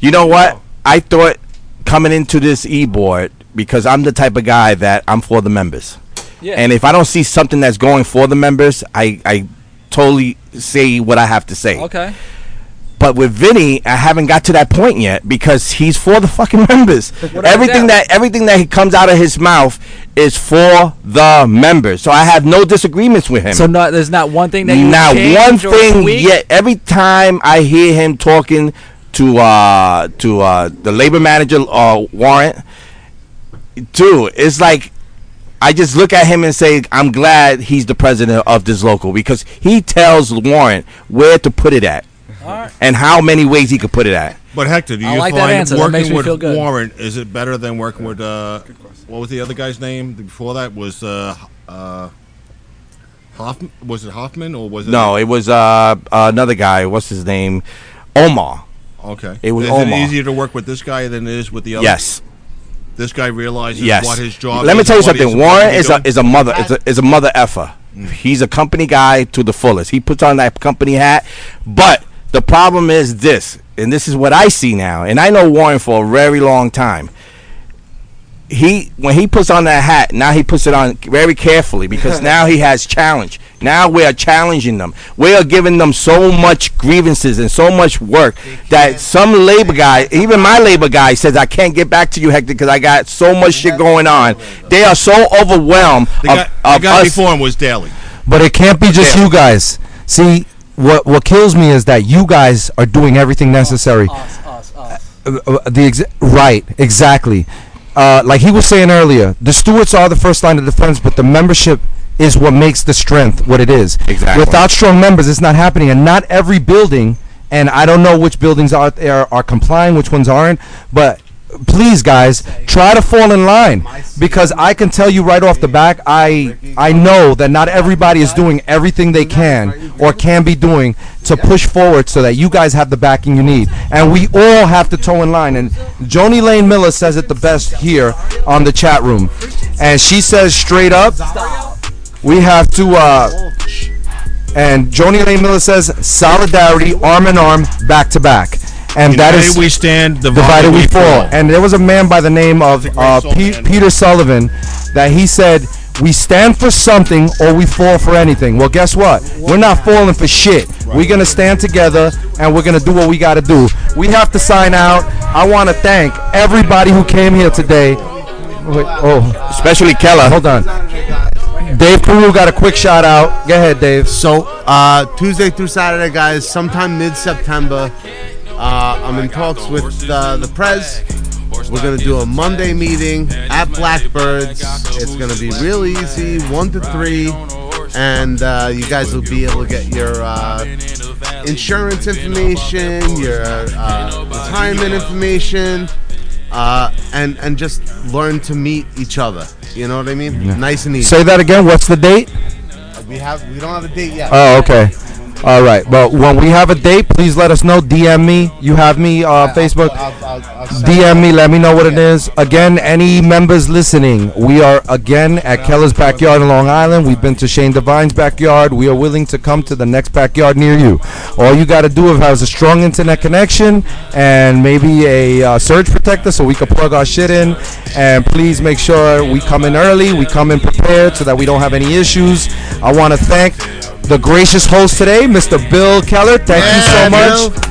You know what? I thought coming into this e board because I'm the type of guy that I'm for the members. Yeah. And if I don't see something that's going for the members, I, I totally say what I have to say. Okay. But with Vinnie, I haven't got to that point yet because he's for the fucking members. *laughs* everything that everything that he comes out of his mouth is for the members. So I have no disagreements with him. So not there's not one thing that you Now, one thing yet. Every time I hear him talking to uh to uh the labor manager uh Warren, dude, it's like I just look at him and say, I'm glad he's the president of this local because he tells Warren where to put it at and how many ways he could put it at. But Hector, do you like find. That working makes with feel. Warren is it better than working with uh, what was the other guy's name before that? Was uh, uh, Hoffman? Was it Hoffman or was it? No, it was uh another guy. What's his name? Omar. Okay. It was is Omar. it easier to work with this guy than it is with the other? Yes. This guy realizes Yes. what his job. Is. Let me tell you and what he's something. Warren is a is a mother is a, is a mother effer. Mm. He's a company guy to the fullest. He puts on that company hat, but the problem is this, and this is what I see now, and I know Warren for a very long time. He when he puts on that hat, now he puts it on very carefully because *laughs* now he has challenge. Now we are challenging them. We are giving them so much grievances and so much work that some labor guy, even my labor guy, says I can't get back to you, Hector, because I got so much shit going on. They are so overwhelmed The of, guy, the guy us. before him was daily, But it can't be just you guys. See, what what kills me is that you guys are doing everything necessary. Us, us, us. Uh, uh, the exa- right, exactly. Uh, like he was saying earlier, the stewards are the first line of defense, but the membership is what makes the strength what it is. Exactly. Without strong members, it's not happening, and not every building. And I don't know which buildings out there are complying, which ones aren't. But please, guys, try to fall in line because I can tell you right off the back, I I know that not everybody is doing everything they can or can be doing to push forward so that you guys have the backing you need, and we all have to toe in line. And Joni Lane Miller says it the best here on the chat room, and she says straight up, we have to. Uh, and Joni Lane Miller says solidarity, arm in arm, back to back. And that United is we stand, divided we fall. And there was a man by the name of uh, Pe- Peter Sullivan that he said, "We stand for something or we fall for anything." Well, guess what? We're not falling for shit. We're gonna stand together and we're gonna do what we gotta do. We have to sign out. I want to thank everybody who came here today. Wait, oh, especially Keller. Hold on. Dave Carew got a quick shout out. Go ahead, Dave. So uh, Tuesday through Saturday, guys, sometime mid-September, uh, I'm in talks with uh, the Prez. We're gonna do a Monday meeting at Blackbirds. It's gonna be real easy, one to three, and uh, you guys will be able to get your uh, insurance information, your uh, retirement information, uh, and and just learn to meet each other. You know what I mean? Nice and easy. Say that again. What's the date? we have we don't have a date yet. Oh, okay. All right. Well, when we have a date, please let us know. DM me. You have me uh, Facebook. I'll, I'll, I'll DM me. Let me know what it is. Again, any members listening, we are again at Keller's backyard in Long Island. We've been to Shane Devine's backyard. We are willing to come to the next backyard near you. All you got to do is have a strong internet connection and maybe a uh, surge protector so we can plug our shit in. And please make sure we come in early. We come in prepared so that we don't have any issues. I want to thank the gracious host today, Mr. Bill Keller. Thank you so much. Bill.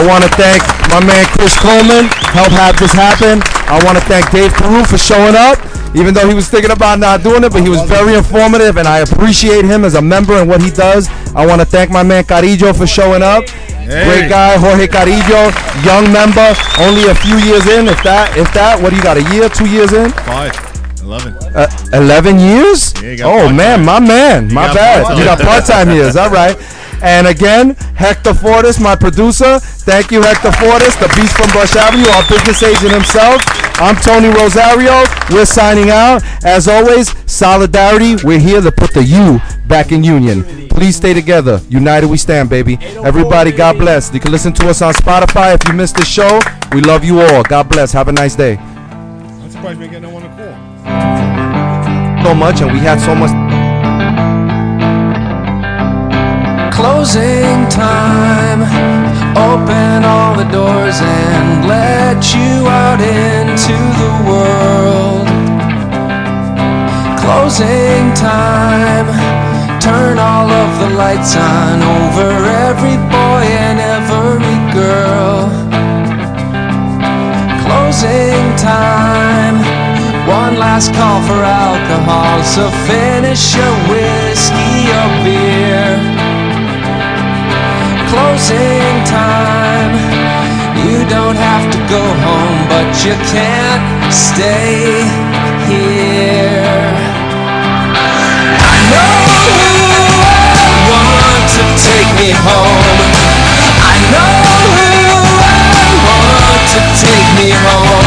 I want to thank my man Chris Coleman, help have this happen. I want to thank Dave Carew for showing up, even though he was thinking about not doing it, but he was very informative, and I appreciate him as a member and what he does. I want to thank my man Carillo for showing up. Great guy, Jorge Carillo, young member, only a few years in, if that, if that. What do you got? A year, two years in? Five. Eleven. Uh, 11 years? Yeah, you oh, part-time. man, my man. my bad. part-time. You got part time *laughs* years. All right. And again, Hector Fortis, my producer. Thank you, Hector Fortis, the beast from Brush Avenue, our business agent himself. I'm Tony Rosario. We're signing out. As always, solidarity. We're here to put the U back in union. Please stay together. United we stand, baby. Everybody, God bless. You can listen to us on Spotify if you missed the show. We love you all. God bless. Have a nice day. So much, and we had so much. Closing time. Open all the doors and let you out into the world. Closing time. Turn all of the lights on over every boy and every girl. Closing time. One last call for alcohol, so finish your whiskey or beer. Closing time. You don't have to go home, but you can't stay here. I know who I want to take me home. I know who I want to take me home.